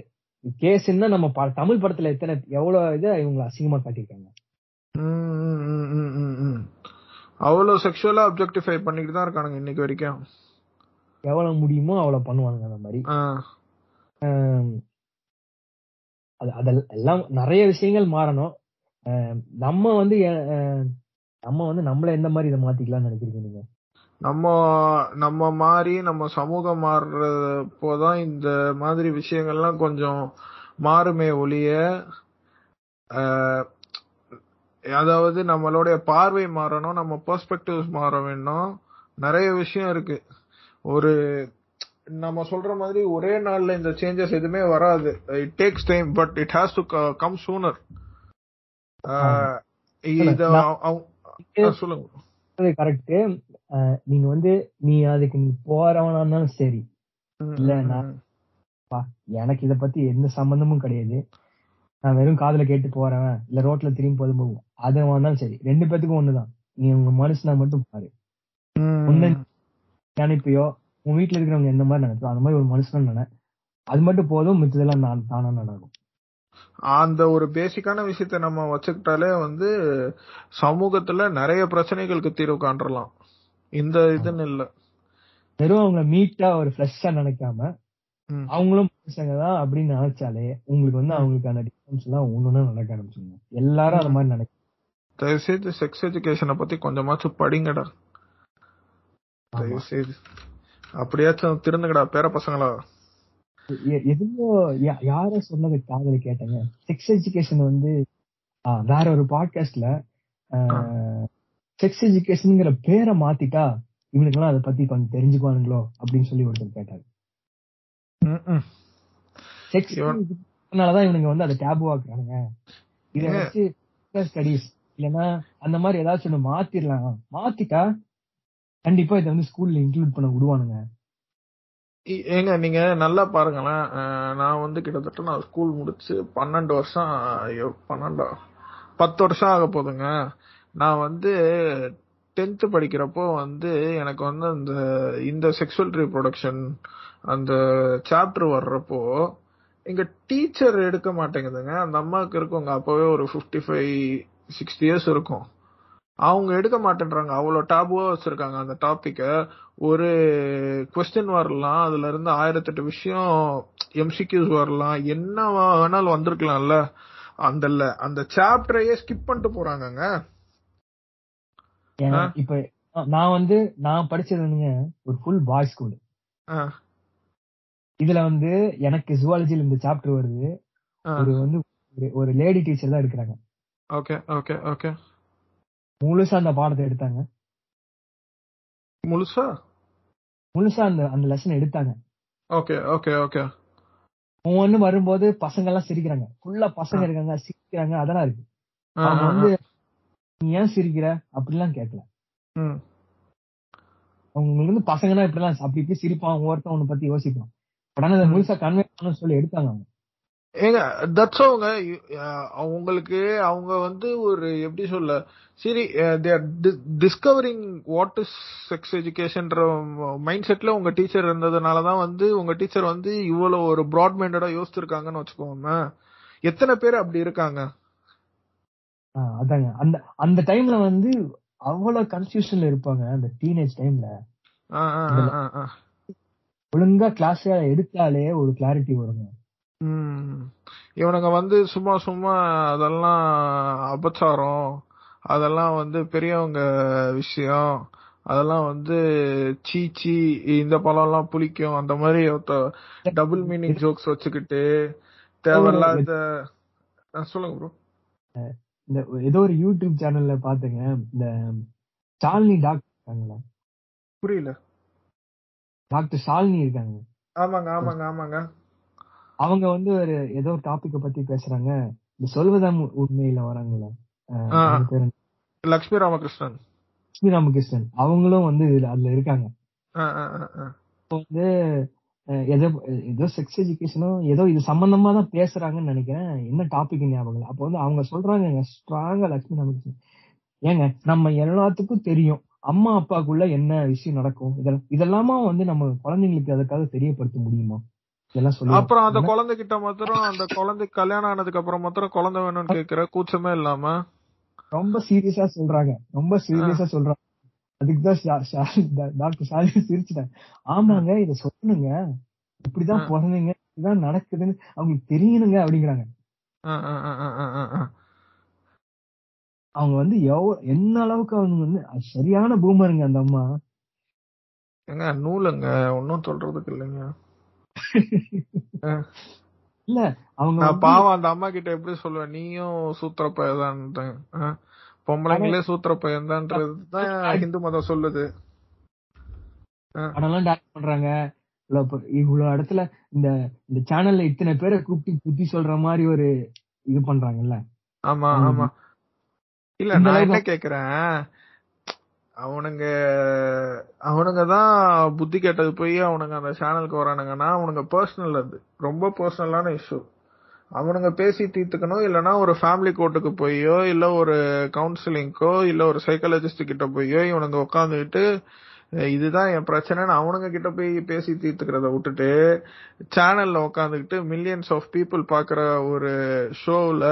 கேஸ்ன்னா நம்ம ப- தமிழ் படத்துல எத்தனை எவ்வளவு இதை இவங்க அசிங்கமா காட்டியிருக்காங்க? அவ்வளவு செக்ஷுவலா அப்ஜெக்டிஃபை பண்ணிட்டு தான் இருக்கானுங்க இன்னைக்கு வரைக்கும். எவ்வளவு முடியுமோ அவ்வளவு பண்ணுவாங்க அந்த மாதிரி. அது அதெல்லாம் நிறைய விஷயங்கள் மாறணும். நம்ம வந்து நம்ம வந்து நம்மள எந்த மாதிரி இதை மாத்திக்கலாம்னு நினைக்கிறீங்க நீங்க? நம்ம நம்ம மாறி நம்ம சமூகம் மாறுறப்போதான் இந்த மாதிரி விஷயங்கள்லாம் கொஞ்சம் மாறுமே ஒழிய அதாவது நம்மளுடைய பார்வை மாறணும் நம்ம பெர்ஸ்பெக்டிவ்ஸ் மாற வேணும். நிறைய விஷயம் இருக்கு. ஒரு நம்ம சொல்ற மாதிரி ஒரே நாள்ல இந்த சேஞ்சஸ் எதுவுமே வராது. It takes time but it has to come sooner இத சொல்லுங்க. கரெக்ட் நீங்க வந்து நீ அதுக்கு நீ போறவனா இருந்தாலும் சரி. இல்ல, நான்- எனக்கு இத பத்தி எந்த சம்பந்தமும் கிடையாது. நான் வெறும் காதுல கேட்டு போறவன். இல்ல ரோட்ல திரும்பி போதும் போகும் அது வந்தாலும் சரி ரெண்டு பேத்துக்கும் ஒண்ணுதான். நீ உங்க மனுஷனா மட்டும் பாரு. ஒண்ணு நினைப்பியோ உன் வீட்டுல இருக்கிறவங்க எந்த மாதிரி நினைப்போ அந்த மாதிரி ஒரு மனுஷன் நினை. அது மட்டும் போதும் மித்ததெல்லாம் நான் தானா நடக்கும் அந்த ஒரு பேசிக்கான விஷயத்த நம்ம வச்சுக்கிட்டாலே வந்து சமூகத்துல நிறைய பிரச்சனைகளுக்கு தீர்வு காண்றலாம். இந்த இதுன்னு இல்ல. வெறும் அவங்க மீட்டா ஒரு ஃப்ரெஷ்ஷா நினைக்காம. அவங்களும் மனுஷங்க தான் அப்படின்னு நினைச்சாலே உங்களுக்கு வந்து அவங்களுக்கான டிஃபரன்ஸ் எல்லாம் ஒண்ணுன்னு நடக்க ஆரம்பிச்சுங்க எல்லாரும் அந்த மாதிரி நினைக்க தயவு செய்து செக்ஸ் எஜுகேஷனை பத்தி கொஞ்சமாச்சும் படிங்கடா. தயவு செய்து அப்படியாச்சும் திருந்துங்கடா பேர பசங்களா? எதுவோ யாரோ சொன்னது காதல கேட்டேங்க. செக்ஸ் எஜுகேஷன் வந்து வேற ஒரு பாட்காஸ்ட்ல செக்ஸ் எஜுகேஷன்ங்கிற பேரை மாத்திட்டா இவனுக்கெல்லாம் அதை பத்தி கொஞ்சம் தெரிஞ்சுக்குவானுங்களோ அப்படின்னு சொல்லி ஒருத்தர் கேட்டாரு. செக்ஸ் அதனாலதான் இவனுங்க வந்து அதை டேபு ஆக்குறானுங்க. இத. வச்சு ஸ்டடிஸ் இல்லைன்னா அந்த மாதிரி ஏதாச்சும் ஒண்ணு மாத்திரலாம். மாத்திட்டா கண்டிப்பா இதை வந்து ஸ்கூல்ல இன்க்ளூட் பண்ண விடுவானுங்க. ஏங்க நீங்க நல்லா பாருங்களேன். நான் வந்து கிட்டத்தட்ட நான் ஸ்கூல் முடிச்சு பன்னெண்டு வருஷம் ஐயோ பன்னெண்டா பத்து வருஷம் ஆக போதுங்க. நான் வந்து டென்த்து படிக்கிறப்போ வந்து எனக்கு வந்து அந்த இந்த செக்ஷுவல் ரீப்ரொடக்ஷன் அந்த சாப்டர் வர்றப்போ எங்க டீச்சர் எடுக்க மாட்டேங்குதுங்க. அந்த அம்மாவுக்கு இருக்குங்க. அப்பவே ஒரு 55 ஃபைவ் சிக்ஸ்டி இயர்ஸ் இருக்கும். அவங்க எடுக்க மாட்டேன்றாங்க. அவ்வளவு டாபுவா வச்சிருக்காங்க அந்த டாபிக்க ஒரு கொஸ்டின் வரலாம். அதுல இருந்து ஆயிரத்தெட்டு விஷயம் எம்சிக்யூஸ் வரலாம். என்ன வேணாலும் வந்திருக்கலாம்ல. அந்த அந்த சாப்டரையே ஸ்கிப் பண்ணிட்டு போறாங்கங்க. இப்ப நான் வந்து நான் படிச்சது வந்துங்க ஒரு ஃபுல் பாய் ஸ்கூல் இதுல வந்து எனக்கு ஜுவாலஜில இந்த சாப்டர் வருது. ஒரு வந்து ஒரு- ஒரு லேடி டீச்சர் தான் எடுக்கிறாங்க. ஓகே ஓகே ஓகே முழுசா அந்த பாடத்தை எடுத்தாங்க. முழுசா? முழுசா அந்த அந்த லெசன் எடுத்தாங்க. ஓகே ஓகே ஓகே ஒவ்வொன்னு வரும்போது பசங்க எல்லாம் சிரிக்கிறாங்க ஃபுல்லா பசங்க இருக்காங்க சிரிக்கிறாங்க அதெல்லாம் இருக்கு. அவங்க வந்து நீ ஏன் சிரிக்கிற? அப்படிலாம் கேட்கல. அவங்களுக்கு வந்து பசங்கன்னா இப்படிலாம் அப்படி இப்படி சிரிப்பான் ஒவ்வொருத்தன் ஒண்ணு பத்தி யோசிப்பான். உடனே அதை முழுசா கன்வே பண்ண சொல்லி எடுத்தாங்க அவங்க. ஏங்க தட்ஸ் அவங்க உங்களுக்கு அவங்க வந்து ஒரு எப்படி சொல்ல சரி they're discovering what is sex எஜுகேஷன்ற mind செட்ல உங்க டீச்சர் இருந்ததுனால தான் வந்து உங்க டீச்சர் வந்து இவ்வளவு ஒரு ப்ராட் மைண்டடா யோசிச்சிருக்காங்கன்னு வச்சுக்கோங்க எத்தனை பேர் அப்படி இருக்காங்க? அதாங்க. அந்த அந்த டைம்ல வந்து அவ்வளவு கன்ஃபியூஷன்ல இருப்பாங்க அந்த டீனேஜ் டைம்ல. ஒழுங்கா கிளாஸ் எடுத்தாலே ஒரு கிளாரிட்டி வருங்க. இவனுங்க வந்து சும்மா சும்மா அதெல்லாம் அபச்சாரம் அதெல்லாம் வந்து பெரியவங்க விஷயம் அதெல்லாம் வந்து சீ சீ இந்த பழம்லாம் புளிக்கும் அந்த மாதிரி டபுள் மீனிங் ஜோக்ஸ் வச்சுக்கிட்டு தேவையில்லாத சொல்லுங்க ப்ரோ இந்த ஏதோ ஒரு யூடியூப் சேனல்ல பாத்துங்க இந்த ஷாலினி டாக்டர் இருக்காங்களா? புரியல. டாக்டர் ஷாலினி இருக்காங்க. ஆமாங்க ஆமாங்க ஆமாங்க. அவங்க வந்து ஒரு ஏதோ ஒரு டாபிக்க பத்தி பேசுறாங்க. இந்த சொல்வதம் உண்மையில என்ன? லக்ஷ்மி ராமகிருஷ்ணன். லட்சுமி ராமகிருஷ்ணன். அவங்களும் வந்து இதுல அதுல இருக்காங்க. இப்போ வந்து ஏதோ ஏதோ செக்ஸ் எஜுகேஷனும் ஏதோ இது சம்பந்தமா தான் பேசுறாங்கன்னு நினைக்கிறேன். என்ன டாபிக் ஞாபகம் அப்போ வந்து அவங்க சொல்றாங்க ஸ்ட்ராங்கா லட்சுமி ராமகிருஷ்ணன். ஏங்க நம்ம எல்லாத்துக்கும் தெரியும் அம்மா அப்பாக்குள்ள என்ன விஷயம் நடக்கும். இதெல்லாம் இதெல்லாமா வந்து நம்ம குழந்தைங்களுக்கு அதுக்காக தெரியப்படுத்த முடியுமா? அப்புறம் அந்த குழந்தைகிட்ட மாத்திரம் அந்த குழந்தை கல்யாணம் ஆனதுக்கு அப்புறம் மாத்திரம் குழந்தை வேணும்னு கேக்குற கூச்சமே இல்லாம? ரொம்ப சீரியஸா சொல்றாங்க. ரொம்ப சீரியஸா சொல்றாங்க. அதுக்குதான் டாக்டர் ஷாலினி சிரிச்சிட்டாங்க ஆமாங்க இத சொல்லணுங்க. இப்படிதான். பிறந்தீங்க இப்படிதான் நடக்குதுன்னு அவங்களுக்கு தெரியணுங்க அப்படிங்கிறாங்க. அவங்க வந்து எவ்வளவு என்ன அளவுக்கு அவங்க வந்து சரியான பூமருங்க அந்த அம்மா. ஏங்க நூலுங்க. ஒன்னும் சொல்றதுக்கு இல்லைங்க. இல்ல அவங்க பாவம் அந்த அம்மா கிட்ட எப்படி சொல்லுவேன் நீயும் சூத்திர பையதான் பொம்பளைங்களே சூத்திர பையன்தான்றது தான் ஹிந்து மதம் சொல்லுது. படம்லாம் டான்ஸ் பண்றாங்க. இவ்வளவு இடத்துல இந்த இந்த சேனல்ல இத்தனை பேரை கூப்பிட்டு புத்தி சொல்ற மாதிரி ஒரு இது பண்றாங்கல்ல. ஆமா. ஆமா. இல்ல நான் என்ன கேக்குறேன்? அவனுங்க அவனுங்க தான் புத்தி கேட்டது போய் அவனுங்க அந்த சேனலுக்கு வரானுங்கன்னா அவனுங்க பர்சனல் அது. ரொம்ப பர்சனலான இஷ்யூ அவனுங்க பேசி தீர்த்துக்கணும் இல்லைனா ஒரு ஃபேமிலி கோர்ட்டுக்கு போயோ இல்லை ஒரு கவுன்சிலிங்க்கோ இல்லை ஒரு சைக்காலஜிஸ்ட் கிட்ட போயோ இவனுங்க உட்காந்துக்கிட்டு இதுதான் என் பிரச்சனைன்னு அவனுங்க கிட்ட போய் பேசி தீர்த்துக்கிறத விட்டுட்டு சேனல்ல உட்காந்துக்கிட்டு மில்லியன்ஸ் ஆஃப் பீப்புள் பார்க்குற ஒரு ஷோவில்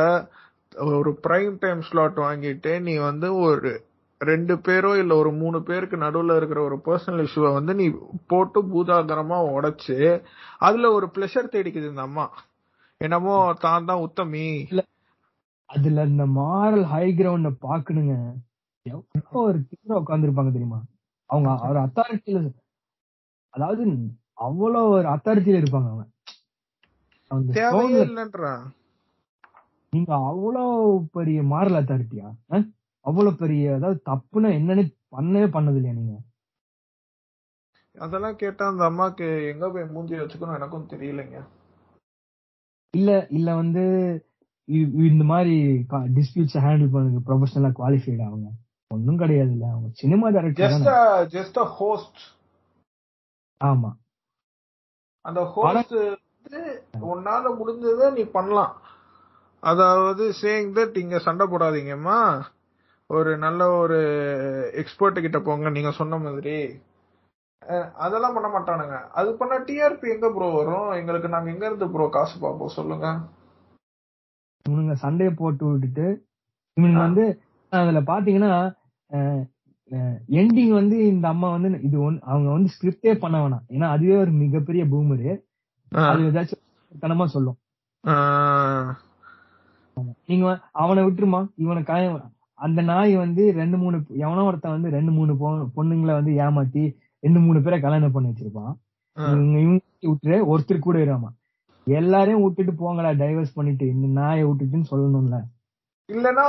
ஒரு பிரைம் டைம் ஸ்லாட் வாங்கிட்டு நீ வந்து ஒரு ரெண்டு பேரோ இல்ல ஒரு மூணு பேருக்கு நடுவுல இருக்கிற ஒரு பர்சனல் இஷ்யூவை வந்து நீ போட்டு பூதாகரமா உடைச்சு அதுல ஒரு பிளஷர் தேடிக்குது இந்த அம்மா. என்னமோ தான் தான் உத்தமி. அதுல இந்த மாரல் ஹை கிரவுண்ட பாக்கணுங்க. எவ்வளவு ஒரு தீவிர உட்கார்ந்துருப்பாங்க தெரியுமா? அவங்க ஒரு அத்தாரிட்டியில அதாவது அவ்வளவு ஒரு அத்தாரிட்டியில இருப்பாங்க அவங்க. நீங்க அவ்வளவு பெரிய மாரல் அத்தாரிட்டியா அவ்வளவு பெரிய அதாவது தப்புன்னா என்னன்னு பண்ணவே பண்ணது இல்லையா நீங்க. அதெல்லாம் கேட்டா அந்த அம்மாக்கு எங்க போய் மூஞ்சி வச்சுக்கணும் எனக்கும் தெரியலைங்க. இல்ல இல்ல வந்து இந்த மாதிரி டிஸ்பியூட்ஸ் ஹேண்டில் பண்ணது ப்ரொஃபஷனலா குவாலிஃபைடு அவங்க ஒண்ணும் கிடையாது இல்ல அவங்க cinema director just a host ஆமா. அந்த ஹோஸ்ட் வந்து உன்னால முடிஞ்சதை நீ பண்ணலாம். அதாவது சேயிங் தட் இங்க சண்டை போடாதீங்கம்மா. ஒரு நல்ல ஒரு எக்ஸ்பர்ட் கிட்ட போங்க நீங்க சொன்ன மாதிரி. அதெல்லாம் பண்ண மாட்டானுங்க. அது பண்ண டிஆர்பி எங்க ப்ரோ வரும்? எங்களுக்கு நாங்க எங்க இருந்து ப்ரோ காசு பார்ப்போம் சொல்லுங்க. இவனுங்க சண்டையை போட்டு விட்டுட்டு இவனுங்க வந்து அதுல பாத்தீங்கன்னா எண்டிங் வந்து இந்த அம்மா வந்து இது ஒன் அவங்க வந்து ஸ்கிரிப்டே பண்ண வேணாம். ஏன்னா அதுவே ஒரு மிகப்பெரிய பூமரு அது ஏதாச்சும் தனமா சொல்லும். நீங்க அவனை விட்டுருமா? இவனை காய அந்த நாய் வந்து ரெண்டு மூணு எவனோ ஒருத்தன் வந்து ரெண்டு மூணு பொண்ணுங்களை வந்து ஏமாத்தி ரெண்டு மூணு பேரை கல்யாணம் பண்ணி வச்சிருப்பான். இவங்க விட்டுரு ஒருத்தர் கூட இராமா. எல்லாரையும் விட்டுட்டு போங்கடா டைவர்ஸ் பண்ணிட்டு இந்த நாயை விட்டுட்டுன்னு சொல்லணும்ல. இல்லனா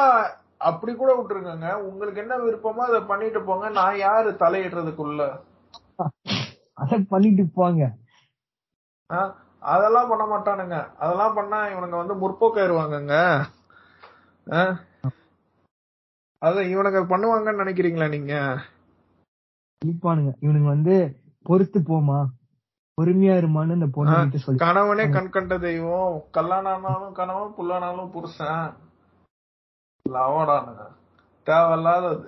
அப்படி கூட விட்டுருக்கங்க உங்களுக்கு என்ன விருப்பமோ அதை பண்ணிட்டு போங்க. நான் யாரு தலையிடுறதுக்குள்ள? அத பண்ணிட்டு போங்க. அதெல்லாம் பண்ண மாட்டானுங்க. அதெல்லாம் பண்ணா இவனுங்க வந்து முற்போக்காயிருவாங்கங்க. ஆ? அத இவனுங்க பண்ணுவாங்கன்னு நினைக்கிறீங்களா நீங்க? இழிப்பானுங்க இவனுங்க வந்து பொறுத்து போமா பொறுமையா இருமான்னு இந்த பொண்ணு சொல்லி கணவனே கண் கண்ட தெய்வம். கல்யாணம் ஆனாலும் கணவன் புல்லானாலும் புருஷன். லவடானுங்க தேவையில்லாதது.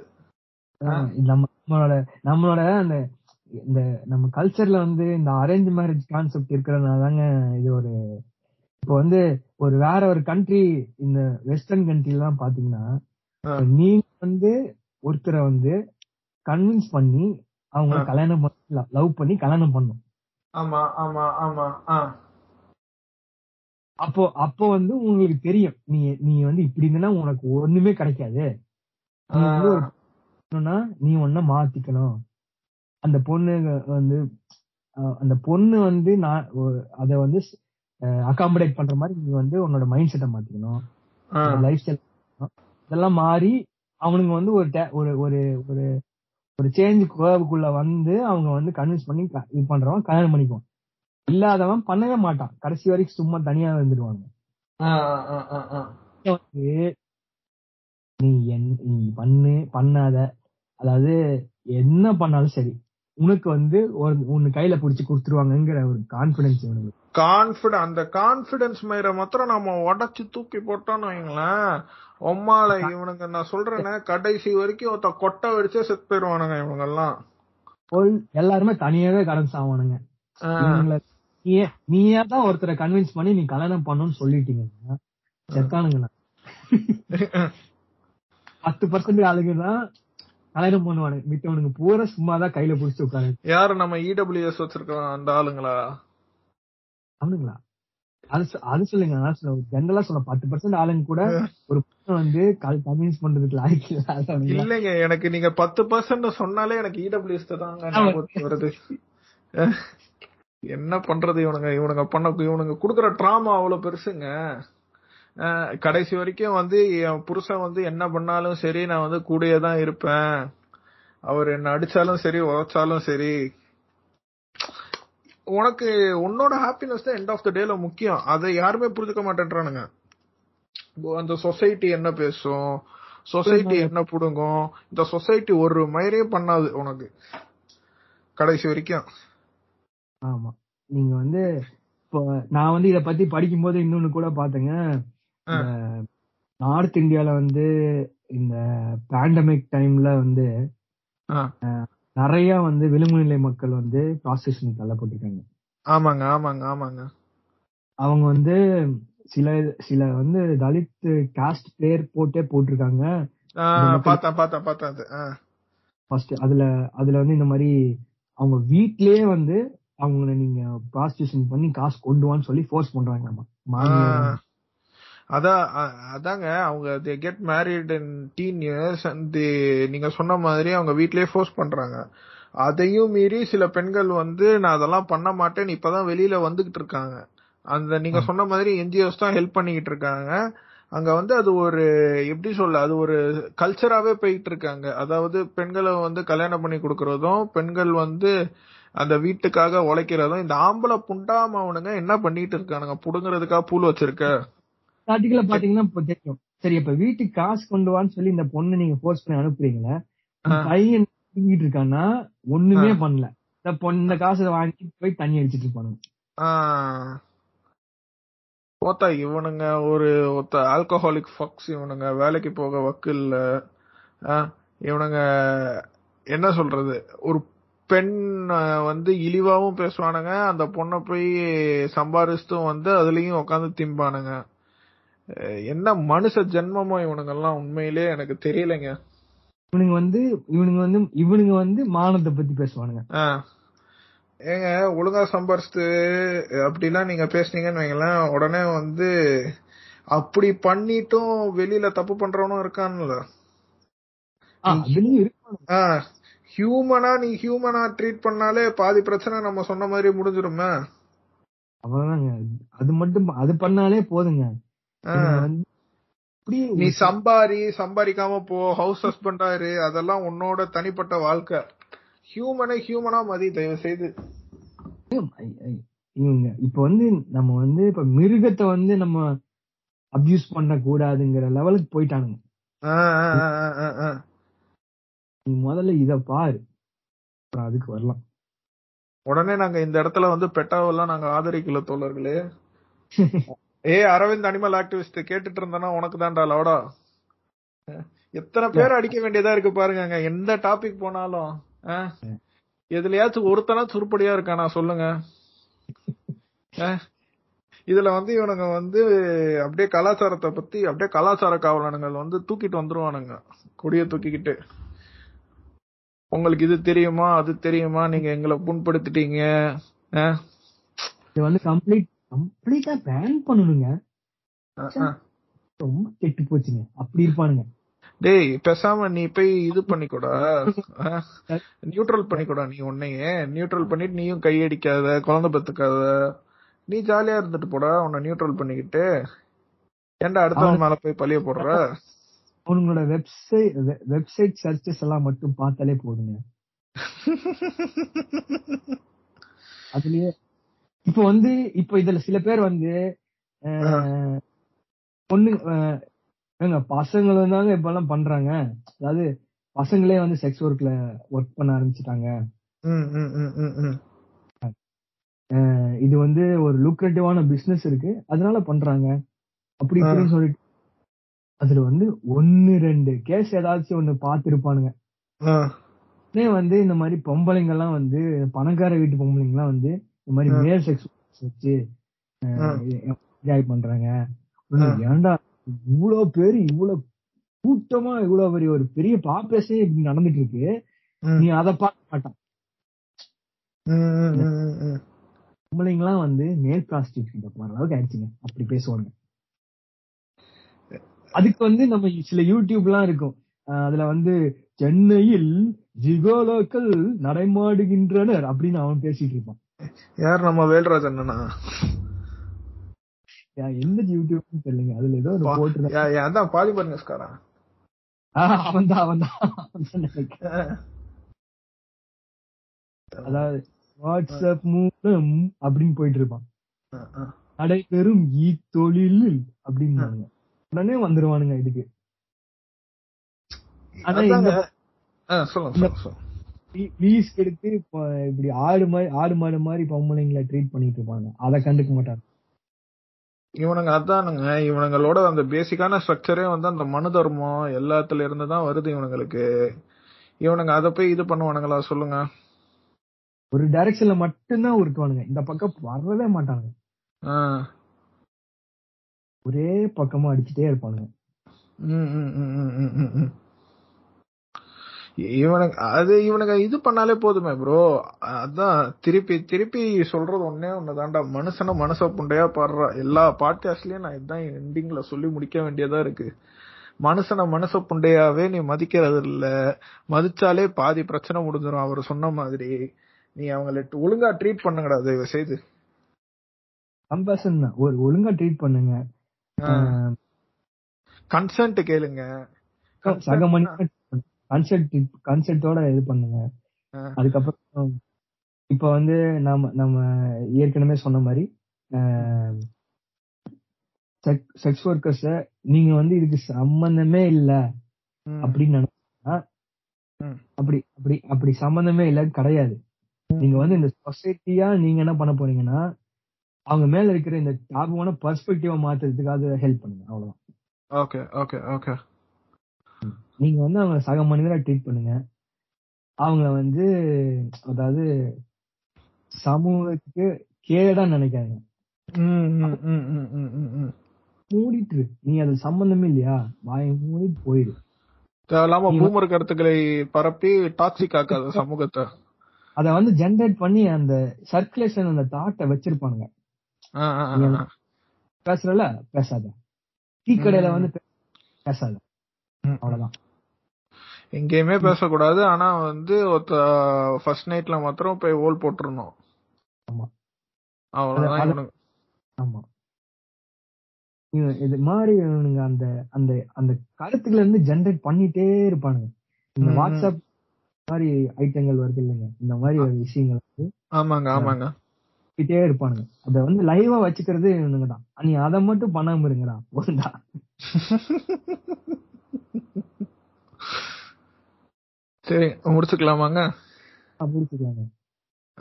நம்ம நம்மளோட நம்மளோட அந்த இந்த நம்ம கல்ச்சர்ல வந்து இந்த அரேஞ்ச் மேரேஜ் கான்செப்ட் இருக்கிறதுனால தாங்க இது ஒரு இப்போ வந்து ஒரு வேற ஒரு கண்ட்ரி இந்த வெஸ்டர்ன் கண்ட்ரி எல்லாம் பாத்தீங்கன்னா. நீங்க வந்து ஒருத்தரை வந்து கன்வின்ஸ் பண்ணி அவங்க ஆ. கல்யாணம் லவ் பண்ணி கல்யாணம் பண்ணும் ஆமா ஆமா ஆமா அப்போ அப்போ வந்து உங்களுக்கு தெரியும். நீ நீ வந்து இப்படி இருந்தனா உனக்கு ஒண்ணுமே கிடைக்காது. நீ நீ ஒன்ன மாத்திக்கணும். அந்த பொண்ணு வந்து அந்த பொண்ணு வந்து நான் அத வந்து அகாமடேட் பண்ற மாதிரி நீ வந்து உன்னோட மைண்ட் செட்டை மாத்திக்கணும். லைஃப் ஸ்டைல் இதெல்லாம் மாறி அவனுங்க வந்து ஒரு ஒரு ஒரு ஒரு ஒரு சேஞ்ச் குள்ள வந்து அவங்க வந்து கன்வின்ஸ் பண்ணி இது பண்றவன் கல்யாணம் பண்ணிக்குவான். இல்லாதவன் பண்ணவே மாட்டான். கடைசி வரைக்கும் சும்மா தனியா இருந்துருவாங்க நீ நீ பண்ணு பண்ணாத. அதாவது என்ன பண்ணாலும் சரி உனக்கு வந்து ஒரு உன்னு கையில புடிச்சு கொடுத்துருவாங்கங்கிற ஒரு கான்பிடன்ஸ் உனக்கு கான்பிடன்ஸ் அந்த கான்பிடன்ஸ் மயிரை மாத்திரம் நம்ம உடைச்சு தூக்கி போட்டோம்னு வைங்களேன் ஒம்மால இவனுங்க நான் சொல்றேனே கடைசி வரைக்கும் ஒருத்த கொட்டை வெடிச்சே செத்து போயிருவானுங்க இவங்க எல்லாம் போய் எல்லாருமே தனியாவே கடன் சாவானுங்க. நீயே தான் ஒருத்தரை கன்வின்ஸ் பண்ணி நீ கல்யாணம் பண்ணணும்னு சொல்லிட்டீங்கன்னா செத்தானுங்கண்ணா பத்து பர்சன்ட் ஆளுங்க தான் கல்யாணம் பண்ணுவானுங்க. மித்தவனுங்க பூரா சும்மா தான் கையில புடிச்சு உட்காரு யாரு நம்ம இடபிள்யூஎஸ் வச்சிருக்கோம் அந்த ஆளுங்களா? அவனுங்களா அது அது சொல்லுங்க ஜென்ரலா சொல்ல பத்து பர்சன்ட் ஆளுங்க கூட ஒரு வந்து கன்வின்ஸ் பண்றதுக்கு லாய்க்கு. இல்லைங்க எனக்கு நீங்க பத்து பர்சன்ட் சொன்னாலே எனக்கு இடபிள்யூஎஸ் தாங்க ஆமா. ஞாபகத்துக்கு வருது. என்ன பண்றது இவனுங்க இவனுங்க பண்ண இவனுங்க குடுக்குற ட்ராமா அவ்வளவு பெருசுங்க. கடைசி வரைக்கும் வந்து என் புருஷன் வந்து என்ன பண்ணாலும் சரி நான் வந்து கூடயே தான் இருப்பேன். அவர் என்ன அடிச்சாலும் சரி உழைச்சாலும் சரி உனக்கு உன்னோட ஹாப்பினஸ் தான் எண்ட் ஆஃப் த டேல முக்கியம். அதை யாருமே புரிஞ்சுக்க மாட்டேன்றானுங்க. அந்த சொசைட்டி என்ன பேசும்? சொசைட்டி என்ன புடுங்கும்? இந்த சொசைட்டி ஒரு மயிரையும் பண்ணாது உனக்கு. கடைசி வரைக்கும். ஆமா. நீங்க வந்து இப்போ நான் வந்து இத பத்தி படிக்கும்போது இன்னொன்னு கூட பாத்தேங்க. நார்த் இந்தியால வந்து இந்த பேண்டமிக் டைம்ல வந்து. நிறைய வந்து விளிம்பு நிலை மக்கள் வந்து ப்ராஸ்டியூஷன் தள்ளப்பட்டிருக்காங்க ஆமாங்க ஆமாங்க ஆமாங்க அவங்க வந்து சில சில வந்து தலித் காஸ்ட் பேர் போட்டே போட்டிருக்காங்க பார்த்தேன் பார்த்தேன் பார்த்தேன். ஃபர்ஸ்ட் அதுல அதுல வந்து இந்த மாதிரி அவங்க வீட்லயே வந்து அவங்கள நீங்க ப்ராஸ்டியூஷன் பண்ணி காசு கொண்டு வான்னு சொல்லி ஃபோர்ஸ் பண்றாங்க நம்ம. அதான் அதாங்க அவங்க they get married in teen years and நீங்க சொன்ன மாதிரி அவங்க வீட்லயே ஃபோர்ஸ் பண்றாங்க. அதையும் மீறி சில பெண்கள் வந்து நான் அதெல்லாம் பண்ண மாட்டேன்னு இப்பதான் வெளியில வந்துகிட்டு இருக்காங்க. அந்த நீங்க சொன்ன மாதிரி என்ஜிஓஸ் தான் ஹெல்ப் பண்ணிக்கிட்டு இருக்காங்க. அங்க வந்து அது ஒரு எப்படி சொல்ல அது ஒரு கல்ச்சராவே போயிட்டு இருக்காங்க. அதாவது பெண்களை வந்து கல்யாணம் பண்ணி கொடுக்கறதும் பெண்கள் வந்து அந்த வீட்டுக்காக உழைக்கிறதும் இந்த ஆம்பளை புண்டாம அவனுங்க என்ன பண்ணிட்டு இருக்கானுங்க? புடுங்கறதுக்காக பூல் வச்சிருக்க? ஸ்டார்டிங்ல பாத்தீங்கன்னா இப்ப தெரியும். சரி இப்ப வீட்டுக்கு காசு கொண்டு வான்னு சொல்லி இந்த பொண்ணு நீங்க ஃபோர்ஸ் பண்ணி அனுப்புறீங்களே. பையன் தூங்கிட்டு இருக்கான்னா ஒண்ணுமே பண்ணல. இந்த பொண்ணு இந்த காசை வாங்கி போய் தண்ணி அடிச்சிட்டு இருப்பானுங்க. ஓத்தா இவனுங்க ஒரு ஒத்த ஆல்கஹாலிக் ஃபக்ஸ் இவனுங்க வேலைக்கு போக வக்கில்ல. இவனுங்க என்ன சொல்றது? ஒரு பெண் வந்து இழிவாவும் பேசுவானுங்க அந்த பொண்ணை போய் சம்பாரிச்சுட்டும் வந்து அதுலயும் உட்காந்து திம்பானுங்க. என்ன மனுஷ ஜென்மமோ இவனுங்கெல்லாம் உண்மையிலே எனக்கு தெரியலைங்க. இவனுங்க வந்து இவனுங்க வந்து இவனுங்க வந்து மானத்தை பத்தி பேசுவானுங்க. ஏங்க ஒழுங்கா சம்பாரிச்சுட்டு அப்படிலாம் நீங்க பேசுனீங்கன்னு வைங்களேன் உடனே வந்து அப்படி பண்ணிட்டும் வெளியில தப்பு பண்றவனும் இருக்கான்ல. ஹியூமனா நீ ஹியூமனா ட்ரீட் பண்ணாலே பாதி பிரச்சனை நம்ம சொன்ன மாதிரி முடிஞ்சிருமே. அவ்வளவுதாங்க. அது மட்டும் அது பண்ணாலே போதுங்க. நீ சம்பாரி சம்பாதிக்காம போ ஹவுஸ் ஹஸ்பண்டா இரு. அதெல்லாம் உன்னோட தனிப்பட்ட வாழ்க்கை. ஹியூமனை ஹியூமனா மதி தயவு செய்து. இப்ப வந்து நம்ம வந்து இப்ப மிருகத்தை வந்து நம்ம அபியூஸ் பண்ண கூடாதுங்கிற லெவலுக்கு போயிட்டானுங்க. நீ முதல்ல இத பாரு. அதுக்கு வரலாம். உடனே நாங்க இந்த இடத்துல வந்து பெட்டாவெல்லாம் நாங்க ஆதரிக்கல தோழர்களே. ஏ அரவிந்த் அனிமல் ஆக்டிவிஸ்ட் கேட்டுட்டு இருந்தனா உனக்கு தான்டா லவடா? எத்தனை பேர் அடிக்க வேண்டியதா இருக்கு பாருங்க எந்த டாபிக் போனாலும்? எதுலயாச்சும் ஒருத்தனா சுருப்படியா இருக்கானா சொல்லுங்க? இதுல வந்து இவனுங்க வந்து அப்படியே கலாச்சாரத்தை பத்தி அப்படியே கலாச்சார காவலனுங்கள் வந்து தூக்கிட்டு வந்துருவானுங்க. கொடிய தூக்கிக்கிட்டு. உங்களுக்கு இது தெரியுமா அது தெரியுமா நீங்க எங்களை புண்படுத்திட்டீங்க இது வந்து கம்ப்ளீட் கம்ப்ளீட்டா பேன் பண்ணணுங்க. ரொம்ப கெட்டு போச்சுங்க. அப்படி இருப்பானுங்க. டேய் பேசாம நீ போய் இது பண்ணிக்கூடா. நியூட்ரல் பண்ணிக்கூடா நீ உன்னையே. நியூட்ரல் பண்ணிட்டு நீயும் கையடிக்காத குழந்தை பெத்துக்காத. நீ ஜாலியா இருந்துட்டு போடா உன்னை நியூட்ரல் பண்ணிக்கிட்டு. ஏன்டா அடுத்தவன் மேல போய் பழிய போடுற? அவங்களோட வெப்சைட் வெப்சைட் சர்ச்சஸ் எல்லாம் மட்டும் பார்த்தாலே போதுங்க. அதுலயே இப்ப வந்து இப்ப இதுல சில பேர் வந்து அஹ், பொண்ணு அஹ், ஏங்க பசங்களும் தாங்க இப்ப எல்லாம் பண்றாங்க. அதாவது பசங்களே வந்து செக்ஸ் ஒர்க்ல ஒர்க் பண்ண ஆரம்பிச்சிட்டாங்க. இது வந்து ஒரு லுக்ரேட்டிவான பிசினஸ் இருக்கு. அதனால பண்றாங்க. அப்படி இப்படின்னு சொல்லிட்டு அதுல வந்து ஒன்னு ரெண்டு கேஸ் ஏதாச்சும் ஒண்ணு பாத்துருப்பானுங்க வந்து இந்த மாதிரி பொம்பளைங்க எல்லாம் வந்து பணக்கார வீட்டு பொம்பளைங்க எல்லாம் வந்து இந்த மாதிரி. மேல் செக்ஸ் வச்சு. என்ஜாய் பண்றாங்க. ஏன்டா இவ்வளவு பேர் இவ்வளவு கூட்டமா இவ்வளவு பெரிய ஒரு பெரிய பாப்புலேஷன் இப்படி நடந்துட்டு இருக்கு. நீ அதை பார்க்க மாட்டான். ம், ம், ம், ம். பொம்பளைங்க எல்லாம் வந்து மேல் பிளாஸ்டிக் போற அளவுக்கு ஆயிடுச்சுங்க அப்படி பேசுவானுங்க. அதுக்கு வந்து நம்ம சில யூடியூப் எல்லாம் இருக்கும் அதுல வந்து சென்னையில் ஜிகோலோக்கள் நடைமாடுகின்றனர் அப்படின்னு அவன் பேசிட்டு இருப்பான். யார் நம்ம வேல்ராஜ் அண்ணனா? எந்த யூடியூப்னு தெரியலங்க. அதுல ஏதோ ஒரு போட்டு அதான் பாலிபர் நியூஸ்காரன் அவன் தான் அவன் தான் அதாவது வாட்ஸ்அப் மூலம் அப்படின்னு போயிட்டு இருப்பான். நடைபெறும் இ தொழிலில் அப்படின்னு உடனே வந்துருவானுங்க இதுக்கு. ஆனா ப்ளீஸ் எடுத்து இப்ப இப்படி ஆடு மாதிரி ஆடு மாடு மாதிரி பொம்பளைங்களை ட்ரீட் பண்ணிட்டு இருப்பாங்க. அதை கண்டுக்க மாட்டாங்க. இவனுங்க அதானுங்க. இவனுங்களோட அந்த பேசிக்கான ஸ்ட்ரக்சரே வந்து அந்த மனு தர்மம் எல்லாத்துல இருந்து தான் வருது இவனுங்களுக்கு. இவனுங்க அதை போய் இது பண்ணுவானுங்களா? சொல்லுங்க. ஒரு டைரக்ஷன்ல மட்டும்தான் உருட்டுவானுங்க. இந்த பக்கம் வரவே மாட்டாங்க. ஒரே பக்கமா அடிச்சுட்டே இருப்பானுங்க. இவனுங்க அது இவனுங்க இது பண்ணாலே போதுமே ப்ரோ அதான் திருப்பி திருப்பி சொல்றது ஒன்னே ஒண்ணுதான்டா. மனுஷன மனச புண்டையா பாடுறா. எல்லா பாட்காஸ்ட்லயும் நான் இதான் எண்டிங்ல சொல்லி முடிக்க வேண்டியதா இருக்கு. மனுஷன மனச புண்டையாவே நீ மதிக்கிறது இல்ல மதிச்சாலே பாதி பிரச்சனை முடிஞ்சிடும் அவர் சொன்ன மாதிரி நீ அவங்கள ஒழுங்கா ட்ரீட் பண்ணுங்கடா தயவு செய்து. கம்பேஷன் ஒரு ஒழுங்கா ட்ரீட் பண்ணுங்க. கன்சென்ட் கேளுங்க. கன்செப்ட் கன்செப்டோட இது பண்ணுங்க. அதுக்கப்புறம் இப்ப வந்து நாம நம்ம ஏற்கனவே சொன்ன மாதிரி செக்ஸ் ஒர்க்கர்ஸ நீங்க வந்து இதுக்கு சம்பந்தமே இல்ல. அப்படின்னு நினைச்சா. அப்படி அப்படி அப்படி சம்பந்தமே இல்ல கிடையாது நீங்க வந்து இந்த சொசைட்டியா நீங்க என்ன பண்ண போறீங்கன்னா அவங்க மேல இருக்கிற இந்த டாபான பர்ஸ்பெக்டிவா மாத்துறதுக்காக ஹெல்ப் பண்ணுங்க அவ்வளவுதான் ஓகே ஓகே ஓகே நீங்க வந்து அவங்க சக மனிதரா ட்ரீட் பண்ணுங்க அவங்கள வந்து அதாவது சமூகத்துக்கு கேடா நினைக்காங்க ம், ம், ம், ம், ம், ம், ம். மூடிட்டு. நீ அது சம்பந்தமே இல்லையா வாய மூடிட்டு போயிடு தேவையில்லாம பூமர் கருத்துக்களை பரப்பி டாக்ஸிக் ஆக்காத சமூகத்தை அத வந்து ஜென்ரேட் பண்ணி அந்த சர்க்குலேஷன் அந்த தாட்டை வச்சிருப்பானுங்க. பேசுறல பேசாத டீ கடையில. வந்து பேசாத. அவ்வளவுதான். எங்கேயுமே பேசக்கூடாது. ஆனா வந்து ஒருத்த ஃபர்ஸ்ட் நைட்ல மாத்திரம் போய் ஓல் போட்டுறணும். ஆமா. அவ்வளவுதான் ஆமா. இது- மாதிரி இவனுங்க அந்த அந்த அந்த கருத்துக்களை இருந்து ஜென்ரேட் பண்ணிட்டே இருப்பானுங்க. இந்த. வாட்ஸ்அப் மாதிரி ஐட்டங்கள் வருது இல்லைங்க? இந்த மாதிரி விஷயங்கள் வந்து ஆமாங்க ஆமாங்க. பண்ணிட்டே இருப்பானுங்க. அத வந்து லைவா வச்சுக்கிறது இவனுங்க தான். நீ அதை மட்டும் பண்ணாம இருங்கடா. போதுண்டா சரி முடிச்சுக்கலாமாங்க? புரிச்சுக்கலாங்க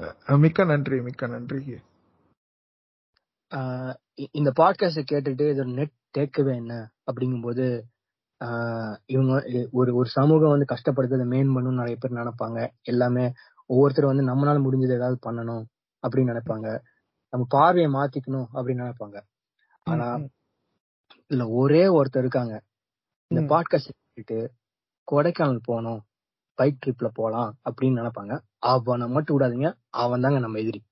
அஹ் மிக்க நன்றி மிக்க நன்றி. இந்த பாட்காஸ்ட் கேட்டுட்டு இதோட நெட் டேக்கவே என்ன? அப்படிங்கும்போது ஆஹ் இவங்க ஒரு ஒரு சமூகம் வந்து கஷ்டப்படுறதை மெயின் பண்ணணும்னு நிறைய பேர் நினைப்பாங்க. எல்லாமே ஒவ்வொருத்தர் வந்து நம்மளால முடிஞ்சது ஏதாவது பண்ணணும் அப்படின்னு நினைப்பாங்க. நம்ம பார்வையை மாத்திக்கணும் அப்படின்னு நினைப்பாங்க. ஆனா. இதுல ஒரே ஒருத்தர் இருக்காங்க. இந்த. பாட்காஸ்ட் கேட்டு கொடைக்கானல் போகணும் பைக் ட்ரிப்ல போலாம் அப்படின்னு நினைப்பாங்க. அவனை மட்டும் விடாதீங்க. அவன் தாங்க நம்ம எதிரி.